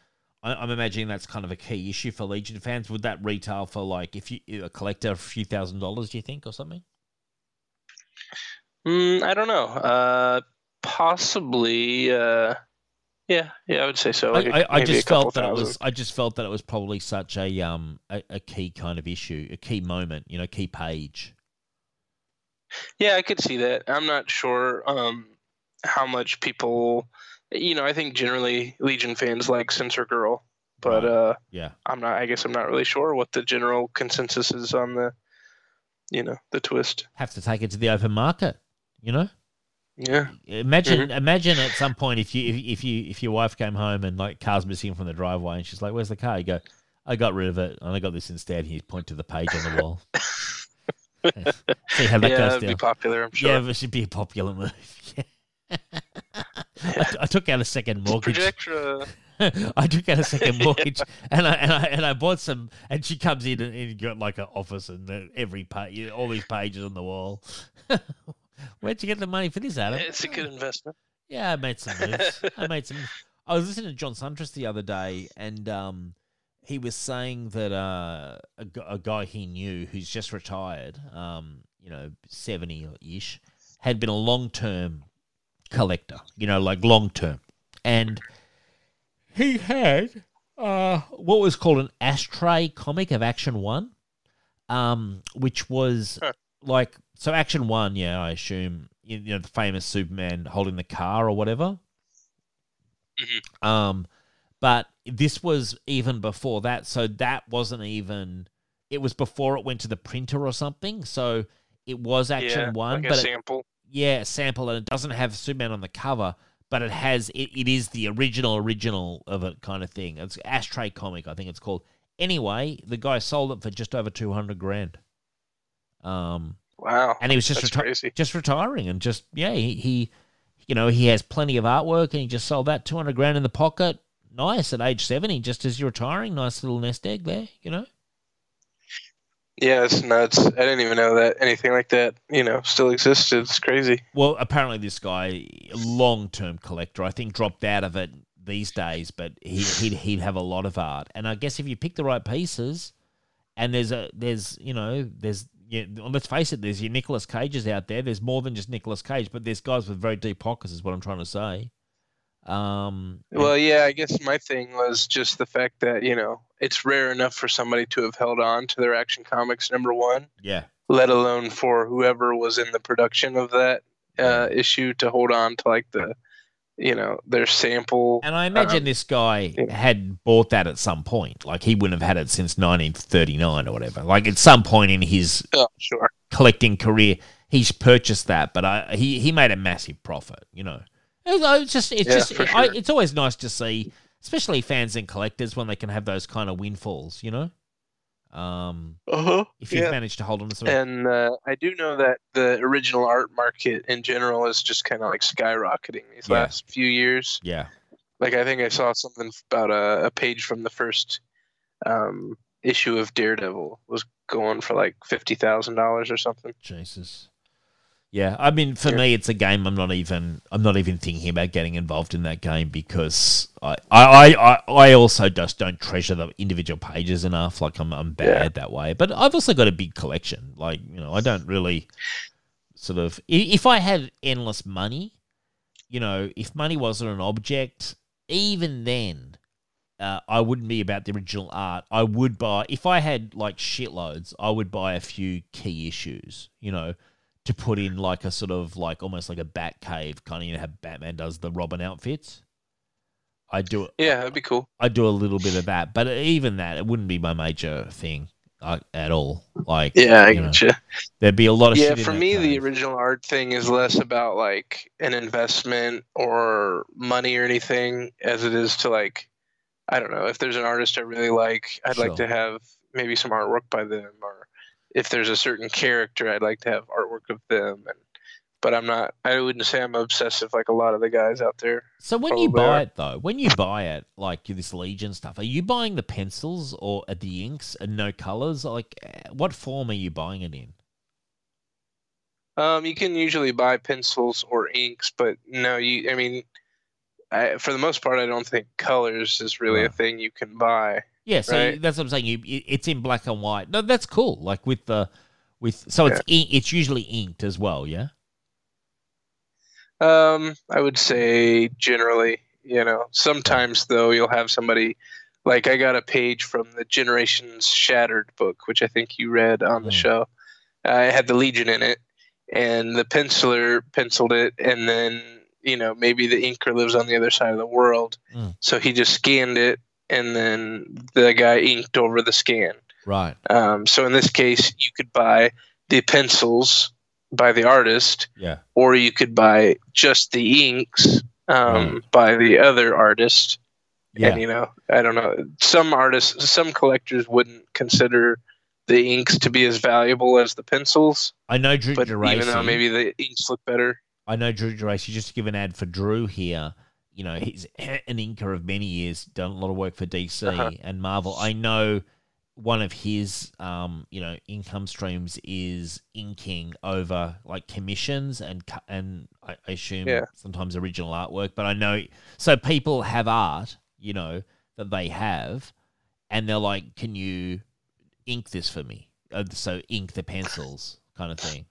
I, I'm imagining that's kind of a key issue for Legion fans. Would that retail for like if you a collector a few thousand dollars? Do you think or something? Mm, I don't know. Uh, possibly. Uh, yeah, yeah, I would say so. Like I, I just felt that it was. I just felt that it was probably such a um a, a key kind of issue, a key moment, you know, key page. Yeah, I could see that. I'm not sure um, how much people. You know, I think generally Legion fans like Sensor Girl, but Right. uh, Yeah. I'm not. I guess I'm not really sure what the general consensus is on the, you know, the twist. Have to take it to the open market, you know. Yeah. Imagine, Mm-hmm. imagine at some point if you if, if you if your wife came home and like car's missing from the driveway and she's like, "Where's the car?" You go, "I got rid of it and I got this instead." You point to the page on the wall. See how that yeah, goes it'd be popular. I'm sure. Yeah, it should be a popular move. I, I took out a second mortgage. Projectra. I took out a second mortgage, and I and I and I bought some. And she comes in and, and got like an office and the, every page, all these pages on the wall. Where'd you get the money for this, Adam? It's a good investment. Yeah, I made some moves. I made some. I was listening to John Siuntres the other day, and um, he was saying that uh, a, a guy he knew who's just retired, um, you know, seventy ish, had been a long term collector. You know, like long term, and he had uh, what was called an ashcan comic of Action One, um, which was Huh. like so. Action One, yeah, I assume you know the famous Superman holding the car or whatever. Um, but this was even before that, so that wasn't even. It was before it went to the printer or something. So it was Action yeah, One, like but a it, sample. yeah, a sample, and it doesn't have Superman on the cover, but it has it, it is the original original of it kind of thing. It's Ashcan comic, I think it's called. Anyway, the guy sold it for just over two hundred grand. Um, Wow. and he was just reti- just retiring, and just yeah, he, he, you know, he has plenty of artwork, and he just sold that two hundred grand in the pocket. Nice at age seventy, just as you're retiring. Nice little nest egg there, you know. Yeah, it's nuts. I didn't even know that anything like that, you know, still existed. It's crazy. Well, apparently this guy, long term collector, I think dropped out of it these days, but he, he'd he'd have a lot of art. And I guess if you pick the right pieces, and there's a there's you know there's yeah, let's face it, there's your Nicolas Cages out there. There's more than just Nicolas Cage, but there's guys with very deep pockets, is what I'm trying to say. Um, Well, yeah, I guess my thing was just the fact that, you know, it's rare enough for somebody to have held on to their Action Comics number one, yeah, let alone for whoever was in the production of that uh, issue to hold on to like the, you know, their sample. and I imagine Um, this guy yeah. had bought that at some point. Like he wouldn't have had it since 1939 or whatever. Like at some point in his Oh, sure. collecting career, he's purchased that, but I, he he made a massive profit. You know, it's just it's Yeah, just for I, it's always nice to see, especially fans and collectors when they can have those kind of windfalls. You know, um, Uh huh. if you've Yeah. managed to hold on to something. And uh, I do know that the original art market in general is just kind of like skyrocketing these Yeah. last few years. yeah, Like I think I saw something about a, a page from the first um, issue of Daredevil was going for like fifty thousand dollars or something. Jesus. Yeah, I mean, for Yeah. me, it's a game. I'm not even. I'm not even thinking about getting involved in that game because I, I, I, I also just don't treasure the individual pages enough. Like I'm, I'm bad Yeah. that way. But I've also got a big collection. Like you know, I don't really sort of. If I had endless money, you know, if money wasn't an object, even then, uh, I wouldn't be about the original art. I would buy if I had like shitloads. I would buy a few key issues. You know, to put in like a sort of like almost like a bat cave kind of. You know how Batman does the Robin outfits. I do. it. Yeah, that'd be cool. I do a little bit of that, but even that, it wouldn't be my major thing uh, at all. Like, Yeah, I you know, there'd be a lot of Yeah, for me, the original art thing is less about like an investment or money or anything, as it is to like, I don't know, if there's an artist I really like, I'd Sure. like to have maybe some artwork by them, or if there's a certain character, I'd like to have artwork of them. And but I'm not. I wouldn't say I'm obsessive like a lot of the guys out there. So when you buy are. it though, when you buy it, like this Legion stuff, are you buying the pencils or uh, the inks and no colors? Like, uh, what form are you buying it in? Um, you can usually buy pencils or inks, but no, you. I mean, I, for the most part, I don't think colors is really a thing you can buy. Yeah, so Right. that's what I'm saying. You, it- it's in black and white. No, that's cool. Like with the, with so it's in, it's usually inked as well. Yeah. Um, I would say generally, you know, sometimes though you'll have somebody like I got a page from the Generations Shattered book, which I think you read on the Mm. show. Uh, it had the Legion in it, and the penciler penciled it, and then you know maybe the inker lives on the other side of the world, Mm. so he just scanned it, and then the guy inked over the scan. Right. Um, so in this case, you could buy the pencils by the artist, Yeah. or you could buy just the inks um, by the other artist. Yeah. And you know, I don't know. Some artists, some collectors wouldn't consider the inks to be as valuable as the pencils, I know Drew but even though maybe the inks look better. I know Drew Geraci, just to give an ad for Drew here. You know, he's an inker of many years, done a lot of work for DC Uh-huh. and Marvel. I know one of his, um, you know, income streams is inking over like commissions and and I, assume Yeah. sometimes original artwork. But I know so people have art, you know, that they have, and they're like, "Can you ink this for me?" Uh, so ink the pencils, kind of thing.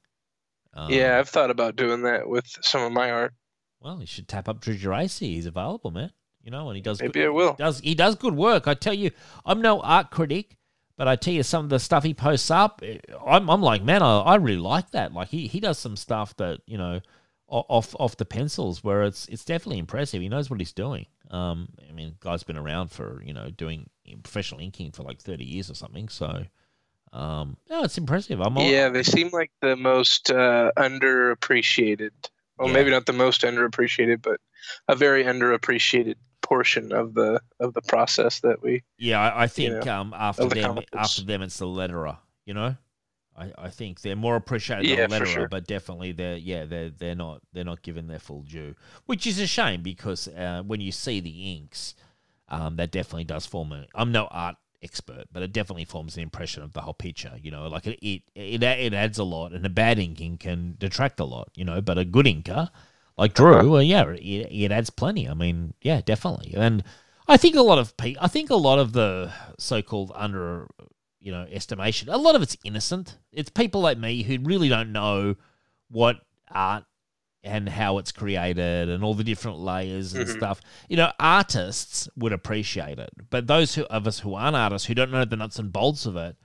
Um, yeah, I've thought about doing that with some of my art. Well, you should tap up Drew Geraci. He's available, man. You know, and he does. Maybe good, I will. He does he does good work? I tell you, I'm no art critic, but I tell you, some of the stuff he posts up, eh, I'm, I'm like, man, I, I really like that. Like he, he does some stuff that you know, off off the pencils, where it's it's definitely impressive. He knows what he's doing. Um, I mean, guy's been around for you know doing professional inking for like 30 years or something. So, um, no, it's impressive. I'm all, Yeah, they seem like the most uh, underappreciated. Well, Yeah. maybe not the most underappreciated, but a very underappreciated portion of the of the process that we. Yeah, I, I you think know, um after the them after them it's the letterer, you know? I, I think they're more appreciated Yeah, than letterer, sure. but definitely they're yeah, they're they're not they're not given their full due. Which is a shame because uh, when you see the inks, um, that definitely does form a I'm no art expert, but it definitely forms an impression of the whole picture. You know, like it it it, it adds a lot, and a bad inking can detract a lot. You know, but a good inker like Drew, Uh-huh. well, yeah, it, it adds plenty. I mean, yeah, definitely, and I think a lot of pe- I think a lot of the so-called under you know estimation, a lot of it's innocent. It's people like me who really don't know what art and how it's created and all the different layers and Mhm. stuff. You know, artists would appreciate it, but those who, of us who aren't artists who don't know the nuts and bolts of it,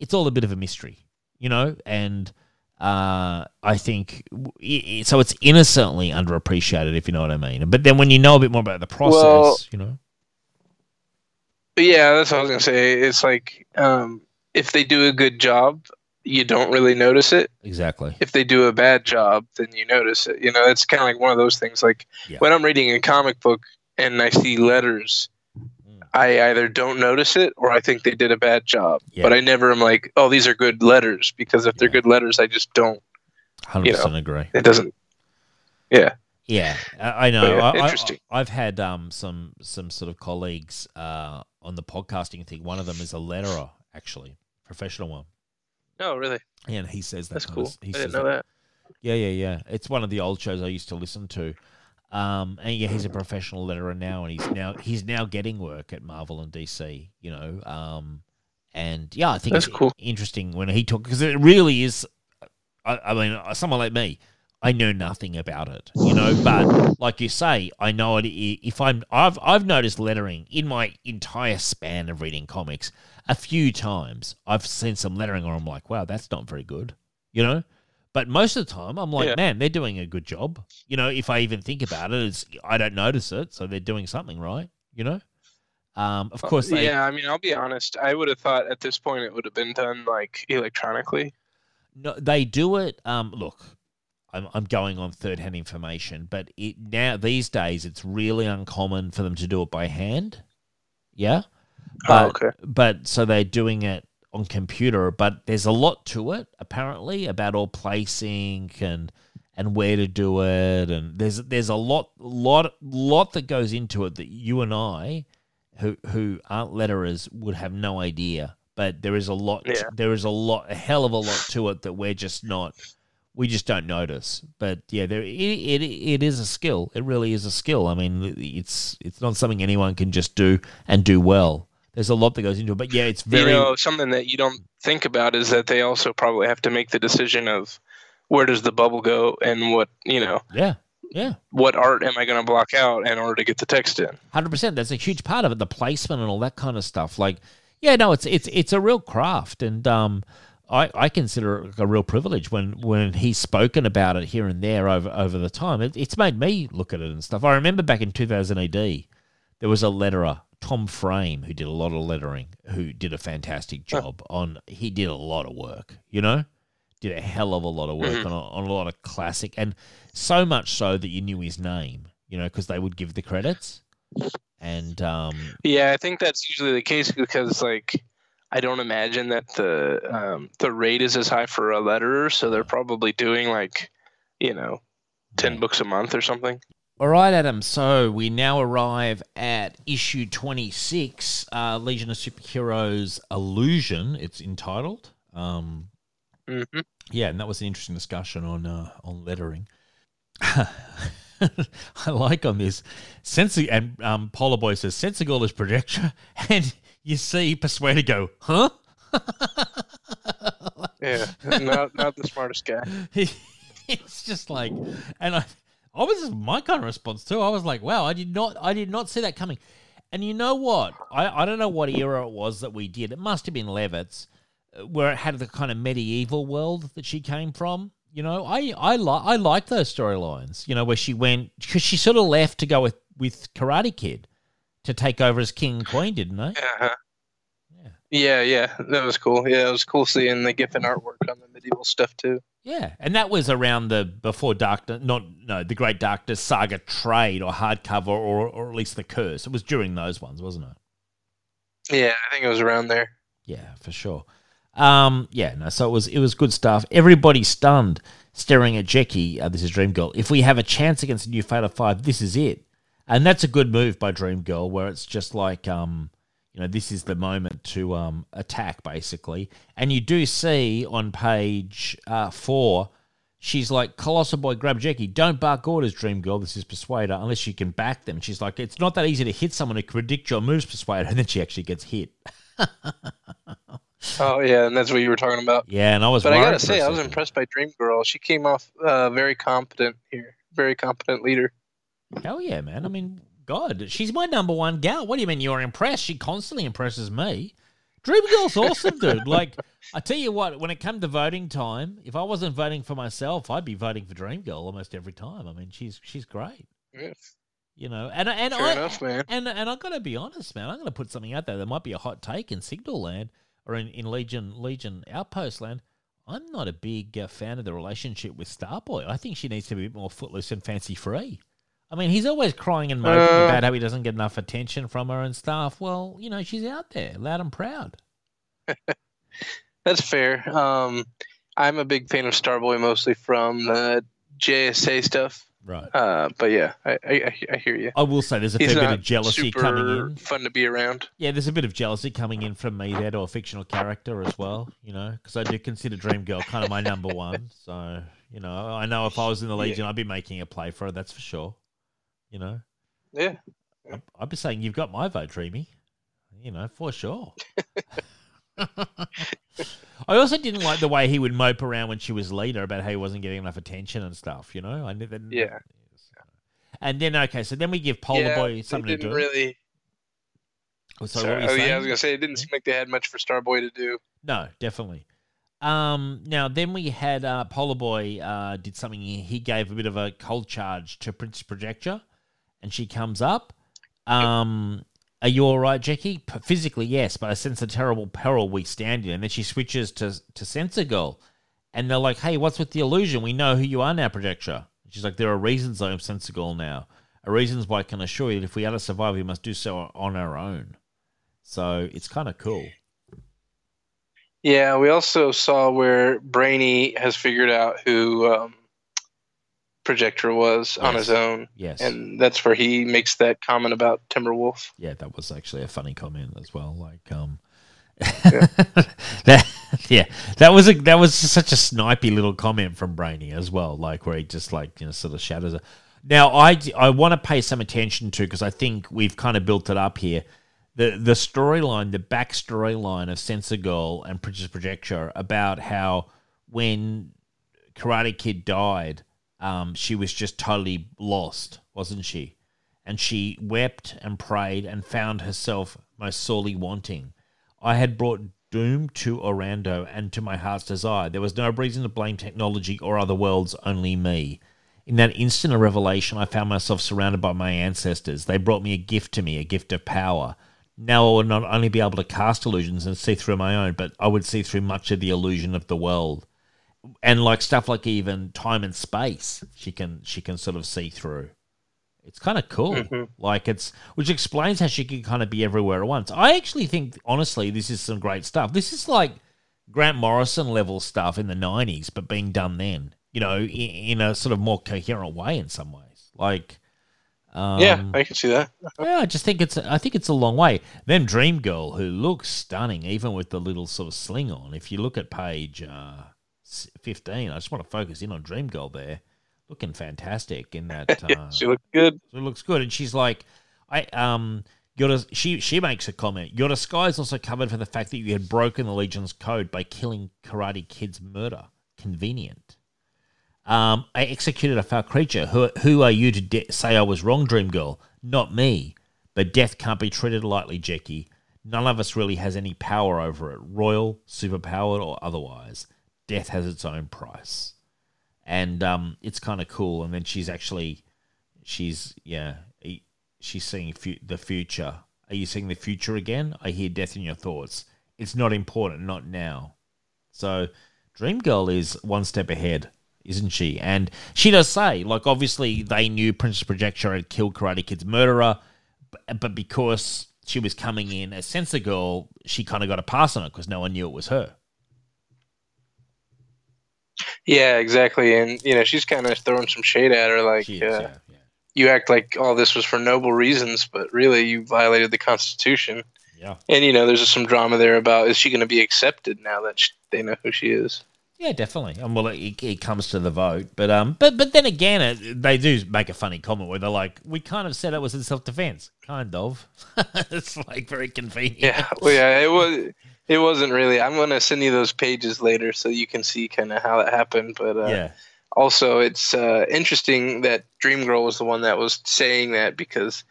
it's all a bit of a mystery, you know. And uh, I think w- i- i- so. It's innocently underappreciated, if you know what I mean. But then when you know a bit more about the process, Well- you know, yeah, that's what I was gonna say. It's like um, if they do a good job, you don't really notice it. exactly. If they do a bad job, then you notice it. You know, it's kind of like one of those things. Like Yeah. when I'm reading a comic book and I see letters, Mm. I either don't notice it or I think they did a bad job. Yeah. But I never am like, oh, these are good letters because if they're good letters, I just don't. Hundred percent agree. It doesn't. Yeah. Yeah, I, I know. I, interesting. I, have had um some some sort of colleagues uh on the podcasting thing. One of them is a letterer, actually, professional one. Oh, really? Yeah, and he says that. That's cool. of- he I says didn't know that. Yeah, yeah, yeah. It's one of the old shows I used to listen to. Um, and yeah, he's a professional letterer now, and he's now he's now getting work at Marvel and DC. You know, um, and yeah, I think That's it's cool. interesting when he talks because it really is. I, I mean, someone like me, I know nothing about it, you know. But like you say, I know it. If I'm, I've I've noticed lettering in my entire span of reading comics a few times. I've seen some lettering where I'm like, wow, that's not very good, you know. But most of the time, I'm like, Yeah. man, they're doing a good job. You know, if I even think about it, it's, I don't notice it, so they're doing something right. You know. Um, of course, they, yeah, I mean, I'll be honest. I would have thought at this point it would have been done like electronically. No, they do it. Um, look, I'm I'm going on third hand information, but it now these days it's really uncommon for them to do it by hand. Yeah, Oh, but oh, okay. but so they're doing it on computer, but there's a lot to it apparently about all placing and and where to do it, and there's there's a lot lot lot that goes into it that you and I, who who aren't letterers, would have no idea. But there is a lot. Yeah. There is a lot, a hell of a lot to it that we're just not. We just don't notice. But yeah, there it, it it is a skill. It really is a skill. I mean, it's it's not something anyone can just do and do well. There's a lot that goes into it. But yeah, it's very you know, something that you don't think about is that they also probably have to make the decision of where does the bubble go and what you know yeah yeah. what art am I going to block out in order to get the text in. Hundred percent. That's a huge part of it. The placement and all that kind of stuff. Like, yeah, no, it's it's it's a real craft, and um, I I consider it a real privilege when when he's spoken about it here and there over over the time. It, it's made me look at it and stuff. I remember back in 2000 AD, there was a letterer. Tom Frame, who did a lot of lettering, who did a fantastic job on. He did a lot of work, you know, did a hell of a lot of work Mhm. on, a, on a lot of classic, and so much so that you knew his name, you know, because they would give the credits. And um, Yeah, I think that's usually the case because like I don't imagine that the um, the rate is as high for a letterer, so they're probably doing like you know ten yeah. books a month or something. All right, Adam. So we now arrive at issue 26, uh, Legion of Superheroes Illusion, it's entitled. Um, hmm yeah, and that was an interesting discussion on uh, on lettering. I like on this. Sensi and um, Polar Boy says Sensor Girl is Projectra, and you see Persuader go, huh? Yeah, not not the smartest guy. it's just like, and I, I was my kind of response too. I was like, wow, I did not, I did not see that coming. And you know what? I, I don't know what era it was that we did. It must have been Levitz's, uh, where it had the kind of medieval world that she came from. You know, I I like I like those storylines. You know, where she went because she sort of left to go with with Karate Kid to take over as king and queen, didn't they? Yeah. Yeah, that was cool. Yeah, it was cool seeing the Giffen artwork on the medieval stuff too. Yeah, and that was around the before Darkness, not no, the Great Darkness Saga trade or hardcover or or at least the Curse. It was during those ones, wasn't it? Yeah, I think it was around there. Yeah, for sure. Um, yeah, no. So it was it was good stuff. Everybody stunned, staring at Jeckie. Uh, this is Dream Girl. If we have a chance against the new Fatal Five, this is it, and that's a good move by Dream Girl, where it's just like um, you know, this is the moment to um attack basically, and you do see on page uh, four. She's like, Colossal Boy, grab Jeckie. Don't bark orders, Dream Girl. This is Persuader, unless you can back them. She's like, it's not that easy to hit someone who can predict your moves, Persuader. And then she actually gets hit. Oh yeah, and that's what you were talking about. Yeah, and I was But I gotta say, I was impressed by Dream Girl. She came off uh, very competent here, very competent leader. Hell yeah, man. I mean, God, she's my number one gal. What do you mean you're impressed? She constantly impresses me. Dream Girl's awesome, dude. Like, I tell you what, when it come to voting time, if I wasn't voting for myself, I'd be voting for Dream Girl almost every time. I mean, she's she's great. Yeah, You know, and and fair I enough, man. and and I gotta be honest, man. I'm gonna put something out there. There might be a hot take in Signal Land or in, in Legion Legion Outpost Land. I'm not a big uh, fan of the relationship with Starboy. I think she needs to be a bit more footloose and fancy free. I mean, he's always crying and moping Uh. about how he doesn't get enough attention from her and stuff. Well, you know, she's out there, loud and proud. That's fair. Um, I'm a big fan of Starboy, mostly from the JSA stuff. Right. Uh, but yeah, I, I I hear you. I will say there's a He's fair bit of jealousy coming in. fun to be around. Yeah, there's a bit of jealousy coming in from me there to a fictional character as well, you know, because I do consider Dream Girl kind of my number one. So, you know, I know if I was in the Yeah. Legion, I'd be making a play for her, that's for sure. You know, Yeah. I'd, be saying, You've got my vote, Dreamy. You know, for sure. I also didn't like the way he would mope around when she was leader about how he wasn't getting enough attention and stuff, you know? I never. Yeah. And then, okay, so then we give Polar yeah, Boy something to do. really. Oh, so Sorry. what were you Oh yeah, I was gonna say it didn't seem like they had much for Starboy to do. No, definitely. Um, now then we had uh, Polar Boy uh, did something. He, gave a bit of a cold charge to Princess Projectra, and she comes up. Um, are you all right, Jeckie? P- physically, yes, but I sense the terrible peril we stand in. And then she switches to to Sensor Girl, and they're like, "Hey, what's with the illusion? We know who you are now, Projectra." She's like, "There are reasons I am Sensor Girl now. Are reasons why I can assure you that if we are to survive, we must do so on our own." So it's kind of cool. Yeah, we also saw where Brainy has figured out who um, Projectra was on his own, Yes. and that's where he makes that comment about Timberwolf. yeah, that was actually a funny comment as well. Like, um, Yeah. that, yeah, that was a that was such a snipey little comment from Brainy as well. Like, where he just like you know sort of shatters it. Now, I I want to pay some attention to because I think we've kind of built it up here. The the storyline, the back storyline of Sensor Girl and Princess Projectra about how when Karate Kid died, um, she was just totally lost, wasn't she? And she wept and prayed and found herself most sorely wanting. I had brought doom to Orando and to my heart's desire. There was no reason to blame technology or other worlds, only me. In that instant of revelation, I found myself surrounded by my ancestors. They brought me a gift to me, a gift of power. Now I would not only be able to cast illusions and see through my own, but I would see through much of the illusion of the world. And like stuff like even time and space, she can she can sort of see through. It's kind of cool. Mhm. Like it's which explains how she can kind of be everywhere at once. I actually think honestly this is some great stuff. This is like Grant Morrison level stuff in the 90s but being done then, you know, in, in a sort of more coherent way in some ways. Like um, yeah, I can see that. yeah, I just think it's I think it's a long way. Then Dream Girl, who looks stunning, even with the little sort of sling on. If you look at page uh, s- fifteen, I just want to focus in on Dream Girl there, looking fantastic in that. Yeah, Uh, she looks good. it looks good, and she's like, I um. Your, she she makes a comment. Your disguise also covered for the fact that you had broken the Legion's code by killing Karate Kid's murder. Convenient. Um, I executed a foul creature. Who, who are you to de- say I was wrong, Dream Girl? Not me. But death can't be treated lightly, Jeckie. None of us really has any power over it, royal, superpowered, or otherwise. Death has its own price, and um, it's kind of cool. And then she's actually, she's yeah, she's seeing fu- the future. Are you seeing the future again? I hear death in your thoughts. It's not important, not now. So, Dream Girl is one step ahead, isn't she? And she does say, like, obviously they knew Princess Projectra had killed Karate Kid's murderer, but because she was coming in as Sensor Girl, she kind of got a pass on it because no one knew it was her. Yeah, exactly. And you know, she's kind of throwing some shade at her, like is, uh, yeah, yeah. you act like all this was for noble reasons, but really you violated the Constitution. Yeah. And you know, there's some drama there about is she going to be accepted now that sh they know who she is? Yeah, definitely. Um, well, it, it comes to the vote, but um, but but then again, it, they do make a funny comment where they're like, "We kind of said it was in self defense, kind of." it's like very convenient. Yeah, well, yeah, it was. It wasn't really. I'm going to send you those pages later so you can see kind of how that happened. But uh, yeah, also, it's uh, interesting that Dream Girl was the one that was saying that because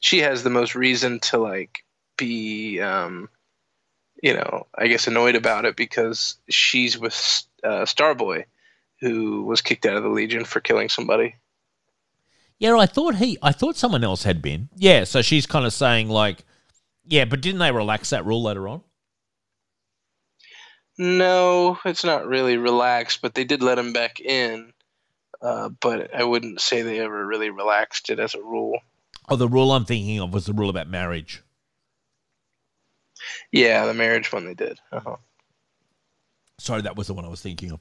she has the most reason to like be, um, you know, I guess annoyed about it because she's with uh, Starboy, who was kicked out of the Legion for killing somebody. yeah. I thought he, I thought someone else had been. Yeah, so she's kind of saying like, yeah, but didn't they relax that rule later on? No, it's not really relaxed, but they did let him back in. Uh, but I wouldn't say they ever really relaxed it as a rule. Oh, the rule I'm thinking of was the rule about marriage. Yeah, the marriage one they did. Uh-huh. Sorry, that was the one I was thinking of.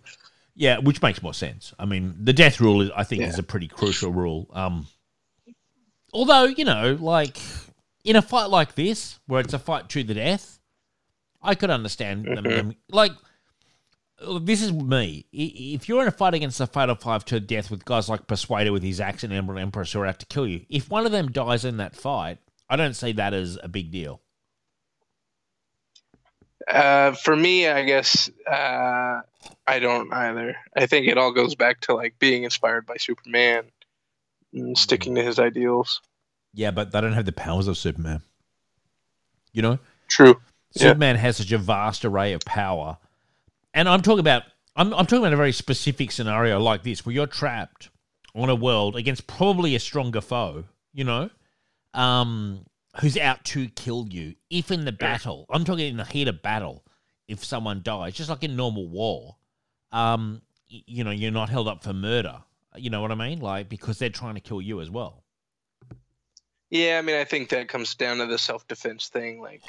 Yeah, which makes more sense. I mean, the death rule, is, I think, Yeah. is a pretty crucial rule. Um, although, you know, like in a fight like this, where it's a fight to the death, I could understand them, them- Like, this is me. If you're in a fight against a Fatal Five to death with guys like Persuader with his axe and Emerald Empress who are out to kill you, if one of them dies in that fight, I don't see that as a big deal. Uh, for me, I guess uh, I don't either. I think it all goes back to like being inspired by Superman and sticking to his ideals. Yeah, but they don't have the powers of Superman. You know? True. Yeah. Superman has such a vast array of power. And I'm talking about I'm, I'm talking about a very specific scenario like this where you're trapped on a world against probably a stronger foe, you know, um, who's out to kill you. If in the battle, I'm talking in the heat of battle, if someone dies, just like in normal war, um, you know, you're not held up for murder. You know what I mean? Like because they're trying to kill you as well. Yeah, I mean, I think that comes down to the self-defense thing, like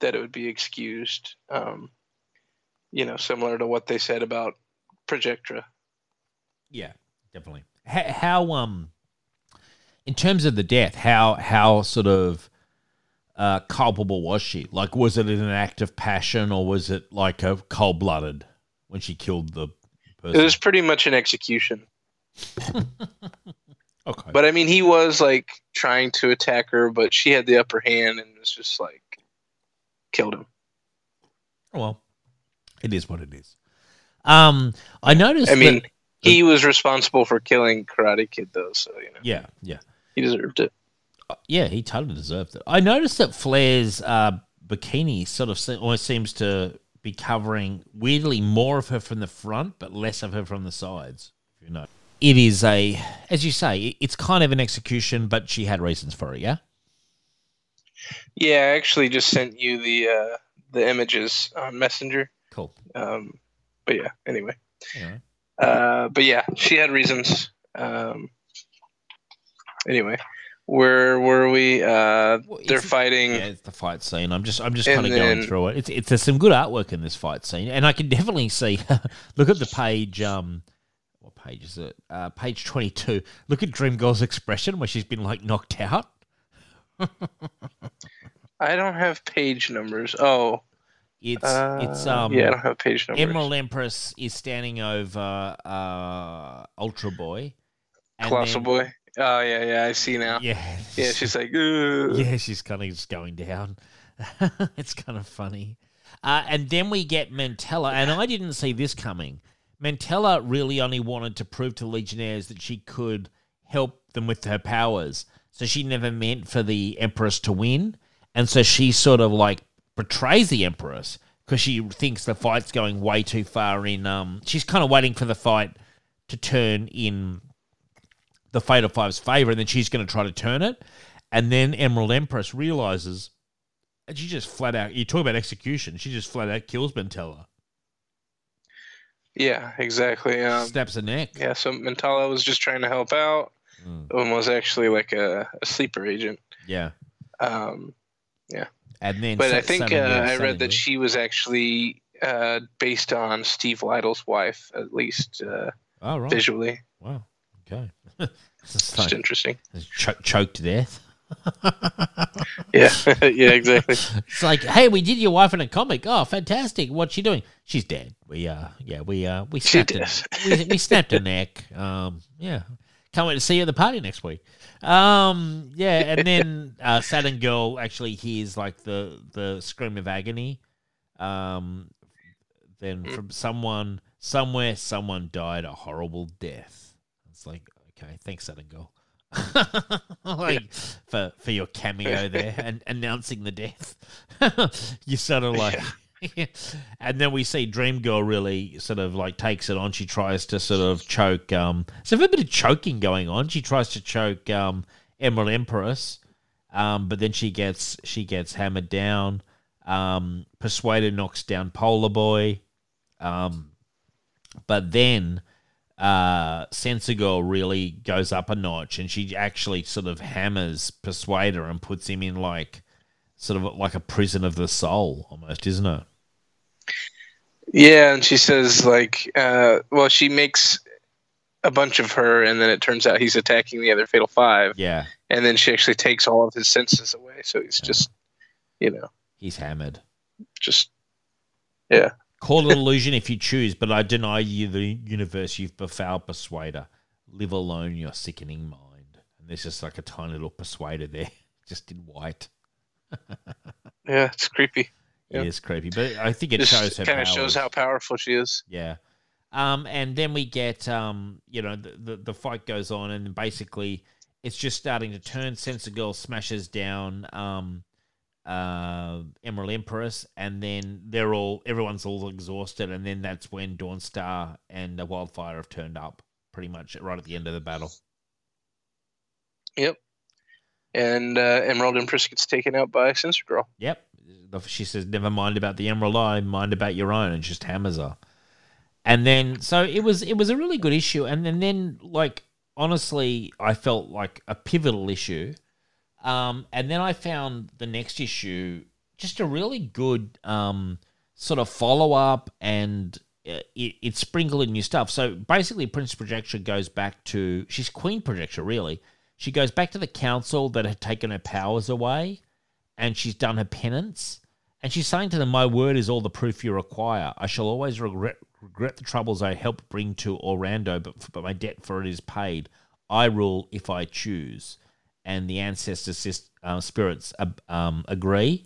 that it would be excused. Um, you know, similar to what they said about Projectra. Yeah, definitely. How, how um, in terms of the death, how how sort of uh, culpable was she? Like, was it in an act of passion, or was it like a cold blooded when she killed the person? It was pretty much an execution. okay, But I mean, he was like trying to attack her, but she had the upper hand and was just like killed him. well, it is what it is. Um, I noticed. I mean, that- he was responsible for killing Karate Kid, though, so you know yeah, yeah. he deserved it. Yeah, he totally deserved it. I noticed that Flair's uh, bikini sort of se- almost seems to be covering weirdly more of her from the front, but less of her from the sides. If you know, it is a, as you say, it's kind of an execution, but she had reasons for it. Yeah. Yeah, I actually just sent you the uh, the images on Messenger. Cool. Um, but yeah, anyway. Yeah. Uh, but yeah, she had reasons. Um, anyway, where were we? Uh, Well, they're fighting. Yeah, it's the fight scene. I'm just, I'm just kind of going through it. It's, it's there's some good artwork in this fight scene, and I can definitely see. look at the page. Um, what page is it? Uh, page twenty two. Look at Dream Girl's expression where she's been like knocked out. I don't have page numbers. Oh, It's uh, it's um yeah, I don't have page numbers. Emerald Empress is standing over uh Ultra Boy. Colossal then- Boy. Oh yeah, yeah, I see now. Yeah. Yeah, she's like, Ugh. yeah, she's kind of just going down. it's kind of funny. Uh, and then we get Mantella, and I didn't see this coming. Mantella really only wanted to prove to Legionnaires that she could help them with her powers. So she never meant for the Empress to win. And so she sort of like betrays the Empress because she thinks the fight's going way too far in. Um, she's kind of waiting for the fight to turn in the Fatal Five's favor, and then she's going to try to turn it. And then Emerald Empress realizes, and she just flat out, you talk about execution, she just flat out kills Mentella, Yeah, exactly. Um, snaps her neck. yeah, so Mentala was just trying to help out Mm, and was actually like a, a sleeper agent. yeah. Um, And then, but I think uh, I read that she was actually uh, based on Steve Lightle's wife, at least uh, Oh, right. visually. Wow. Okay. It's Just like- interesting. cho- choked to death. Yeah, yeah, exactly. It's like, hey, we did your wife in a comic. Oh, fantastic! What's she doing? She's dead. We uh, yeah, we uh, we snapped her, we, we snapped her neck. Um, yeah, can't wait to see you at the party next week. Um, yeah, and then uh, Saturn Girl actually hears like the the scream of agony. Um, then Mm. from someone somewhere, someone died a horrible death. It's like, okay, thanks, Saturn Girl. like for for your cameo there and announcing the death. you sort of like and then we see Dream Girl really sort of like takes it on. She tries to sort of choke um so a bit of choking going on. She tries to choke um Emerald Empress. Um but then she gets she gets hammered down. Um Persuader knocks down Polar Boy. Um but then uh, Sensor Girl really goes up a notch, and she actually sort of hammers Persuader and puts him in like sort of like a prison of the soul, almost, isn't it? Yeah, and she says like, uh, well, she makes a bunch of her, and then it turns out he's attacking the other Fatal Five, Yeah, and then she actually takes all of his senses away, so he's Yeah. just, you know, he's hammered. just yeah, Call it illusion if you choose, but I deny you the universe you've befouled persuader. Live alone your sickening mind. And there's just like a tiny little persuader there, just in white. yeah, it's creepy. It is creepy, but I think it Just shows her kind of shows how powerful she is. Yeah. Um, and then we get, um, you know, the, the, the fight goes on, and basically it's just starting to turn. Sensor Girl smashes down um, uh, Emerald Empress, and then they're all, everyone's all exhausted, and then that's when Dawnstar and the Wildfire have turned up, pretty much right at the end of the battle. Yep. And uh, Emerald Empress gets taken out by Sensor Girl. Yep. She says, "Never mind about the Emerald Eye, mind about your own," and just hammers her. And then, so it was, it was a really good issue. And then, then like honestly, I felt like a pivotal issue. Um, and then I found the next issue just a really good um, sort of follow up, and uh, it, it sprinkled in new stuff. So basically, Prince Projectra goes back to she's Queen Projectra, really. She goes back to the council that had taken her powers away and she's done her penance. And she's saying to them, My word is all the proof you require. I shall always regret, regret the troubles I helped bring to Orando, but, but my debt for it is paid. I rule if I choose. And the ancestor uh, spirits uh, um, agree.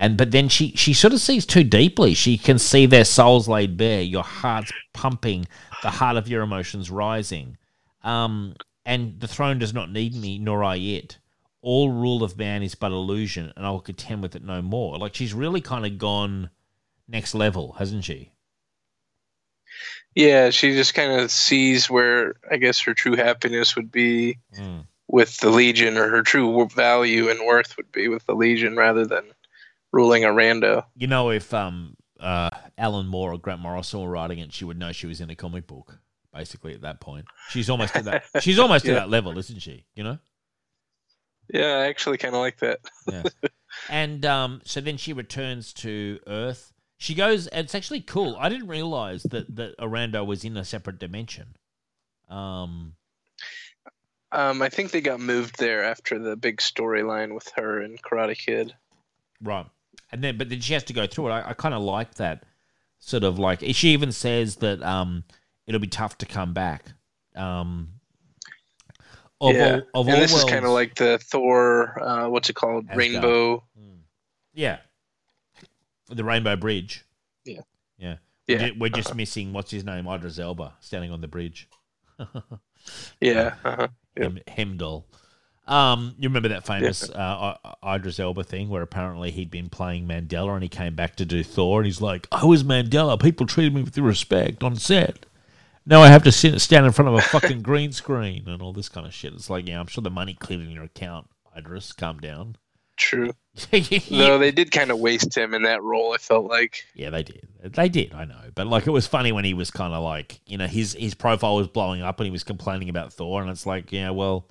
And but then she she sort of sees too deeply. She can see their souls laid bare, your heart's pumping, the heart of your emotions rising. Um, and the throne does not need me, nor I it all rule of man is but illusion, and I will contend with it no more. Like she's really kind of gone next level, hasn't she? Yeah, she just kind of sees where I guess her true happiness would be Mm. with the Legion, or her true value and worth would be with the Legion rather than ruling Orando. You know, if um uh Alan Moore or Grant Morrison were writing it, she would know she was in a comic book. Basically, at that point, she's almost at that. She's almost Yeah. at that level, isn't she? You know. Yeah, I actually kind of like that. Yeah. and um, so then she returns to Earth. She goes. It's actually cool. I didn't realize that that Orando was in a separate dimension. Um. Um, I think they got moved there after the big storyline with her and Karate Kid. Right. And then, but then she has to go through it. I, I kind of like that sort of like, she even says that um, it'll be tough to come back. Um, of yeah, all, of and all this is kind of like the Thor. Uh, what's it called? Asgard. Rainbow. Mm. Yeah. The Rainbow Bridge. Yeah. Yeah. We're, Yeah. ju- we're just missing, what's his name? Idris Elba standing on the bridge. Yeah. Uh-huh. Yeah. Hem- Heimdall. Um, you remember that famous uh, I- Idris Elba thing where apparently he'd been playing Mandela and he came back to do Thor and he's like, I was Mandela. People treated me with respect on set. Now I have to sit stand in front of a fucking green screen and all this kind of shit. It's like, yeah, I'm sure the money cleared in your account. Idris, calm down. True. yeah, Though they did kind of waste him in that role. I felt like. Yeah, they did. They did. I know, but like it was funny when he was kind of like, you know, his his profile was blowing up and he was complaining about Thor, and it's like, yeah, well,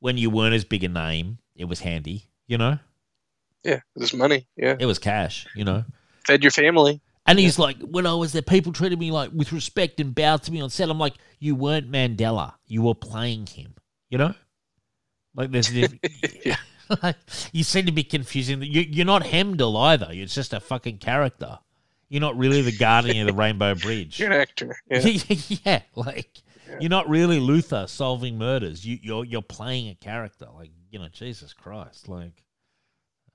when you weren't as big a name, it was handy, you know. Yeah, this money. Yeah, It was cash, you know. fed your family. And he's like, when I was there, people treated me like with respect and bowed to me on set. I'm like, you weren't Mandela. You were playing him, you know? Like, there's Yeah. you seem to be confusing. You, you're not Heimdall either. It's just a fucking character. You're not really the guardian of the Rainbow Bridge. You're an actor. Yeah. yeah, like you're not really Luther solving murders. You, you're you're playing a character. Like you know, Jesus Christ. Like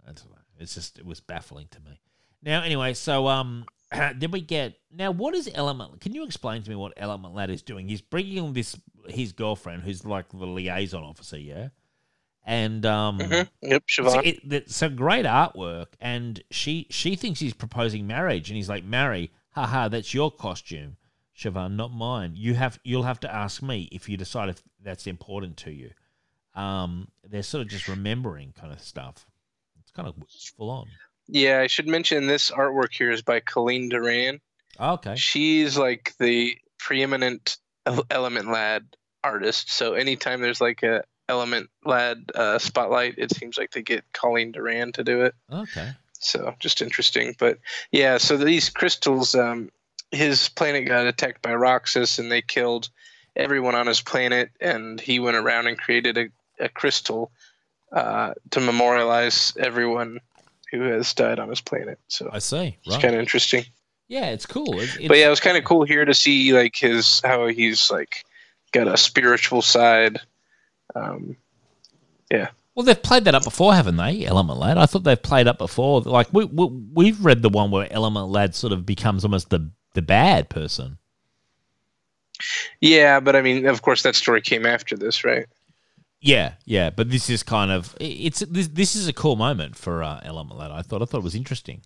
I don't know. It's just it was baffling to me. Now, anyway, so um, then we get now. What is Element? Can you explain to me what Element Lad is doing? He's bringing this his girlfriend, who's like the liaison officer, yeah, and um. hmm Yep, So Shvaughn. it, it's some great artwork, and she she thinks he's proposing marriage, and he's like, "Marry, haha, that's your costume, Shvaughn, not mine. You have you'll have to ask me if you decide if that's important to you." Um, they're sort of just remembering kind of stuff. It's kind of full on. Yeah, I should mention this artwork here is by Colleen Doran. Oh, okay, She's like the preeminent Element Lad artist. So anytime there's like a Element Lad uh, spotlight, it seems like they get Colleen Doran to do it. okay, So just interesting. But yeah, so these crystals, um, his planet got attacked by Roxxas and they killed everyone on his planet, and he went around and created a, a crystal uh, to memorialize everyone who has died on his planet. So I see. Right. it's kind of interesting. Yeah, it's cool. It's, but yeah, it was kind of cool here to see like his how he's like got a spiritual side. Um, yeah. Well, they've played that up before, haven't they? Element Lad. I thought they've played up before. Like we, we we've read the one where Element Lad sort of becomes almost the the bad person. yeah, but I mean, of course, that story came after this, right? Yeah, yeah. But this is kind of it's this, this is a cool moment for uh, Element Lad. I thought I thought it was interesting.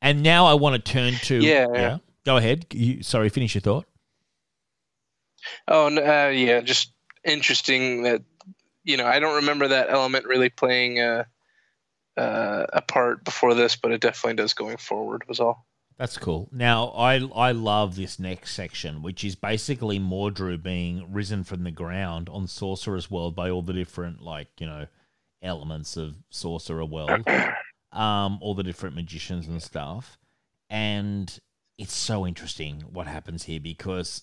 And now I want to turn to Yeah. yeah Go ahead. You, sorry, finish your thought. Oh, uh, yeah, just interesting that you know I don't remember that element really playing a uh, a part before this, but it definitely does going forward. Was all. That's cool. Now, I I love this next section, which is basically Mordru being risen from the ground on Sorcerer's World by all the different, like you know, elements of Sorcerer World, um, all the different magicians and stuff, and it's so interesting what happens here because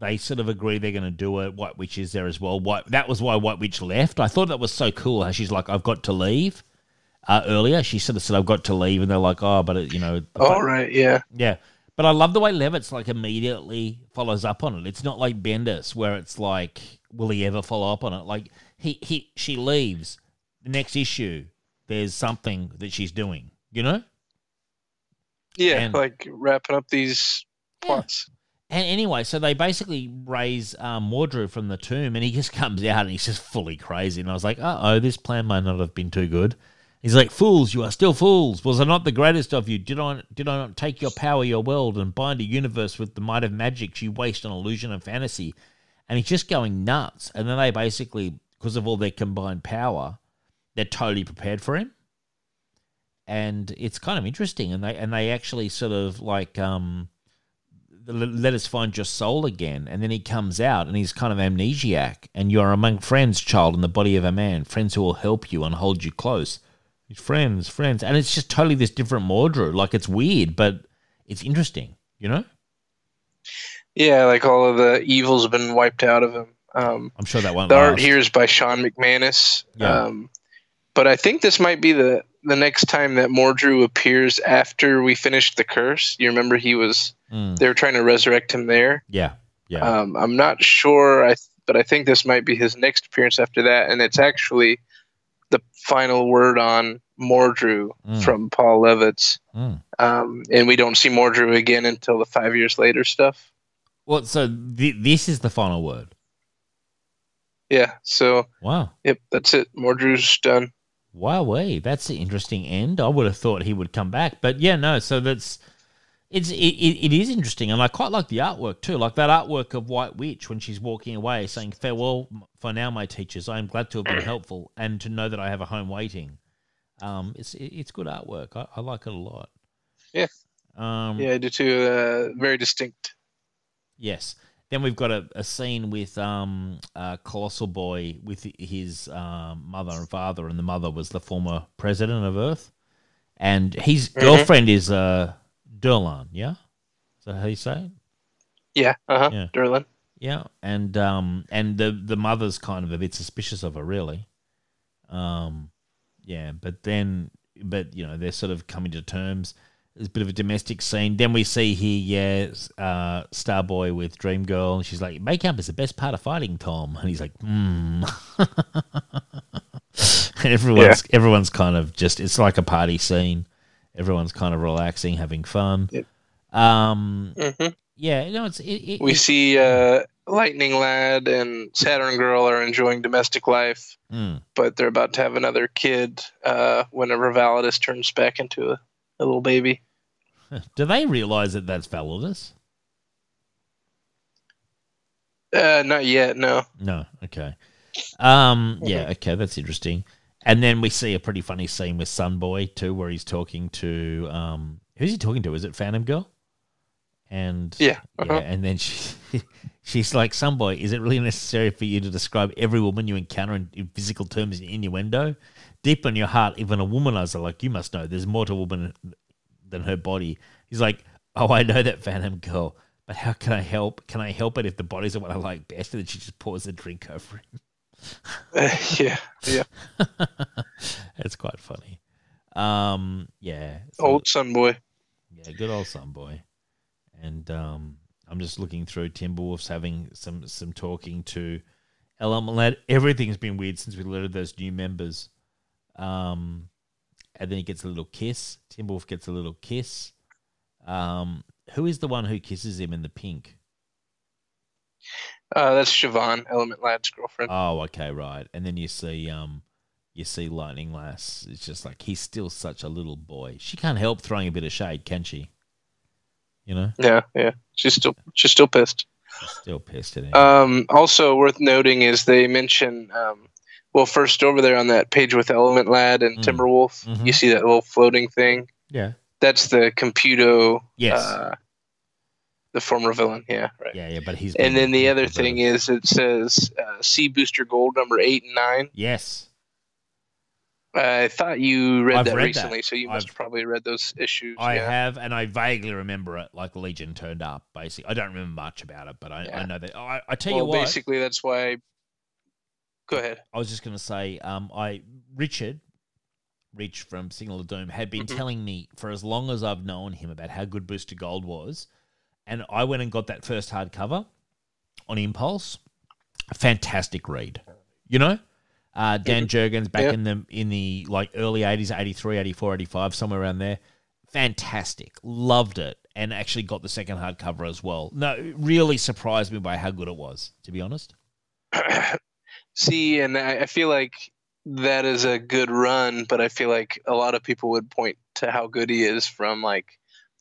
they sort of agree they're going to do it. White Witch is there as well. White, that was why White Witch left. I thought that was so cool how she's like, I've got to leave. Uh, earlier, she sort of said, I've got to leave. And they're like, oh, but, it, you know. All right, yeah, yeah. But I love the way Levitz like immediately follows up on it. It's not like Bendis where it's like, will he ever follow up on it? Like he, he she leaves. The next issue, there's something that she's doing, you know? yeah, And- like wrapping up these Yeah. plots. And anyway, so they basically raise um, Mordru from the tomb, and he just comes out and he's just fully crazy. And I was like, uh oh, this plan might not have been too good. He's like, fools, you are still fools. Was I not the greatest of you? Did I did I not take your power, your world, and bind a universe with the might of magic you waste on illusion and fantasy? And he's just going nuts. And then they basically, because of all their combined power, they're totally prepared for him. And it's kind of interesting. And they and they actually sort of like um let us find your soul again. And then he comes out and he's kind of amnesiac. And you're among friends, child, in the body of a man, friends who will help you and hold you close. Friends, friends. And it's just totally this different Mordru. Like it's weird, but it's interesting, you know? Yeah, like all of the evils have been wiped out of him. Um, I'm sure that won't the art here is by Shawn McManus. Yeah. Um, but I think this might be the the next time that Mordru appears after we finished the curse. You remember he was Mm, they were trying to resurrect him there. yeah, yeah. Um, I'm not sure, I but I think this might be his next appearance after that, and it's actually the final word on Mordru Mm. from Paul Levitz. Mm. Um, and we don't see Mordru again until the five years later stuff. Well, so th- this is the final word. Yeah, so Wow. yep, that's it. Mordru's done. Wow, way that's an interesting end. I would have thought he would come back, but yeah, no. So that's it's it, it, it is interesting, and I quite like the artwork too. Like that artwork of White Witch when she's walking away, saying farewell for now, my teachers. I am glad to have been helpful and to know that I have a home waiting. Um, it's it, it's good artwork. I, I like it a lot. Yeah. Um, Yeah, I do too. Uh, very distinct. Yes. Then we've got a, a scene with um, uh, Colossal Boy with his um, mother and father, and the mother was the former president of Earth, and his Mhm. girlfriend is uh, Durlan. Yeah, is that how you say it? Yeah, uh huh. Yeah. Derlin. Yeah, and um, and the the mother's kind of a bit suspicious of her, really. Um, yeah, but then, but you know, they're sort of coming to terms. There's a bit of a domestic scene. Then we see here, yeah, uh, Starboy with Dream Girl, and she's like, "Makeup is the best part of fighting, Tom." And he's like, "Hmm." and everyone's everyone's kind of just it's like a party scene. Everyone's kind of relaxing, having fun. Yep. Um, hmm yeah, you know, it's it, it, We it- see uh, Lightning Lad and Saturn Girl are enjoying domestic life, Mm. but they're about to have another kid uh, whenever Validus turns back into a, a little baby. Do they realize that that's Validus? Uh, not yet, no. No. Okay. Um. Yeah. Okay. That's interesting. And then we see a pretty funny scene with Sunboy too, where he's talking to um. Who's he talking to? Is it Phantom Girl? And Yeah, yeah. uh-huh. And then she, she's like, "Sunboy, is it really necessary for you to describe every woman you encounter in, in physical terms and innuendo? Deep in your heart, even a womanizer like you must know there's more to a woman than her body." He's like, Oh, I know that Phantom Girl, but how can I help? Can I help it if the bodies are what I like best? And then she just pours a drink over him. yeah, yeah. It's quite funny. Um, yeah. so- Old Sun Boy. Yeah, good old son boy. And um, I'm just looking through Timberwolves having some some talking to Element Lad. Everything's been weird since we alerted those new members. Um, and then he gets a little kiss. Timberwolf gets a little kiss. Um, who is the one who kisses him in the pink? Uh, that's Shvaughn, Element Lad's girlfriend. Oh, okay, right. And then you see um you see Lightning Lass. It's just like he's still such a little boy. She can't help throwing a bit of shade, can she? You know? yeah, yeah. She's still she's still pissed. She's still pissed at him. Um, also worth noting is they mention um, well first over there on that page with Element Lad and Mm. Timberwolf, Mhm. you see that little floating thing. yeah. That's the Computo. Yes. Uh, the former villain. Yeah, right. Yeah, yeah, but he's. And then the other thing is it says uh, C Booster Gold number eight and nine. yes, I thought you read I've that read that. recently, so you must I've- have probably read those issues. I yeah. have, and I vaguely remember it. Like Legion turned up. Basically, I don't remember much about it, but I, I know that. I, I tell well, you what, basically that's why. Go ahead. I was just going to say, um, I Richard, Rich from Signal of Doom, had been Mhm. telling me for as long as I've known him about how good Booster Gold was, and I went and got that first hardcover on impulse. Fantastic read, you know. Uh, Dan Jurgens back Yeah. in the in the like early 80s 83 84 85 somewhere around there. Fantastic. Loved it. And actually got the second hardcover as well. No it really surprised me by how good it was to be honest. See, and I, I feel like that is a good run, but I feel like a lot of people would point to how good he is from like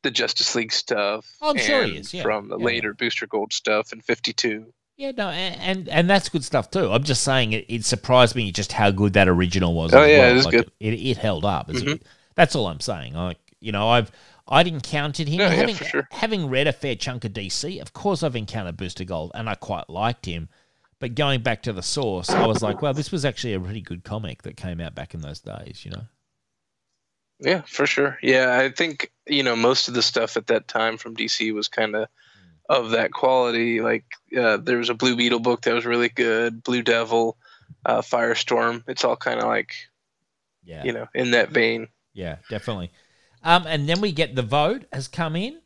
the Justice League stuff. Oh, I'm sure he is, yeah. From the Yeah, later Booster Gold stuff in '52. Yeah, no, and and that's good stuff too. I'm just saying it, it surprised me just how good that original was. Oh, as yeah, well. it is Like, good. It, it held up. It's- Mhm. That's all I'm saying. Like you know, I've I'd encountered him having for sure. having read a fair chunk of DC. Of course, I've encountered Booster Gold, and I quite liked him. But going back to the source, I was like, well, this was actually a pretty good comic that came out back in those days. You know. Yeah, for sure. Yeah, I think you know most of the stuff at that time from DC was kind of of that quality. Like uh, there was a Blue Beetle book that was really good, Blue Devil, uh, Firestorm. It's all kind of like Yeah. you know in that vein. Yeah, definitely. Um, and then we get the vote has come in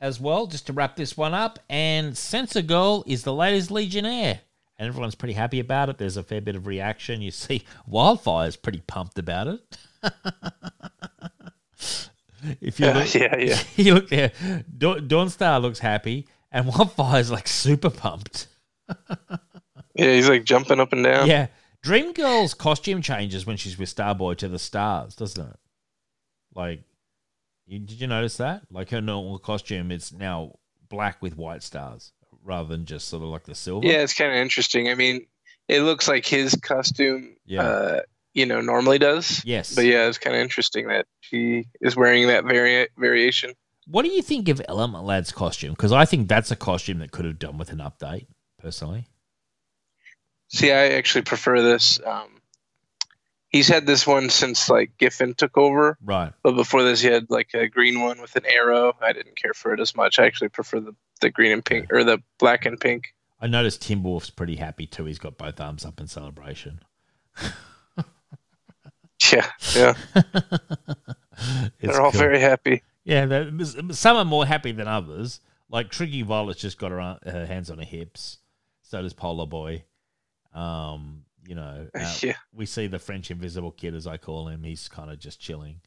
as well, just to wrap this one up. And Sensor Girl is the latest Legionnaire. And everyone's pretty happy about it. There's a fair bit of reaction. You see Wildfire's pretty pumped about it. if you look, yeah, yeah. you look there, Da- Dawnstar looks happy, and Wildfire's like super pumped. Yeah, he's like jumping up and down. Yeah. Dream Girl's costume changes when she's with Starboy to the stars, doesn't it? Like, you, did you notice that? Like her normal costume, it's now black with white stars rather than just sort of like the silver. Yeah, it's kind of interesting. I mean, it looks like his costume, Yeah. uh, you know, normally does. Yes. But yeah, it's kind of interesting that she is wearing that vari- variation. What do you think of Element Lad's costume? Because I think that's a costume that could have done with an update, personally. See, I actually prefer this. Um, he's had this one since like Giffen took over, Right. but before this, he had like a green one with an arrow. I didn't care for it as much. I actually prefer the, the green and pink or the black and pink. I noticed Timberwolf's pretty happy too. He's got both arms up in celebration. Yeah, yeah, they're all cool. very happy. Yeah, some are more happy than others. Like Tricky Violet's just got her, her hands on her hips. So does Polar Boy. Um, you know, uh, Yeah. we see the French Invisible Kid, as I call him. He's kind of just chilling.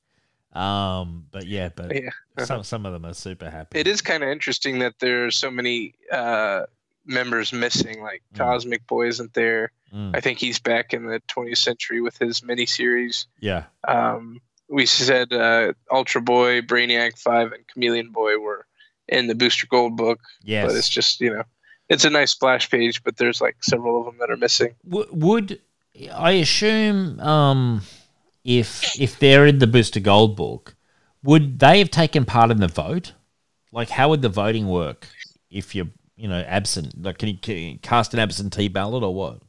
Um, but yeah, but Yeah. some some of them are super happy. It is kind of interesting that there are so many uh, members missing. Like Mm. Cosmic Boy isn't there. Mm, I think he's back in the 20th century with his miniseries. yeah, Um, we said uh, Ultra Boy, Brainiac Five, and Chameleon Boy were in the Booster Gold book, yes. but it's just you know, it's a nice splash page, but there's like several of them that are missing. W- would I assume um, if if they're in the Booster Gold book, would they have taken part in the vote? Like, how would the voting work if you're you know absent? Like, can you, can you cast an absentee ballot or what?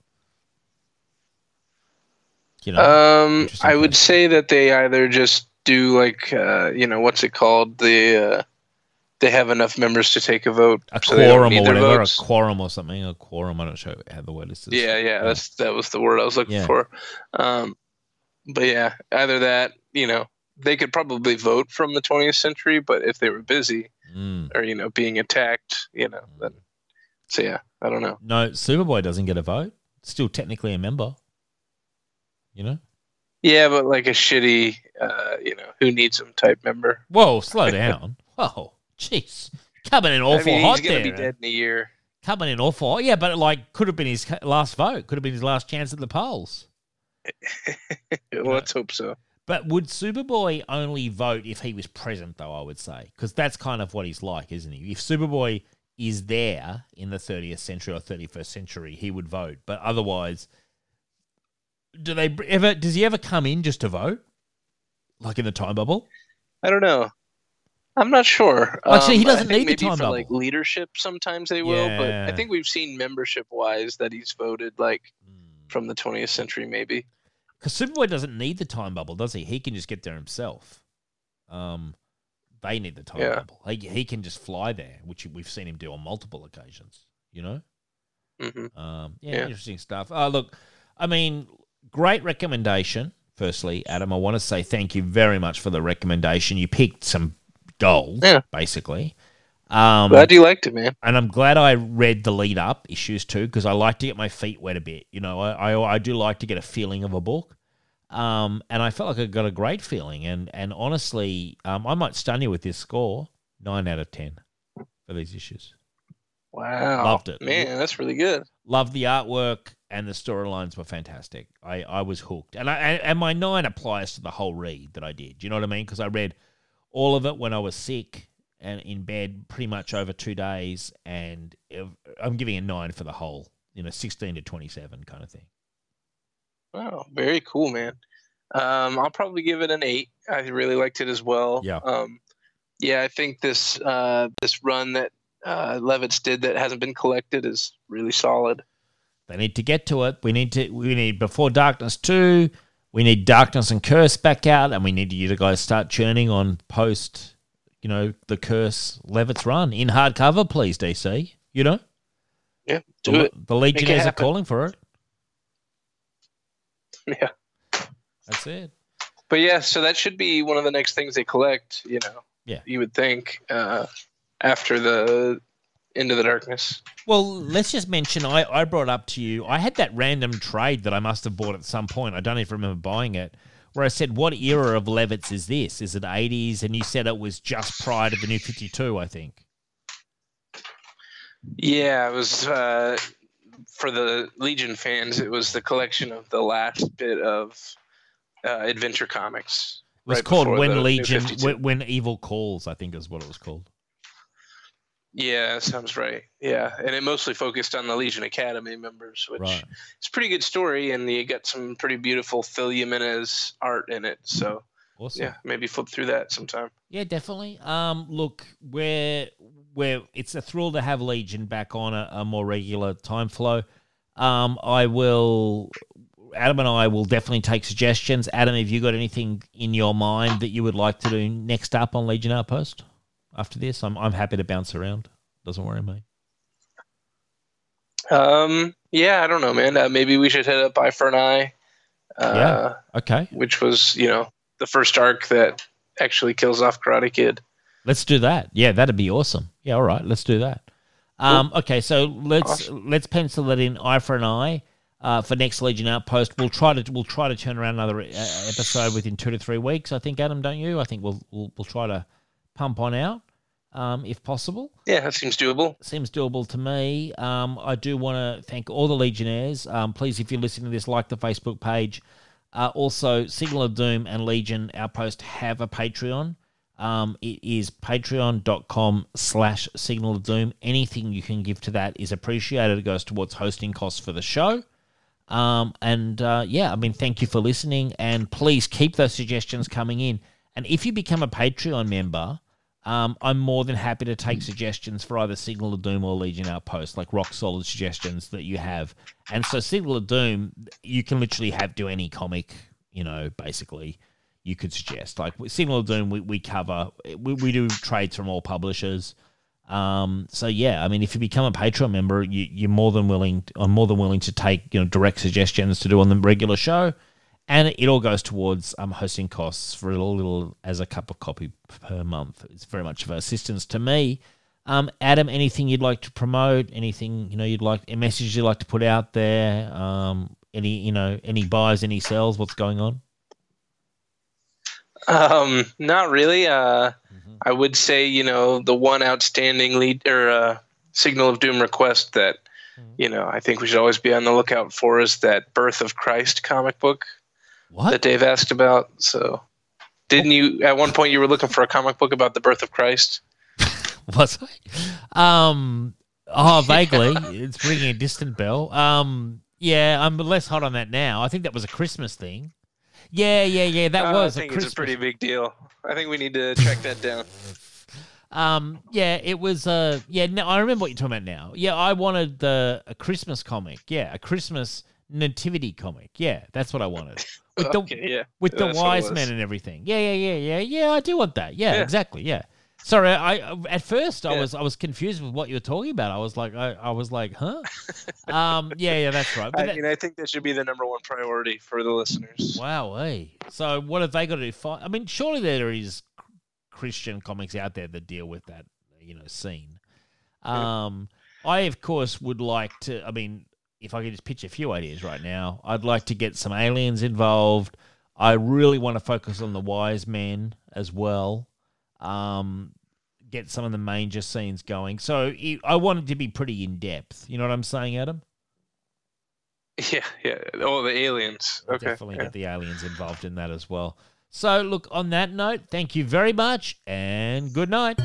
You know, Um, I would say that they either just do like uh, you know what's it called the uh, they have enough members to take a vote. A so quorum or whatever, votes. a quorum or something, a quorum. I don't know how the word is. Yeah, yeah, that's that was the word I was looking Yeah. for. Um, but yeah, either that, you know, they could probably vote from the 20th century, but if they were busy Mm. or you know being attacked, you know, then so yeah, I don't know. No, Superboy doesn't get a vote. Still technically a member. You know. Yeah, but like a shitty, uh, you know, who needs him type member. Whoa, slow down. Whoa, jeez, coming in awful I mean, hot he's gonna there. be dead in a year. Coming in awful. hot. Yeah, but like could have been his last vote. Could have been his last chance at the polls. well, let's hope so. But would Superboy only vote if he was present, though? I would say because that's kind of what he's like, isn't he? If Superboy is there in the 30th century or 31st century, he would vote. But otherwise, do they ever? Does he ever come in just to vote, like in the time bubble? I don't know. I'm not sure. Actually, he Um, I doesn't need the time for like leadership. Sometimes they will, but I think we've seen membership wise that he's voted like from the 20th century, maybe. Because Superboy doesn't need the time bubble, does he? He can just get there himself. Um, they need the time Yeah. bubble. He he can just fly there, which we've seen him do on multiple occasions. You know. hmm Um, yeah, Yeah. interesting stuff. Uh, look, I mean, great recommendation. Firstly, Adam, I want to say thank you very much for the recommendation. You picked some gold, Yeah. basically. Um, Glad you liked it, man. and I'm glad I read the lead up issues too because I like to get my feet wet a bit. You know, I, I I do like to get a feeling of a book. Um, and I felt like I got a great feeling. And and honestly, um, I might stun you with this score nine out of ten for these issues. Wow. Loved it. Man, that's really good. Loved the artwork and the storylines were fantastic. I, I was hooked, and I and, my nine applies to the whole read that I did. Do you know what I mean? Because I read all of it when I was sick and in bed, pretty much over two days, and I'm giving a nine for the whole. You know, sixteen to twenty-seven kind of thing. Wow, very cool, man. Um, I'll probably give it an eight. I really liked it as well. Yeah. Um, yeah, I think this uh, this run that uh, Levitz did that hasn't been collected is really solid. They need to get to it. We need to. We need before darkness two. We need darkness and curse back out, and we need you to guys start churning on post. You know the curse Levitz run in hardcover, please, DC. You know Yeah, do the, it. the Legionnaires are calling for it. Yeah. That's it. But yeah, so that should be one of the next things they collect. You know. Yeah. You would think uh, after the Into the Darkness. Well, let's just mention I, I brought up to you. I had that random trade that I must have bought at some point. I don't even remember buying it. Where I said, "What era of Levitz is this? Is it '80s?" And you said it was just prior to the New Fifty Two, I think. Yeah, it was uh, for the Legion fans. It was the collection of the last bit of uh, Adventure Comics. It was right called When Legion, when, when Evil Calls, I think is what it was called. Yeah, sounds right. Yeah, and it mostly focused on the Legion Academy members, which Right. it's a pretty good story, and you got some pretty beautiful Phil Jimenez art in it. So Awesome. yeah, maybe flip through that sometime. Yeah, definitely. Um, look, we're we're it's a thrill to have Legion back on a, a more regular time flow. Um, I will. Adam and I will definitely take suggestions. Adam, have you got anything in your mind that you would like to do next up on Legion Outpost? After this, I'm I'm happy to bounce around. Doesn't worry me. Um, yeah, I don't know, man. Uh, maybe we should hit up Eye for an Eye. Uh, Yeah. Okay, which was you know the first arc that actually kills off Karate Kid. let's do that. Yeah, that'd be awesome. Yeah, all right, let's do that. Um, okay, so let's let's pencil that in eye for an eye uh, for next Legion Outpost. We'll try to we'll try to turn around another uh, episode within two to three weeks. I think Adam, don't you? I think we'll we'll, we'll try to pump on out um, if possible. Yeah, that seems doable. Seems doable to me. Um, I do want to thank all the Legionnaires. Um, please, if you're listening to this, like the Facebook page. Uh, also, Signal of Doom and Legion Outpost have a Patreon. Um, it is patreon.com slash Signal of Doom. Anything you can give to that is appreciated. It goes towards hosting costs for the show. Um, and uh, yeah, I mean, thank you for listening. And please keep those suggestions coming in. And if you become a Patreon member, um, I'm more than happy to take suggestions for either Signal of Doom or Legion Outpost, like rock solid suggestions that you have. And so, Signal of Doom, you can literally have do any comic, you know, basically. you could suggest. Like Signal of Doom, we, we cover, we, we do trades from all publishers. Um, so yeah, I mean, if you become a Patreon member, you, you're more than willing. I'm more than willing to take you know direct suggestions to do on the regular show, and it all goes towards um, hosting costs for a little, as a cup of coffee per month. It's very much of assistance to me. Um, Adam, anything you'd like to promote? Anything you know you'd like? A message you'd like to put out there? Um, any you know any buys, any sells? What's going on? Um, not really. Uh, mm-hmm. I would say you know the one outstanding lead or uh, signal of doom request that mm-hmm. you know I think we should always be on the lookout for is that Birth of Christ comic book what? that Dave asked about. So, didn't you at one point you were looking for a comic book about the birth of Christ? Was I? Um, oh, vaguely. it's ringing a distant bell. Um, yeah, I'm less hot on that now. I think that was a Christmas thing. Yeah, yeah, yeah. That uh, was. I think a it's a pretty big deal. I think we need to track that down. Um, yeah, it was. Uh, yeah, no, I remember what you're talking about now. Yeah, I wanted the a Christmas comic. Yeah, a Christmas nativity comic. Yeah, that's what I wanted. With the okay, yeah. with the wise men and everything. Yeah, yeah, yeah, yeah, yeah. I do want that. Yeah, yeah. exactly. Yeah. Sorry, I at first I was I was confused with what you were talking about. I was like I, I was like, huh? um, yeah, yeah, that's right. But I that, mean, I think that should be the number one priority for the listeners. Wow, hey. So what have they got to do? I mean, surely there is Christian comics out there that deal with that, you know, scene. Um, yeah. I of course would like to. I mean, if I could just pitch a few ideas right now, I'd like to get some aliens involved. I really want to focus on the wise men as well um, get some of the major scenes going. So it, I want it to be pretty in depth. You know what I'm saying, Adam? Yeah, yeah. All the aliens. Okay. Definitely yeah. get the aliens involved in that as well. So, look, on that note, thank you very much and good night.